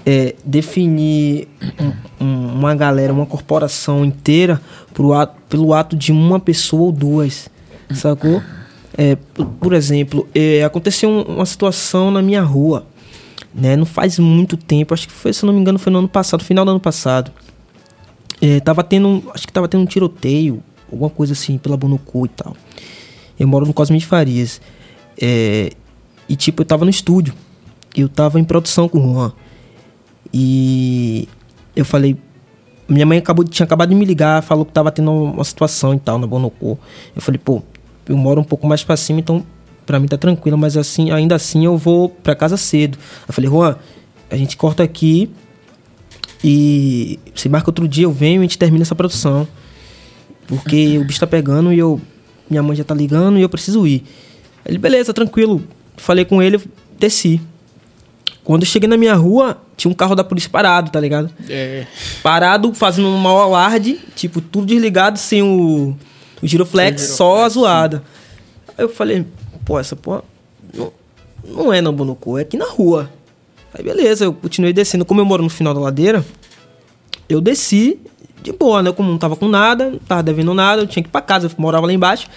é, definir um, um, uma galera, uma corporação inteira pro ato, pelo ato de uma pessoa ou duas. Sacou? É, por, por exemplo, é, aconteceu uma situação na minha rua né? Não faz muito tempo, acho que foi, se não me engano, foi no ano passado, final do ano passado. É, tava tendo, acho que tava tendo um tiroteio, alguma coisa assim, pela Bonocu e tal. Eu moro no Cosme de Farias. É, e tipo, eu tava no estúdio. Eu tava em produção com o Juan. E eu falei, minha mãe acabou, tinha acabado de me ligar, falou que tava tendo uma situação e tal na Bonocô. Eu falei, pô, eu moro um pouco mais para cima, então para mim tá tranquilo, mas assim, ainda assim eu vou para casa cedo. Eu falei, Juan, a gente corta aqui e se marca outro dia, eu venho e a gente termina essa produção. Porque o bicho tá pegando e eu. Minha mãe já tá ligando e eu preciso ir. Ele, beleza, tranquilo. Falei com ele, desci. Quando eu cheguei na minha rua, tinha um carro da polícia parado, tá ligado? É. Parado, fazendo um mau alarde, tipo, tudo desligado, sem o, o giroflex, só a zoada. Aí eu falei, pô, essa porra não, não é Bonocu, é aqui na rua. Aí beleza, eu continuei descendo. Como eu moro no final da ladeira, eu desci de boa, né? Como não tava com nada, não tava devendo nada, eu tinha que ir pra casa, eu morava lá embaixo.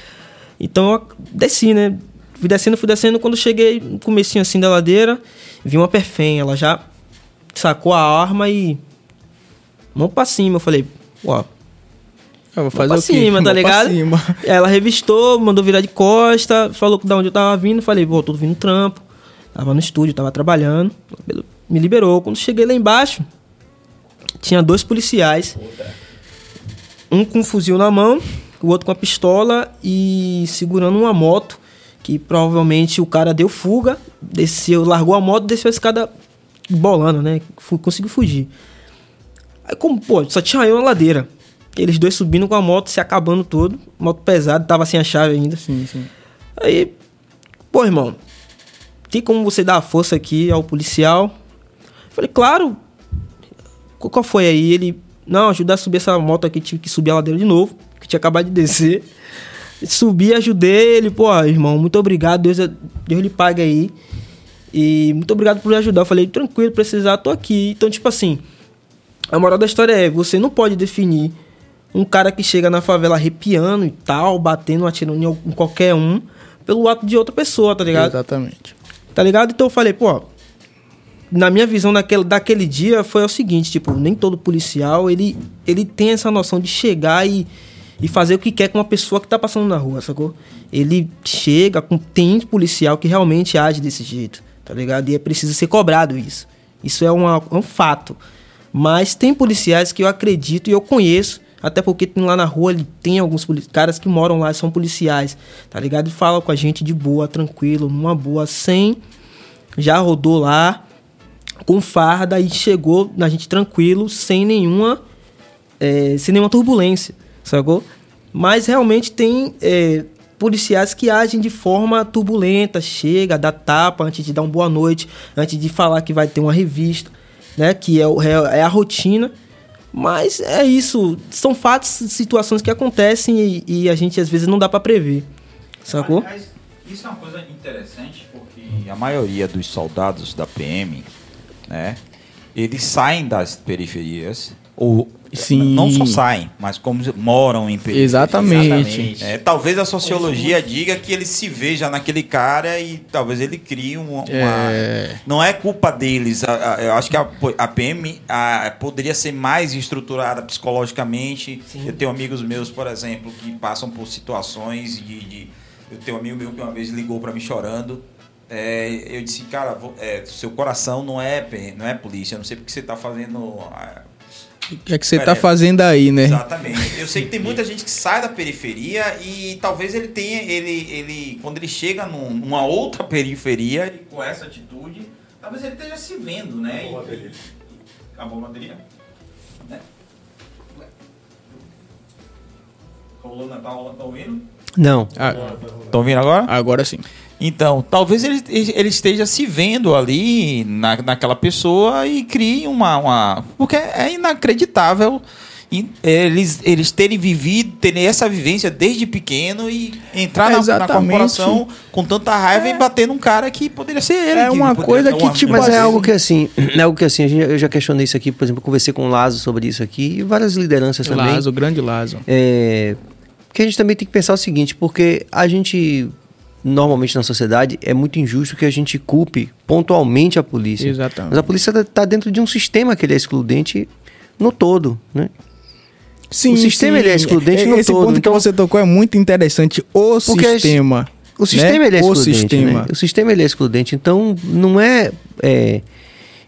Então eu desci, né? Fui descendo, fui descendo. Quando cheguei no comecinho assim da ladeira, vi uma perfém, ela já sacou a arma e. Mão pra cima. Eu falei, ó. Eu vou fazer o quê? cima, tá ligado? Ela revistou, mandou virar de costa, falou da onde eu tava vindo. Falei, pô, tô vindo trampo. Tava no estúdio, tava trabalhando. Me liberou. Quando cheguei lá embaixo, tinha dois policiais. Um com um fuzil na mão, o outro com a pistola e segurando uma moto. Que provavelmente o cara deu fuga, desceu, largou a moto, desceu a escada bolando, né? Conseguiu fugir. Aí, como, pô, só tinha eu na ladeira. Eles dois subindo com a moto, se acabando todo. Moto pesada, tava sem a chave ainda. Sim, sim. Aí, pô, irmão, tem como você dar a força aqui ao policial? Falei, claro. Qual foi aí? Ele, não, ajudar a subir essa moto aqui, tive que subir a ladeira de novo, que tinha acabado de descer. Subi, ajudei ele, pô, irmão, muito obrigado, Deus, Deus lhe pague aí. E muito obrigado por me ajudar. Eu falei, tranquilo, precisar, tô aqui. Então, tipo assim, a moral da história é, você não pode definir um cara que chega na favela arrepiando e tal, batendo, atirando em qualquer um, pelo ato de outra pessoa, tá ligado? Exatamente. Tá ligado? Então eu falei, pô, na minha visão daquele, daquele dia foi o seguinte, tipo, nem todo policial, ele, ele tem essa noção de chegar e, e fazer o que quer com uma pessoa que tá passando na rua, sacou? Ele chega com tem policial que realmente age desse jeito, tá ligado? E é preciso ser cobrado isso. Isso é, uma, é um fato. Mas tem policiais que eu acredito e eu conheço até porque tem lá na rua ele tem alguns caras que moram lá são policiais, tá ligado? E falam com a gente de boa, tranquilo, numa boa, sem. Já rodou lá com farda e chegou na gente tranquilo, sem nenhuma. É, sem nenhuma turbulência, sacou? Mas realmente tem é, policiais que agem de forma turbulenta, chega, dá tapa antes de dar uma boa noite, antes de falar que vai ter uma revista, né? Que é, é, é a rotina. Mas é isso. São fatos, situações que acontecem e, e a gente às vezes não dá para prever. Sacou? Mas, isso é uma coisa interessante porque a maioria dos soldados da PM, né? Eles saem das periferias ou Sim. não só saem, mas como moram em periferia. Exatamente. É, talvez a sociologia diga que ele se veja naquele cara e talvez ele crie uma. uma... É... Não é culpa deles. Eu acho que a, a PM a, poderia ser mais estruturada psicologicamente. Sim. Eu tenho amigos meus, por exemplo, que passam por situações de. de... eu tenho um amigo meu que uma vez ligou para mim chorando. É, eu disse, cara, é, seu coração não é, não é polícia. Eu não sei porque você está fazendo o que é que você está fazendo aí, né? Exatamente. Eu sei que tem muita gente que sai da periferia e talvez ele tenha, ele, ele quando ele chega num, numa outra periferia e com essa atitude, talvez ele esteja se vendo, né? Acabou a bateria. Acabou a bateria? Né? Rolou, tá, tá ouvindo? Não. Estão ah, ouvindo agora? Agora sim. Então, talvez ele, ele esteja se vendo ali na, naquela pessoa e crie uma, uma. Porque é inacreditável eles, eles terem vivido, terem essa vivência desde pequeno e entrar é na, na, corporação com tanta raiva é. e bater num cara que poderia ser ele. É uma coisa que, tipo, mas é algo que assim, é algo que assim, eu já questionei isso aqui, por exemplo, conversei com o Lazo sobre isso aqui e várias lideranças também. Lazo, grande Lazo. É, que a gente também tem que pensar o seguinte, porque a gente normalmente na sociedade, é muito injusto que a gente culpe pontualmente a polícia. Exatamente. Mas a polícia está tá dentro de um sistema que ele é excludente no todo, né? Sim, o sistema sim. ele é excludente Esse no Esse todo. ponto então, que você tocou é muito interessante. O sistema. O sistema né? ele é excludente. O sistema. Né? o sistema ele é excludente. Então não é, é,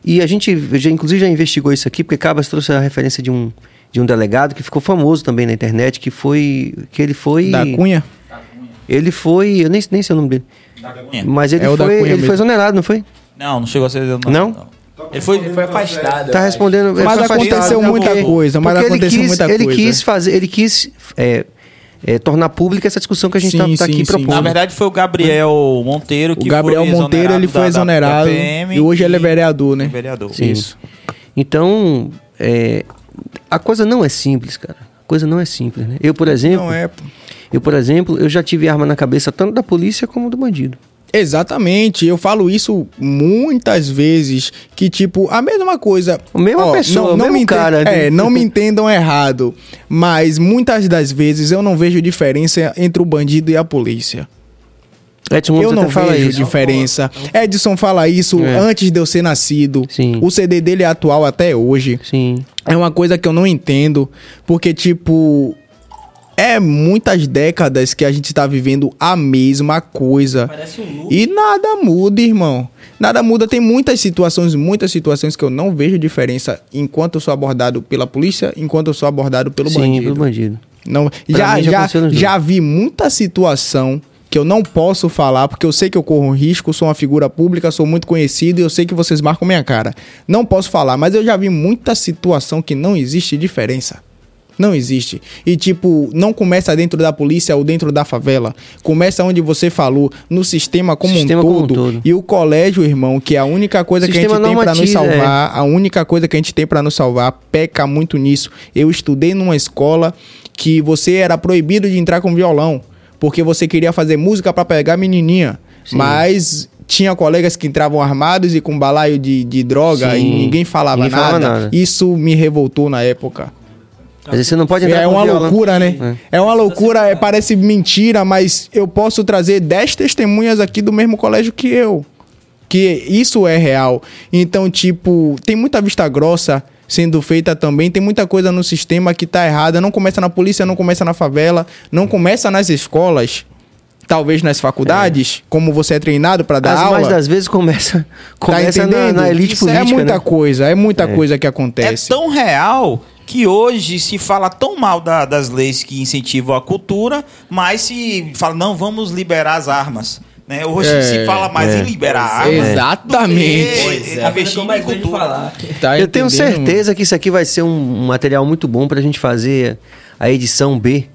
E a gente já, inclusive já investigou isso aqui, porque Cabas trouxe a referência de um, de um delegado que ficou famoso também na internet, que foi. que ele foi. Da Cunha? Ele foi. Eu nem, nem sei o nome dele. Mas ele, é foi, ele foi exonerado, não foi? Não, não chegou a ser exonerado. Não? não. Ele foi, ele foi afastado. Tá respondendo. Mas aconteceu muita porque, coisa. Mas aconteceu quis, muita ele coisa. Quis fazer, ele quis é, é, tornar pública essa discussão que a gente está tá aqui sim. propondo. Na verdade, foi o Gabriel Monteiro que O Gabriel Monteiro ele foi exonerado. Da, da e hoje ele é vereador, né? Vereador. Sim. Isso. Então, é, a coisa não é simples, cara. A coisa não é simples, né? Eu, por exemplo. Não é, pô. Eu, por exemplo, eu já tive arma na cabeça tanto da polícia como do bandido. Exatamente, eu falo isso muitas vezes, que tipo, a mesma coisa. A mesma ó, pessoa, não, não me cara. É, não me entendam errado, mas muitas das vezes eu não vejo diferença entre o bandido e a polícia. Edson eu não fala vejo isso. diferença. Edson fala isso é. antes de eu ser nascido. Sim. O CD dele é atual até hoje. Sim. É uma coisa que eu não entendo, porque tipo é muitas décadas que a gente está vivendo a mesma coisa. Parece um E nada muda, irmão. Nada muda. Tem muitas situações, muitas situações que eu não vejo diferença enquanto eu sou abordado pela polícia, enquanto eu sou abordado pelo Sim, bandido. Sim, pelo bandido. Não, já, já, já, já vi muita situação que eu não posso falar porque eu sei que eu corro um risco, sou uma figura pública, sou muito conhecido e eu sei que vocês marcam minha cara. Não posso falar, mas eu já vi muita situação que não existe diferença. Não existe. E, tipo, não começa dentro da polícia ou dentro da favela. Começa onde você falou, no sistema como, sistema um, todo. como um todo. E o colégio, irmão, que é a única coisa que a gente tem para nos salvar, é. a única coisa que a gente tem para nos salvar, peca muito nisso. Eu estudei numa escola que você era proibido de entrar com violão, porque você queria fazer música para pegar menininha. Sim. Mas tinha colegas que entravam armados e com balaio de, de droga Sim. e ninguém falava ninguém nada. nada. Isso me revoltou na época. Mas você não pode entrar É uma loucura, né? É. é uma loucura, é, parece mentira, mas eu posso trazer 10 testemunhas aqui do mesmo colégio que eu. Que isso é real. Então, tipo, tem muita vista grossa sendo feita também. Tem muita coisa no sistema que tá errada. Não começa na polícia, não começa na favela, não começa nas escolas talvez nas faculdades, é. como você é treinado para dar As aula. Mas das vezes começa, tá começa tá na, na, elite Isso é política. É muita né? coisa, é muita é. coisa que acontece. É tão real que hoje se fala tão mal da, das leis que incentivam a cultura, mas se fala, não, vamos liberar as armas. Né? Hoje é, se fala mais é. em liberar armas. Exatamente. É. Investir em cultura. Tá Eu tenho certeza que isso aqui vai ser um material muito bom para a gente fazer a edição B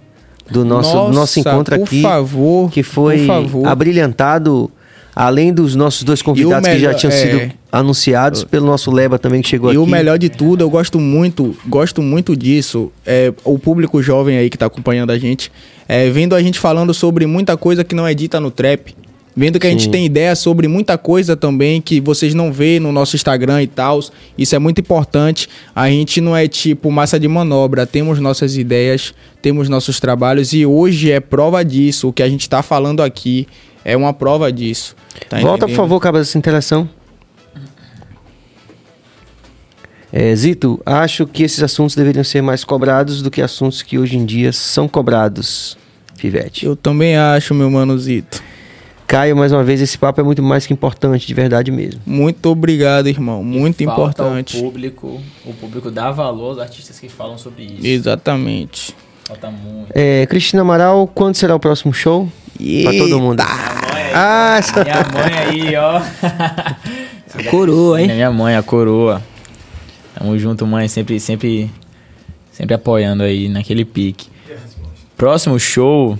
do nosso, Nossa, do nosso encontro por aqui. Por favor. Que foi abrilhantado além dos nossos dois convidados melhor, que já tinham é... sido anunciados pelo nosso Leba também que chegou e aqui. E o melhor de tudo, eu gosto muito, gosto muito disso, é o público jovem aí que está acompanhando a gente, é, vendo a gente falando sobre muita coisa que não é dita no trap. Vendo que Sim. a gente tem ideia sobre muita coisa também que vocês não vê no nosso Instagram e tal. Isso é muito importante. A gente não é tipo massa de manobra. Temos nossas ideias, temos nossos trabalhos e hoje é prova disso. O que a gente está falando aqui é uma prova disso. Tá Volta, por favor, cabo dessa interação. É, Zito, acho que esses assuntos deveriam ser mais cobrados do que assuntos que hoje em dia são cobrados, Pivete. Eu também acho, meu mano Zito. Caio, mais uma vez, esse papo é muito mais que importante, de verdade mesmo. Muito obrigado, irmão. Muito e importante. O público, o público dá valor aos artistas que falam sobre isso. Exatamente. Falta muito. É, Cristina Amaral, quando será o próximo show? Eita. Pra todo mundo. Ah, essa... Minha mãe aí, ó. a coroa, hein? Minha mãe, a coroa. Tamo junto, mãe, sempre, sempre, sempre apoiando aí naquele pique. Próximo show,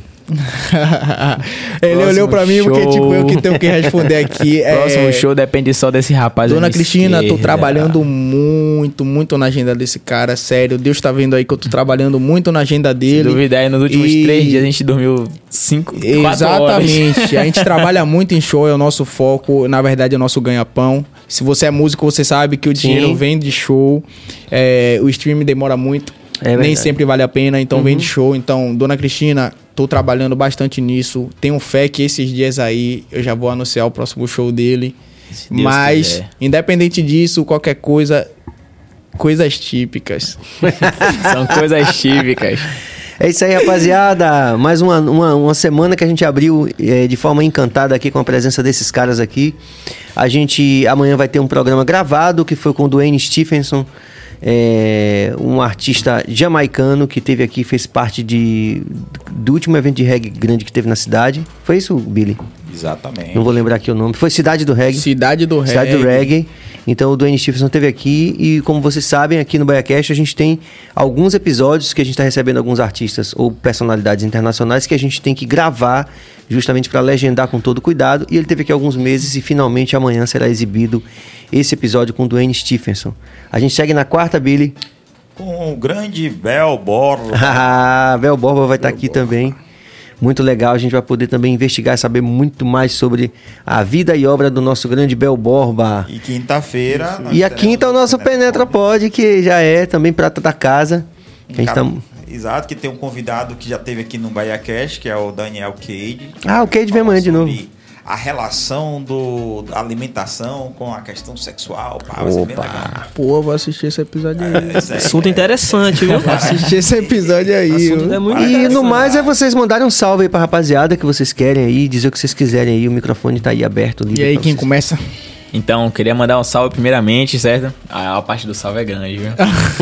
Ele Próximo olhou pra mim show. porque, tipo, eu que tenho que responder aqui. Próximo é... show depende só desse rapaz. Dona Cristina, esquerda. tô trabalhando muito, muito na agenda desse cara, sério. Deus tá vendo aí que eu tô trabalhando muito na agenda dele. Se duvidar, aí nos últimos e... três dias a gente dormiu cinco, Exatamente. a gente trabalha muito em show, é o nosso foco. Na verdade, é o nosso ganha-pão. Se você é músico, você sabe que o dinheiro Sim. vem de show. É, o stream demora muito. É Nem sempre vale a pena, então uhum. vem de show. Então, Dona Cristina, tô trabalhando bastante nisso. Tenho fé que esses dias aí eu já vou anunciar o próximo show dele. Mas, quiser. independente disso, qualquer coisa, coisas típicas. São coisas típicas. É isso aí, rapaziada. Mais uma, uma, uma semana que a gente abriu é, de forma encantada aqui com a presença desses caras aqui. A gente amanhã vai ter um programa gravado que foi com o Dwayne Stephenson é, um artista jamaicano que teve aqui, fez parte de, do último evento de reggae grande que teve na cidade. Foi isso, Billy? Exatamente. Não vou lembrar aqui o nome. Foi Cidade do Reggae. Cidade do Reggae. Cidade do Reggae. Então o Dwayne Stevenson esteve aqui e como vocês sabem, aqui no BaiaCast a gente tem alguns episódios que a gente está recebendo alguns artistas ou personalidades internacionais que a gente tem que gravar justamente para legendar com todo cuidado. E ele teve aqui alguns meses e finalmente amanhã será exibido esse episódio com o Dwayne Stephenson. A gente segue na quarta, Billy. Com o grande Bel Borba. Ah, Bel Borba vai estar tá aqui Borba. também. Muito legal, a gente vai poder também investigar e saber muito mais sobre a vida e obra do nosso grande Bel Borba. E quinta-feira. E a quinta é o nosso Penetra Pod, que já é também prata da casa. Que a gente tá... Exato, que tem um convidado que já teve aqui no Bahia Cash, que é o Daniel Cade. Ah, o Cade vem amanhã de novo a relação do, da alimentação com a questão sexual. Pá, vai ser bem legal. Pô, vou assistir esse episódio aí. É, Assunto é, interessante, viu? Vou assistir esse episódio aí. É e no mais é vocês mandarem um salve aí pra rapaziada que vocês querem aí, dizer o que vocês quiserem aí. O microfone tá aí aberto. E aí, quem vocês. começa? Então, queria mandar um salve primeiramente, certo? A, a parte do salve é grande, viu?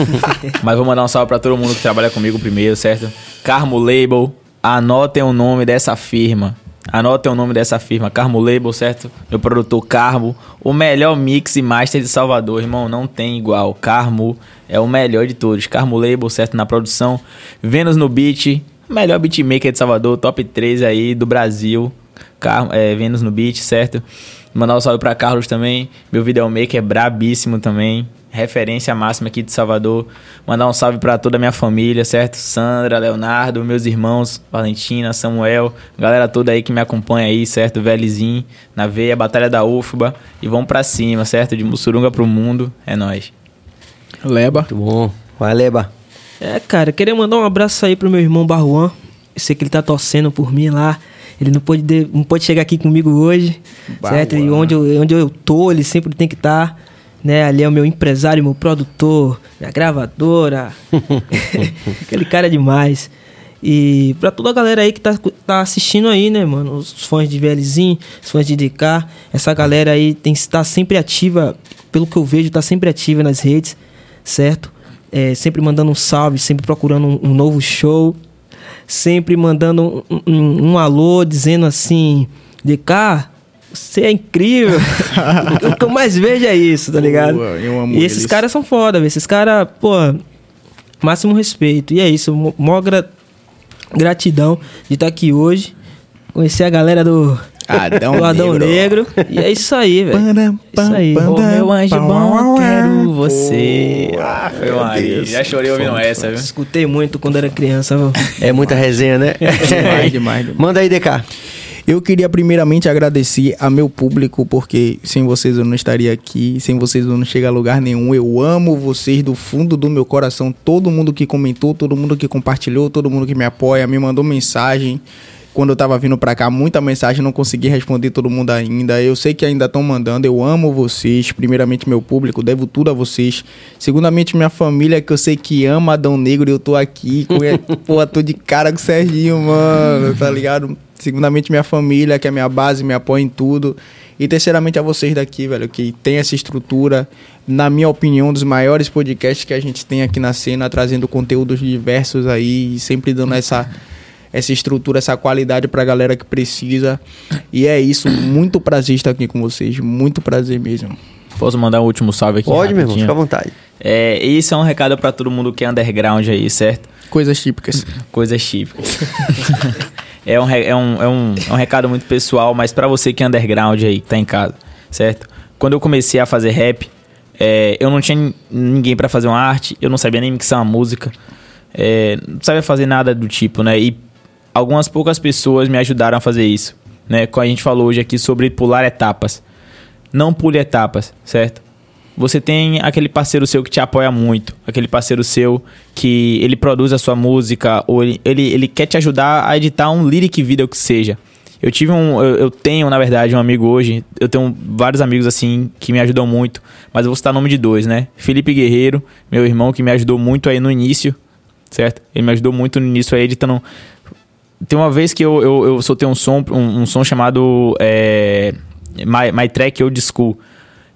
Mas vou mandar um salve para todo mundo que trabalha comigo primeiro, certo? Carmo Label, anotem o nome dessa firma. Anotem o nome dessa firma, Carmo Label, certo? Meu produtor Carmo, o melhor mix e master de Salvador, irmão, não tem igual. Carmo é o melhor de todos. Carmo Label, certo? Na produção. Vênus no beat, melhor beatmaker de Salvador, top 3 aí do Brasil. Car é, Vênus no beat, certo? Mandar um salve pra Carlos também. Meu videomaker é brabíssimo também. Referência máxima aqui de Salvador. Mandar um salve para toda a minha família, certo? Sandra, Leonardo, meus irmãos, Valentina, Samuel, galera toda aí que me acompanha aí, certo? Velizinho, na veia, Batalha da UFBA. E vamos para cima, certo? De Mussurunga pro mundo. É nós. Leba. Muito bom. Vai, Leba. É, cara, queria mandar um abraço aí pro meu irmão Barruan. Eu sei que ele tá torcendo por mim lá ele não pode, não pode chegar aqui comigo hoje, certo? E onde eu, onde eu tô, ele sempre tem que estar. Tá, né? Ali é o meu empresário, meu produtor, minha gravadora. Aquele cara é demais. E pra toda a galera aí que tá, tá assistindo aí, né, mano? Os fãs de VLzinho, os fãs de DK, essa galera aí tem que estar sempre ativa, pelo que eu vejo, tá sempre ativa nas redes, certo? É, sempre mandando um salve, sempre procurando um, um novo show, sempre mandando um, um, um alô, dizendo assim, de cá, você é incrível. o que eu mais vejo é isso, tá ligado? Eu amo e esses caras são foda, esses caras, pô, máximo respeito. E é isso, maior gra gratidão de estar aqui hoje, conhecer a galera do Adão, do Adão Negro. Negro. E é isso aí, velho. É isso aí. Ô, meu anjo bom, quero você. Ah, meu Maria. Já chorei ouvindo essa, viu? Escutei muito quando era criança, viu? É muita resenha, né? demais, demais, demais. Manda aí, DK. Eu queria primeiramente agradecer a meu público, porque sem vocês eu não estaria aqui, sem vocês eu não chego a lugar nenhum. Eu amo vocês do fundo do meu coração. Todo mundo que comentou, todo mundo que compartilhou, todo mundo que me apoia, me mandou mensagem quando eu tava vindo para cá, muita mensagem, não consegui responder todo mundo ainda. Eu sei que ainda estão mandando, eu amo vocês. Primeiramente, meu público, devo tudo a vocês. Segundamente, minha família, que eu sei que ama Adão Negro e eu tô aqui. Com... Pô, tô de cara com o Serginho, mano, tá ligado? Segundamente, minha família, que é minha base, me apoia em tudo. E terceiramente a vocês daqui, velho, que tem essa estrutura, na minha opinião, dos maiores podcasts que a gente tem aqui na cena, trazendo conteúdos diversos aí, sempre dando essa essa estrutura, essa qualidade para a galera que precisa. E é isso. Muito prazer estar aqui com vocês. Muito prazer mesmo. Posso mandar um último salve aqui? Pode, meu irmão, fica à vontade. É, isso é um recado para todo mundo que é underground aí, certo? Coisas típicas. Coisas típicas. é, um, é, um, é, um, é um recado muito pessoal, mas para você que é underground aí, que tá em casa, certo? Quando eu comecei a fazer rap, é, eu não tinha ninguém para fazer uma arte, eu não sabia nem mixar uma música, é, não sabia fazer nada do tipo, né? E algumas poucas pessoas me ajudaram a fazer isso. Né? A gente falou hoje aqui sobre pular etapas. Não pule etapas, certo? Você tem aquele parceiro seu que te apoia muito, aquele parceiro seu que ele produz a sua música, ou ele, ele, ele quer te ajudar a editar um lyric video que seja. Eu tive um. Eu, eu, tenho, na verdade, um amigo hoje. Eu tenho vários amigos assim que me ajudam muito. Mas eu vou citar o nome de dois, né? Felipe Guerreiro, meu irmão, que me ajudou muito aí no início, certo? Ele me ajudou muito no início aí editando tem uma vez que eu, eu, eu soltei um som, um, um som chamado é, My, My Track Old School.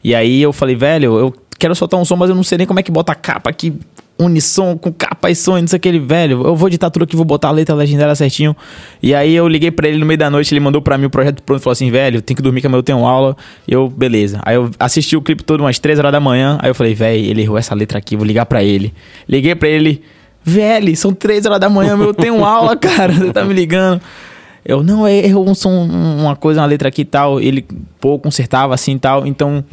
E aí eu falei, velho, eu quero soltar um som, mas eu não sei nem como é que bota a capa aqui, unissom, com capa e som, não sei aquele, velho. Eu vou editar tudo aqui, vou botar a letra legendária certinho. E aí eu liguei pra ele no meio da noite, ele mandou pra mim o projeto pronto, falou assim, velho, tem que dormir que amanhã eu tenho aula. Eu, beleza. Aí eu assisti o clipe todo umas 3 horas da manhã, aí eu falei, velho, ele errou essa letra aqui, vou ligar pra ele. Liguei pra ele... Velho, são três horas da manhã, meu, eu tenho aula, cara. Você tá me ligando. Eu, não, é, errou um som, uma coisa, uma letra aqui e tal. Ele, pô, consertava assim e tal. Então,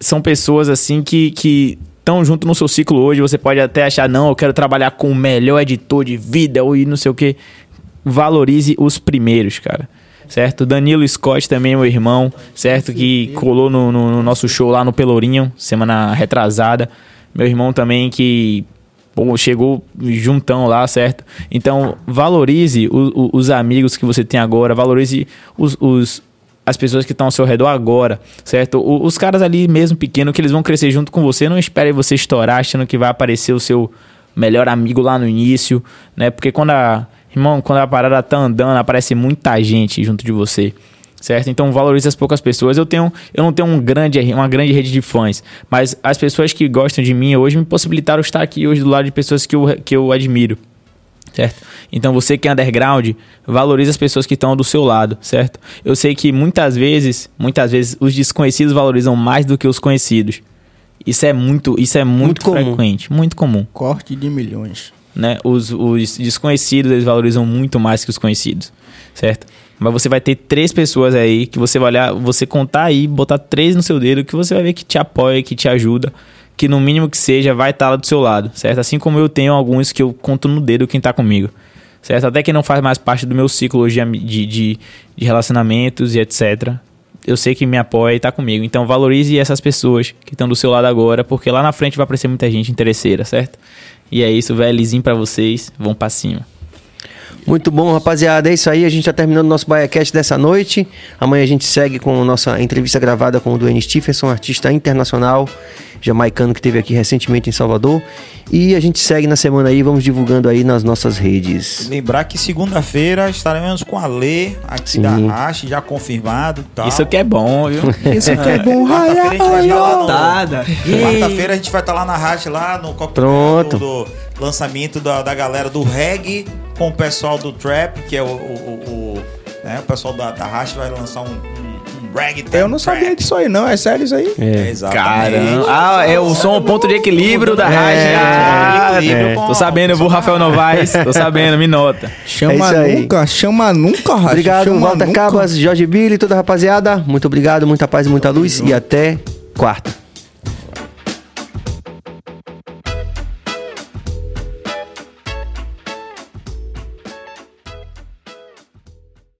são pessoas assim que, que estão junto no seu ciclo hoje. Você pode até achar, não, eu quero trabalhar com o melhor editor de vida ou não sei o que. Valorize os primeiros, cara. Certo? Danilo Scott também, meu irmão, certo? Que colou no, no, no nosso show lá no Pelourinho, semana retrasada. Meu irmão também que Bom, chegou juntão lá, certo? Então, valorize o, o, os amigos que você tem agora, valorize os, os, as pessoas que estão ao seu redor agora, certo? O, os caras ali mesmo pequeno que eles vão crescer junto com você, não espere você estourar achando que vai aparecer o seu melhor amigo lá no início, né? Porque quando a irmão, quando a parada tá andando, aparece muita gente junto de você. Certo? Então valorize as poucas pessoas. Eu tenho, eu não tenho um grande, uma grande rede de fãs, mas as pessoas que gostam de mim hoje me possibilitaram estar aqui hoje do lado de pessoas que eu, que eu admiro certo? Então você que é underground, valorize as pessoas que estão do seu lado, certo? Eu sei que muitas vezes, muitas vezes os desconhecidos valorizam mais do que os conhecidos. Isso é muito, isso é muito, muito frequente, comum. muito comum. Corte de milhões. Né? Os, os desconhecidos, eles valorizam muito mais que os conhecidos, certo? Mas você vai ter três pessoas aí que você vai olhar, você contar aí, botar três no seu dedo que você vai ver que te apoia, que te ajuda que no mínimo que seja vai estar lá do seu lado, certo? Assim como eu tenho alguns que eu conto no dedo quem está comigo, certo? Até que não faz mais parte do meu ciclo de, de, de relacionamentos e etc. Eu sei que me apoia e está comigo. Então valorize essas pessoas que estão do seu lado agora, porque lá na frente vai aparecer muita gente interesseira, certo? E é isso, velhozinho para vocês. Vão para cima. Muito bom, rapaziada. É isso aí. A gente está terminando o nosso BaiaCast dessa noite. Amanhã a gente segue com a nossa entrevista gravada com o Dwayne Stephenson, artista internacional jamaicano que teve aqui recentemente em Salvador. E a gente segue na semana aí, vamos divulgando aí nas nossas redes. Lembrar que segunda-feira estaremos com a Lê aqui Sim. da Rache, já confirmado. Tal. Isso que é bom, viu? Isso que é bom. Quarta-feira a gente vai estar lá na Rache, lá no Pronto. do lançamento da, da galera do reggae com o pessoal do trap, que é o, o, o, o né, o pessoal da, da Rache vai lançar um, um Ragtime Eu não sabia disso aí, não. É sério isso aí? É, exatamente. Caramba. Ah, é o som, o ponto de equilíbrio da rádio. É, ah, é. Tô sabendo, eu vou Rafael Novaes. Tô sabendo, me nota. Chama é nunca, chama nunca, Racha. Obrigado, chama Walter nunca. Cabas, Jorge Billy, toda a rapaziada. Muito obrigado, muita paz e muita luz. E até quarta.